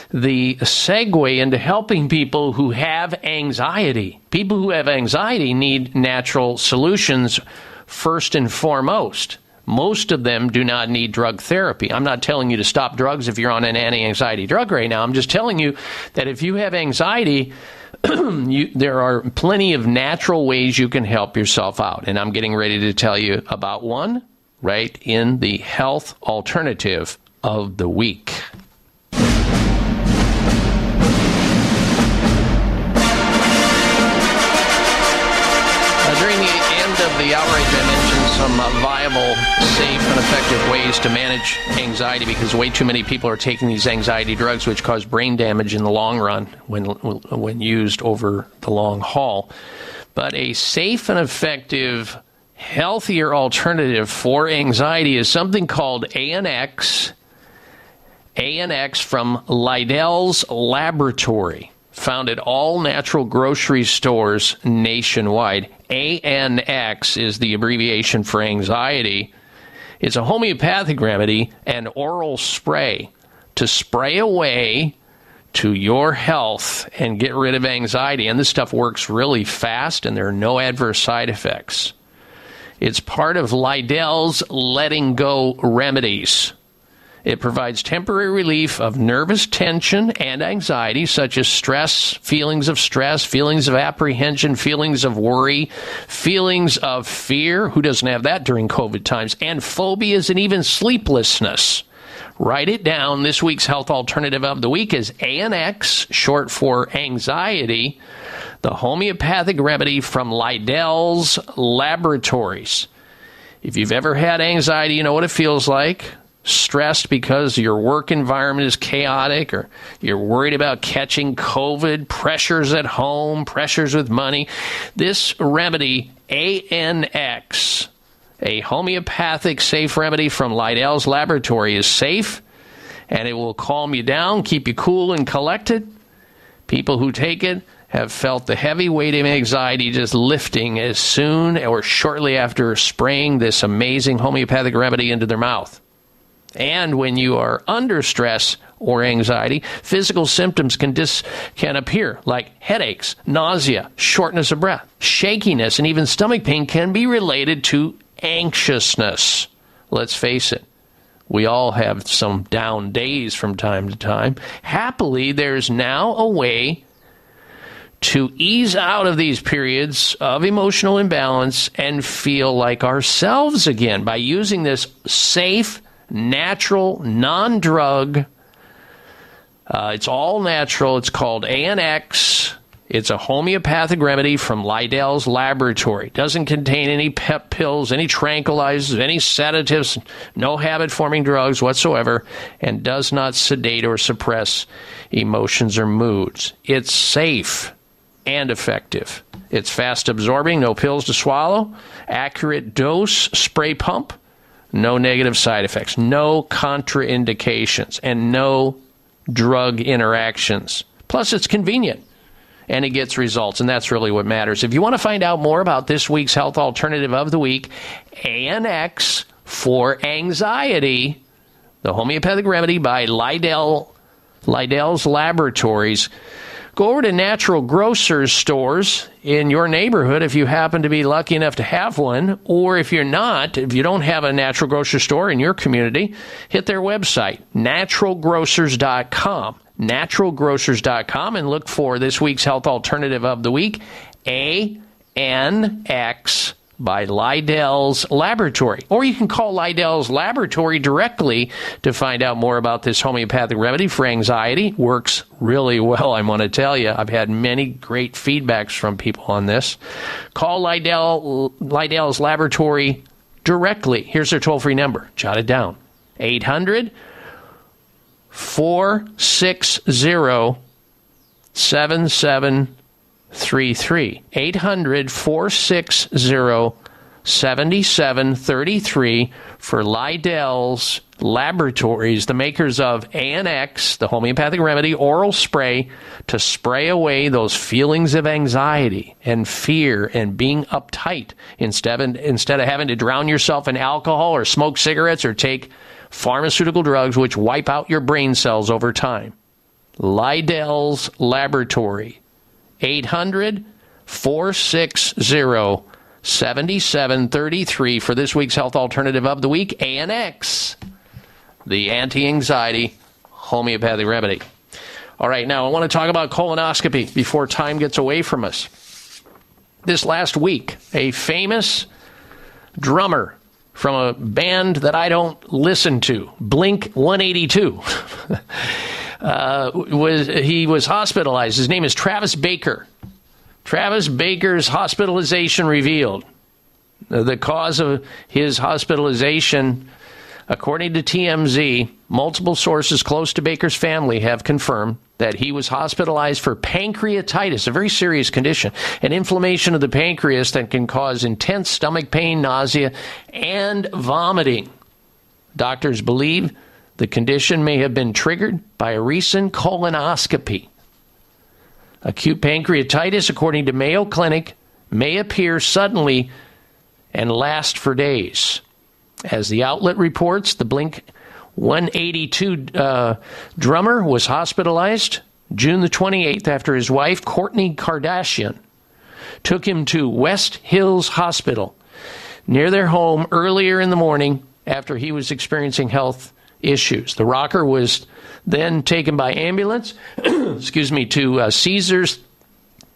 the segue into helping people who have anxiety. People who have anxiety need natural solutions first and foremost. Most of them do not need drug therapy. I'm not telling you to stop drugs if you're on an anti anxiety drug right now. I'm just telling you that if you have anxiety, you, there are plenty of natural ways you can help yourself out. And I'm getting ready to tell you about one right in the health alternative of the week. Some uh, viable, safe, and effective ways to manage anxiety because way too many people are taking these anxiety drugs, which cause brain damage in the long run when when used over the long haul. But a safe and effective, healthier alternative for anxiety is something called ANX. ANX from Liddell's Laboratory found at all natural grocery stores nationwide. ANX is the abbreviation for anxiety. It's a homeopathic remedy and oral spray to spray away to your health and get rid of anxiety. And this stuff works really fast and there are no adverse side effects. It's part of Liddell's letting go remedies. It provides temporary relief of nervous tension and anxiety, such as stress, feelings of stress, feelings of apprehension, feelings of worry, feelings of fear. Who doesn't have that during COVID times? And phobias and even sleeplessness. Write it down. This week's health alternative of the week is ANX, short for anxiety, the homeopathic remedy from Liddell's Laboratories. If you've ever had anxiety, you know what it feels like stressed because your work environment is chaotic or you're worried about catching COVID, pressures at home, pressures with money, this remedy, ANX, a homeopathic safe remedy from Liddell's laboratory, is safe and it will calm you down, keep you cool and collected. People who take it have felt the heavy weight of anxiety just lifting as soon or shortly after spraying this amazing homeopathic remedy into their mouth. And when you are under stress or anxiety, physical symptoms can dis- can appear like headaches, nausea, shortness of breath, shakiness, and even stomach pain can be related to anxiousness. Let's face it. We all have some down days from time to time. Happily, there's now a way to ease out of these periods of emotional imbalance and feel like ourselves again by using this safe natural, non drug. Uh, it's all natural. It's called ANX. It's a homeopathic remedy from Liddell's laboratory. Doesn't contain any pep pills, any tranquilizers, any sedatives, no habit forming drugs whatsoever, and does not sedate or suppress emotions or moods. It's safe and effective. It's fast absorbing, no pills to swallow, accurate dose, spray pump no negative side effects, no contraindications, and no drug interactions. Plus, it's convenient and it gets results, and that's really what matters. If you want to find out more about this week's health alternative of the week, ANX for anxiety, the homeopathic remedy by Liddell, Liddell's Laboratories Go over to natural grocers stores in your neighborhood if you happen to be lucky enough to have one, or if you're not, if you don't have a natural grocery store in your community, hit their website, naturalgrocers.com. Naturalgrocers.com and look for this week's health alternative of the week, ANX by Liddell's Laboratory. Or you can call Liddell's Laboratory directly to find out more about this homeopathic remedy for anxiety. Works really well, I want to tell you. I've had many great feedbacks from people on this. Call Liddell, Liddell's Laboratory directly. Here's their toll free number. Jot it down 800 460 7733. 800 460 7733 for Liddell's Laboratories, the makers of ANX, the homeopathic remedy oral spray to spray away those feelings of anxiety and fear and being uptight instead of, instead of having to drown yourself in alcohol or smoke cigarettes or take pharmaceutical drugs which wipe out your brain cells over time. Liddell's Laboratory, 800 460 7733 for this week's health alternative of the week, ANX, the anti anxiety homeopathic remedy. All right, now I want to talk about colonoscopy before time gets away from us. This last week, a famous drummer from a band that I don't listen to, Blink 182. uh, was he was hospitalized. His name is Travis Barker. Travis Barker's hospitalization revealed. The cause of his hospitalization, according to TMZ, multiple sources close to Barker's family have confirmed that he was hospitalized for pancreatitis, a very serious condition, an inflammation of the pancreas that can cause intense stomach pain, nausea, and vomiting. Doctors believe the condition may have been triggered by a recent colonoscopy. Acute pancreatitis, according to Mayo Clinic, may appear suddenly and last for days. As the outlet reports, the Blink 182 uh, drummer was hospitalized June the 28th after his wife, Kourtney Kardashian, took him to West Hills Hospital near their home earlier in the morning after he was experiencing health issues. The rocker was then taken by ambulance, excuse me, to uh, Caesars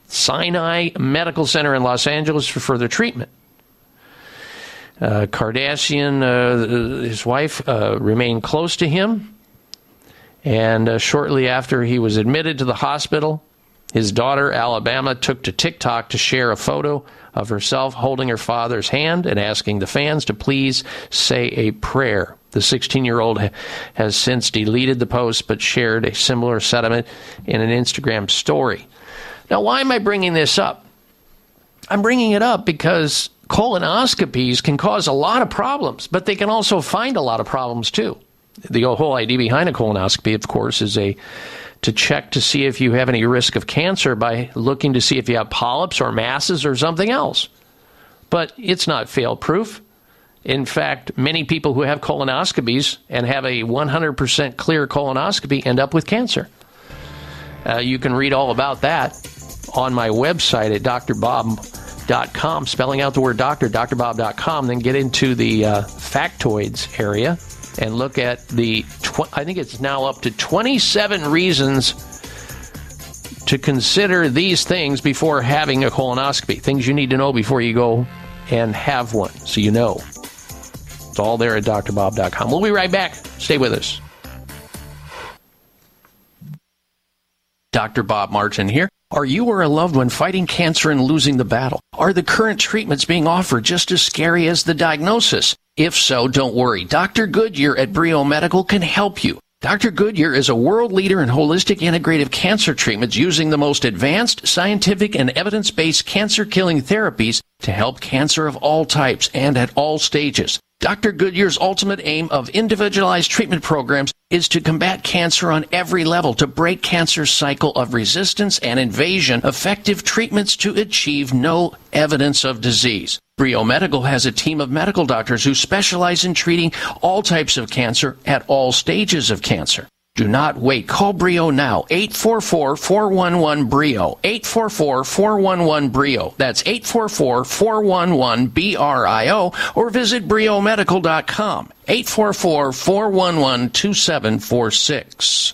Sinai Medical Center in Los Angeles for further treatment. Uh, Kardashian, uh, his wife, uh, remained close to him. And uh, shortly after he was admitted to the hospital, his daughter, Alabama, took to TikTok to share a photo of herself holding her father's hand and asking the fans to please say a prayer. The 16 year old has since deleted the post but shared a similar sentiment in an Instagram story. Now, why am I bringing this up? I'm bringing it up because colonoscopies can cause a lot of problems, but they can also find a lot of problems too. The whole idea behind a colonoscopy, of course, is a to check to see if you have any risk of cancer by looking to see if you have polyps or masses or something else. But it's not fail proof. In fact, many people who have colonoscopies and have a 100% clear colonoscopy end up with cancer. Uh, you can read all about that on my website at drbob.com, spelling out the word doctor, drbob.com, then get into the uh, factoids area and look at the, tw- I think it's now up to 27 reasons to consider these things before having a colonoscopy. Things you need to know before you go and have one, so you know. It's all there at drbob.com. We'll be right back. Stay with us. Dr. Bob Martin here. Are you or a loved one fighting cancer and losing the battle? Are the current treatments being offered just as scary as the diagnosis? If so, don't worry. Dr. Goodyear at Brio Medical can help you. Dr. Goodyear is a world leader in holistic integrative cancer treatments using the most advanced scientific and evidence-based cancer killing therapies to help cancer of all types and at all stages. Dr. Goodyear's ultimate aim of individualized treatment programs is to combat cancer on every level, to break cancer's cycle of resistance and invasion, effective treatments to achieve no evidence of disease. Brio Medical has a team of medical doctors who specialize in treating all types of cancer at all stages of cancer. Do not wait. Call Brio now. 844-411-BRIO. 844-411-BRIO. That's 844-411-BRIO or visit briomedical.com. 844-411-2746.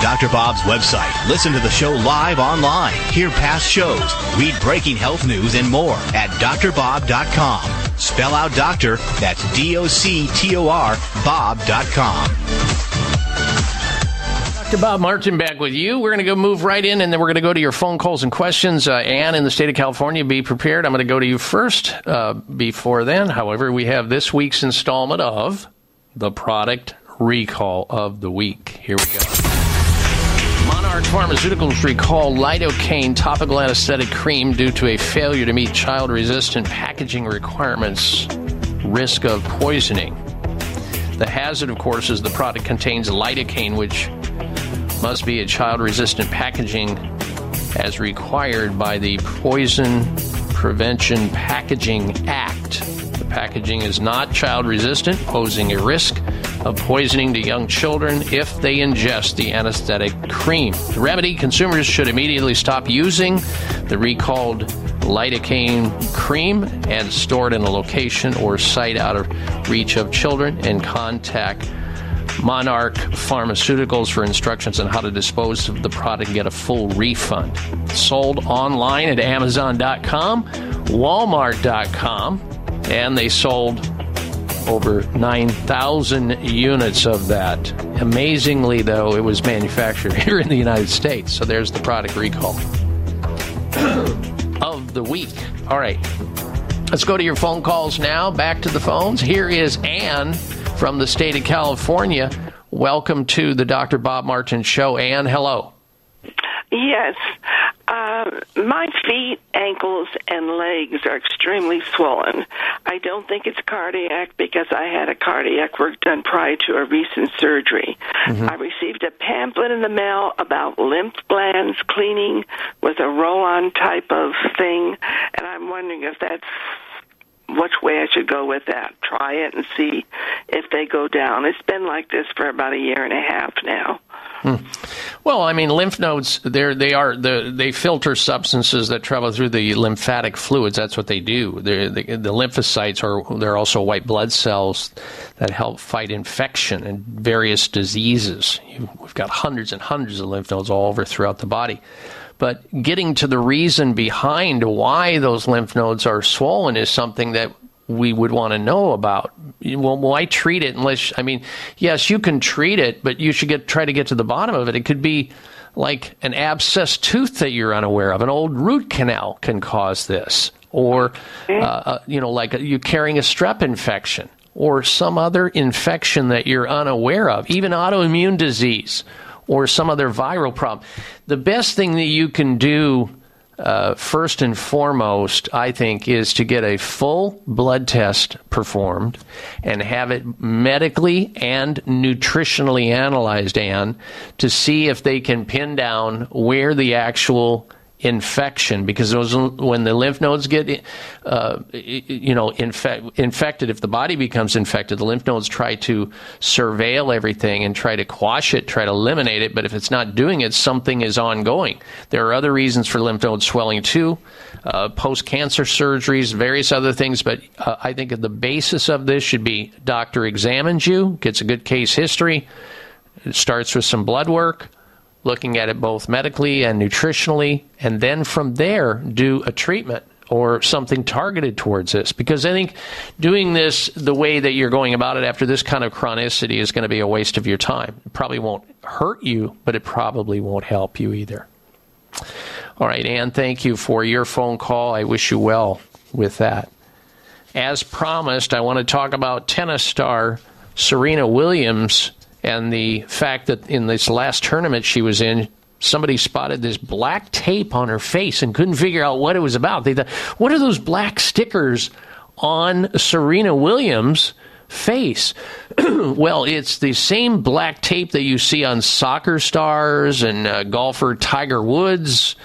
Dr. Bob's website. Listen to the show live online. Hear past shows. Read breaking health news and more at drbob.com. Spell out doctor, that's D O C T O R, Bob.com. Dr. Bob Martin back with you. We're going to go move right in and then we're going to go to your phone calls and questions. Uh, Anne in the state of California, be prepared. I'm going to go to you first. Uh, before then, however, we have this week's installment of the product recall of the week. Here we go. Monarch Pharmaceuticals recall lidocaine topical anesthetic cream due to a failure to meet child resistant packaging requirements, risk of poisoning. The hazard, of course, is the product contains lidocaine, which must be a child resistant packaging as required by the Poison Prevention Packaging Act. The packaging is not child resistant, posing a risk of poisoning to young children if they ingest the anesthetic cream. The remedy consumers should immediately stop using the recalled lidocaine cream and store it in a location or site out of reach of children and contact Monarch Pharmaceuticals for instructions on how to dispose of the product and get a full refund. Sold online at Amazon.com, Walmart.com, and they sold over 9,000 units of that. Amazingly, though, it was manufactured here in the United States. So there's the product recall of the week. All right. Let's go to your phone calls now. Back to the phones. Here is Anne from the state of California. Welcome to the Dr. Bob Martin Show. Anne, hello. Yes. Uh, my feet, ankles, and legs are extremely swollen. I don't think it's cardiac because I had a cardiac work done prior to a recent surgery. Mm-hmm. I received a pamphlet in the mail about lymph glands cleaning with a roll on type of thing, and I'm wondering if that's which way I should go with that. Try it and see if they go down. It's been like this for about a year and a half now. Hmm. Well, I mean, lymph nodes they are the, they filter substances that travel through the lymphatic fluids. That's what they do. They're, the, the lymphocytes are they're also white blood cells that help fight infection and various diseases. We've got hundreds and hundreds of lymph nodes all over throughout the body. But getting to the reason behind why those lymph nodes are swollen is something that we would want to know about. Well, why treat it unless I mean, yes, you can treat it, but you should get try to get to the bottom of it. It could be like an abscess tooth that you're unaware of. An old root canal can cause this, or uh, uh, you know, like you carrying a strep infection or some other infection that you're unaware of, even autoimmune disease or some other viral problem. The best thing that you can do uh, first and foremost, I think, is to get a full blood test performed and have it medically and nutritionally analyzed, Anne, to see if they can pin down where the actual infection because those when the lymph nodes get uh, you know infect, infected if the body becomes infected the lymph nodes try to surveil everything and try to quash it try to eliminate it but if it's not doing it something is ongoing. There are other reasons for lymph node swelling too uh, post cancer surgeries various other things but uh, I think the basis of this should be doctor examines you gets a good case history it starts with some blood work looking at it both medically and nutritionally, and then from there do a treatment or something targeted towards this because I think doing this the way that you're going about it after this kind of chronicity is going to be a waste of your time. It probably won't hurt you, but it probably won't help you either. All right, Ann, thank you for your phone call. I wish you well with that. As promised, I want to talk about tennis star Serena Williams and the fact that in this last tournament she was in, somebody spotted this black tape on her face and couldn't figure out what it was about. They thought, what are those black stickers on Serena Williams' face? well, it's the same black tape that you see on soccer stars and uh, golfer Tiger Woods.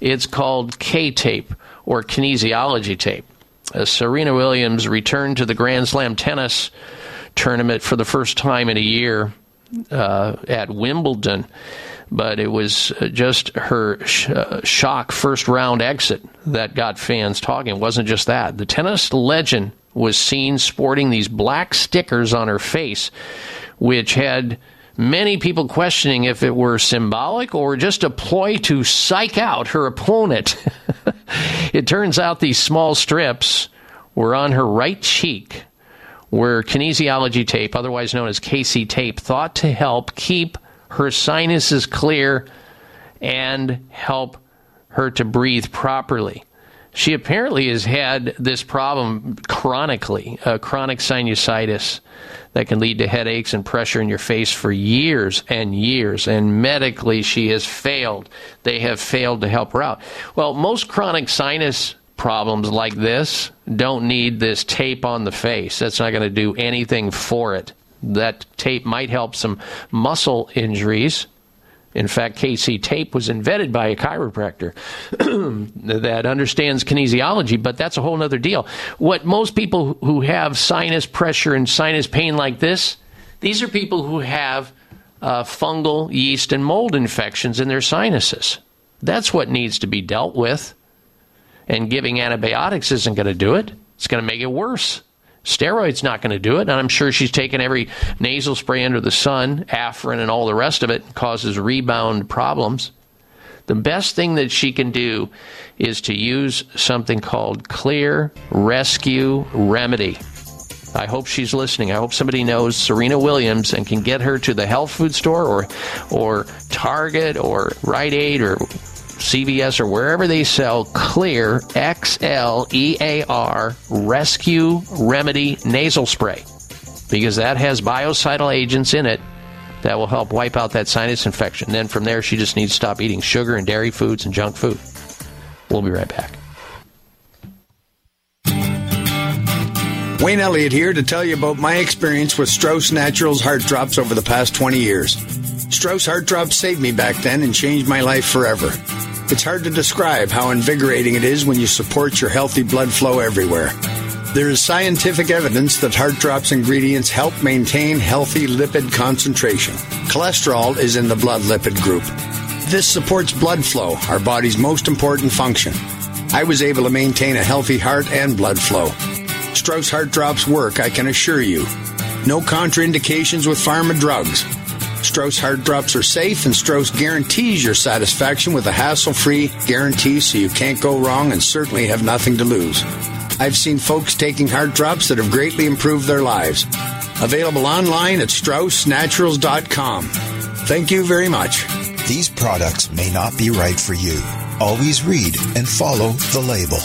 It's called K tape or kinesiology tape. Uh, Serena Williams returned to the Grand Slam tennis tournament for the first time in a year uh, at Wimbledon but it was uh, just her sh- uh, shock first round exit that got fans talking. It wasn't just that. The tennis legend was seen sporting these black stickers on her face, which had many people questioning if it were symbolic or just a ploy to psych out her opponent. it turns out these small strips were on her right cheek, where kinesiology tape, otherwise known as KT tape, thought to help keep her sinuses clear and help her to breathe properly. She apparently has had this problem chronically, uh, chronic sinusitis that can lead to headaches and pressure in your face for years and years. And medically, she has failed. They have failed to help her out. Well, most chronic sinus problems like this don't need this tape on the face. That's not going to do anything for it. That tape might help some muscle injuries. In fact, KT tape was invented by a chiropractor that understands kinesiology, but that's a whole other deal. What most people who have sinus pressure and sinus pain like this, these are people who have uh, fungal yeast and mold infections in their sinuses. That's what needs to be dealt with. And giving antibiotics isn't going to do it, it's going to make it worse. Steroids not going to do it, and I'm sure she's taken every nasal spray under the sun, Afrin, and all the rest of it causes rebound problems. The best thing that she can do is to use something called Xlear Rescue Remedy. I hope she's listening. I hope somebody knows Serena Williams and can get her to the health food store or or Target or Rite Aid or CVS or wherever they sell Xlear X L E A R Rescue Remedy Nasal Spray because that has biocidal agents in it that will help wipe out that sinus infection. Then from there, she just needs to stop eating sugar and dairy foods and junk food. We'll be right back. Wayne Elliott here to tell you about my experience with Strauss Naturals Heart Drops over the past 20 years. Strauss Heart Drops saved me back then and changed my life forever. It's hard to describe how invigorating it is when you support your healthy blood flow everywhere. There is scientific evidence that Heart Drops ingredients help maintain healthy lipid concentration. Cholesterol is in the blood lipid group. This supports blood flow, our body's most important function. I was able to maintain a healthy heart and blood flow. Strauss Heart Drops work, I can assure you. No contraindications with pharma drugs. Strauss Heart Drops are safe, and Strauss guarantees your satisfaction with a hassle free guarantee so you can't go wrong and certainly have nothing to lose. I've seen folks taking heart drops that have greatly improved their lives. Available online at StraussNaturals.com. Thank you very much. These products may not be right for you. Always read and follow the label.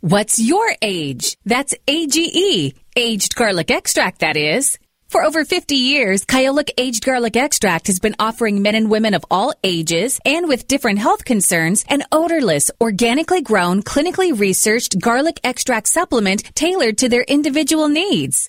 What's your age? That's AGE. Aged garlic extract, that is. For over 50 years, Kyolic Aged Garlic Extract has been offering men and women of all ages and with different health concerns an odorless, organically grown, clinically researched garlic extract supplement tailored to their individual needs.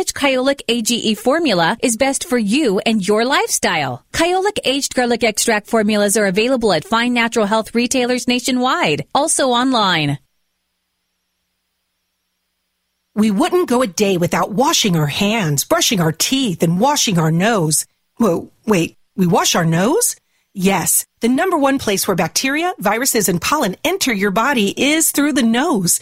which Kyolic AGE formula is best for you and your lifestyle. Kyolic aged garlic extract formulas are available at fine natural health retailers nationwide, also online. We wouldn't go a day without washing our hands, brushing our teeth, and washing our nose. Whoa, wait, we wash our nose? Yes, the number one place where bacteria, viruses, and pollen enter your body is through the nose.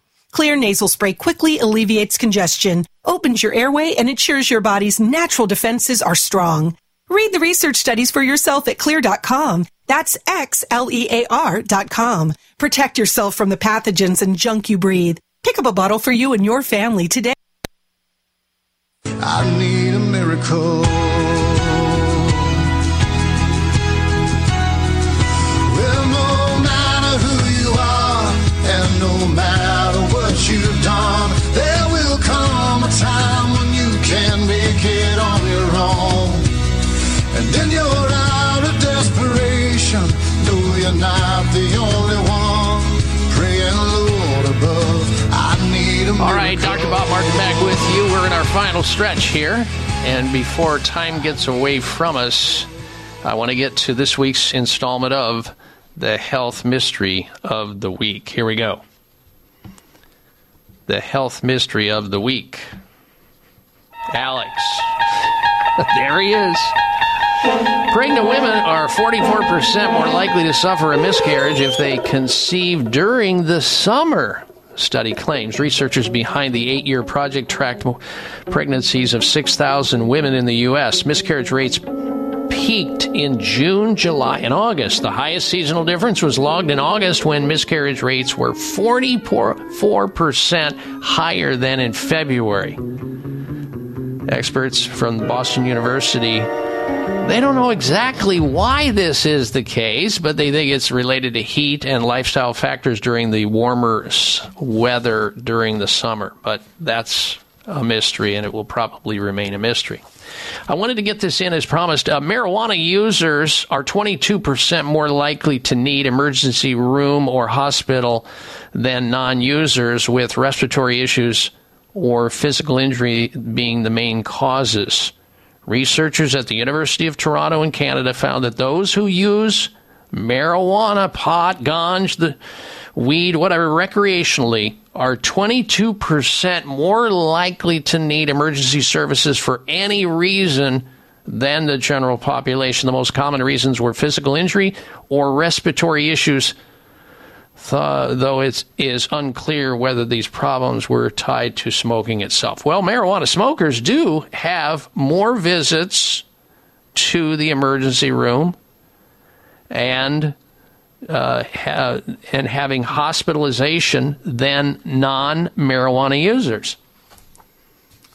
Xlear nasal spray quickly alleviates congestion, opens your airway, and ensures your body's natural defenses are strong. Read the research studies for yourself at xlear.com. That's X-L-E-A-R dot com. Protect yourself from the pathogens and junk you breathe. Pick up a bottle for you and your family today. I need a miracle. We're in our final stretch here. And before time gets away from us, I want to get to this week's installment of the Health Mystery of the Week. Here we go. The Health Mystery of the Week. Alex. there he is. Pregnant women are 44% more likely to suffer a miscarriage if they conceive during the summer. Study claims researchers behind the eight year project tracked pregnancies of 6,000 women in the U.S. Miscarriage rates peaked in June, July, and August. The highest seasonal difference was logged in August when miscarriage rates were 44% higher than in February. Experts from Boston University they don't know exactly why this is the case, but they think it's related to heat and lifestyle factors during the warmer weather during the summer. But that's a mystery, and it will probably remain a mystery. I wanted to get this in as promised. Uh, marijuana users are 22% more likely to need emergency room or hospital than non users with respiratory issues or physical injury being the main causes. Researchers at the University of Toronto in Canada found that those who use marijuana, pot, ganj, the weed, whatever, recreationally are 22% more likely to need emergency services for any reason than the general population. The most common reasons were physical injury or respiratory issues, th- though it is unclear whether these problems were tied to smoking itself. Well, marijuana smokers do have more visits to the emergency room and uh, ha- and having hospitalization than non marijuana users.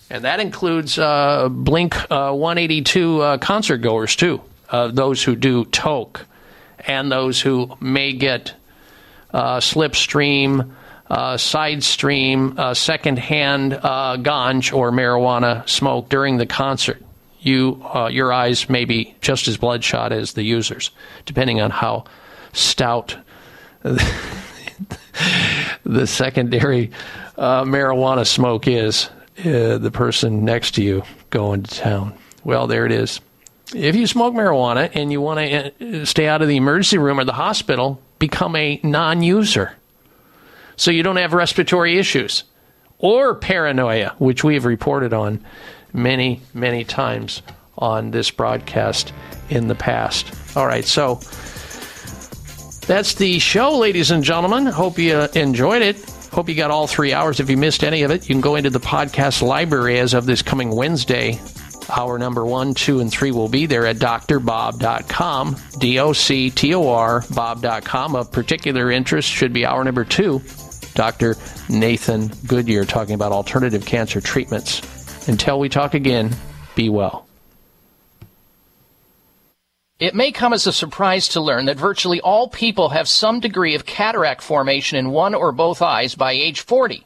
And that includes uh, Blink uh, 182 uh, concert goers, too, uh, those who do toke, and those who may get slipstream, uh, side stream, uh, secondhand uh, ganj or marijuana smoke during the concert. You, uh, your eyes may be just as bloodshot as the users, depending on how stout the secondary uh, marijuana smoke is. Uh, the person next to you going to town. Well, there it is. If you smoke marijuana and you want to uh, stay out of the emergency room or the hospital, become a non user. So you don't have respiratory issues or paranoia, which we have reported on many, many times on this broadcast in the past. All right, so that's the show, ladies and gentlemen. Hope you enjoyed it. Hope you got all three hours. If you missed any of it, you can go into the podcast library as of this coming Wednesday. Hour number one, two, and three will be there at drbob.com, D O C T O R, bob.com. Of particular interest should be hour number two, Dr. Nathan Goodyear talking about alternative cancer treatments. Until we talk again, be well. It may come as a surprise to learn that virtually all people have some degree of cataract formation in one or both eyes by age 40.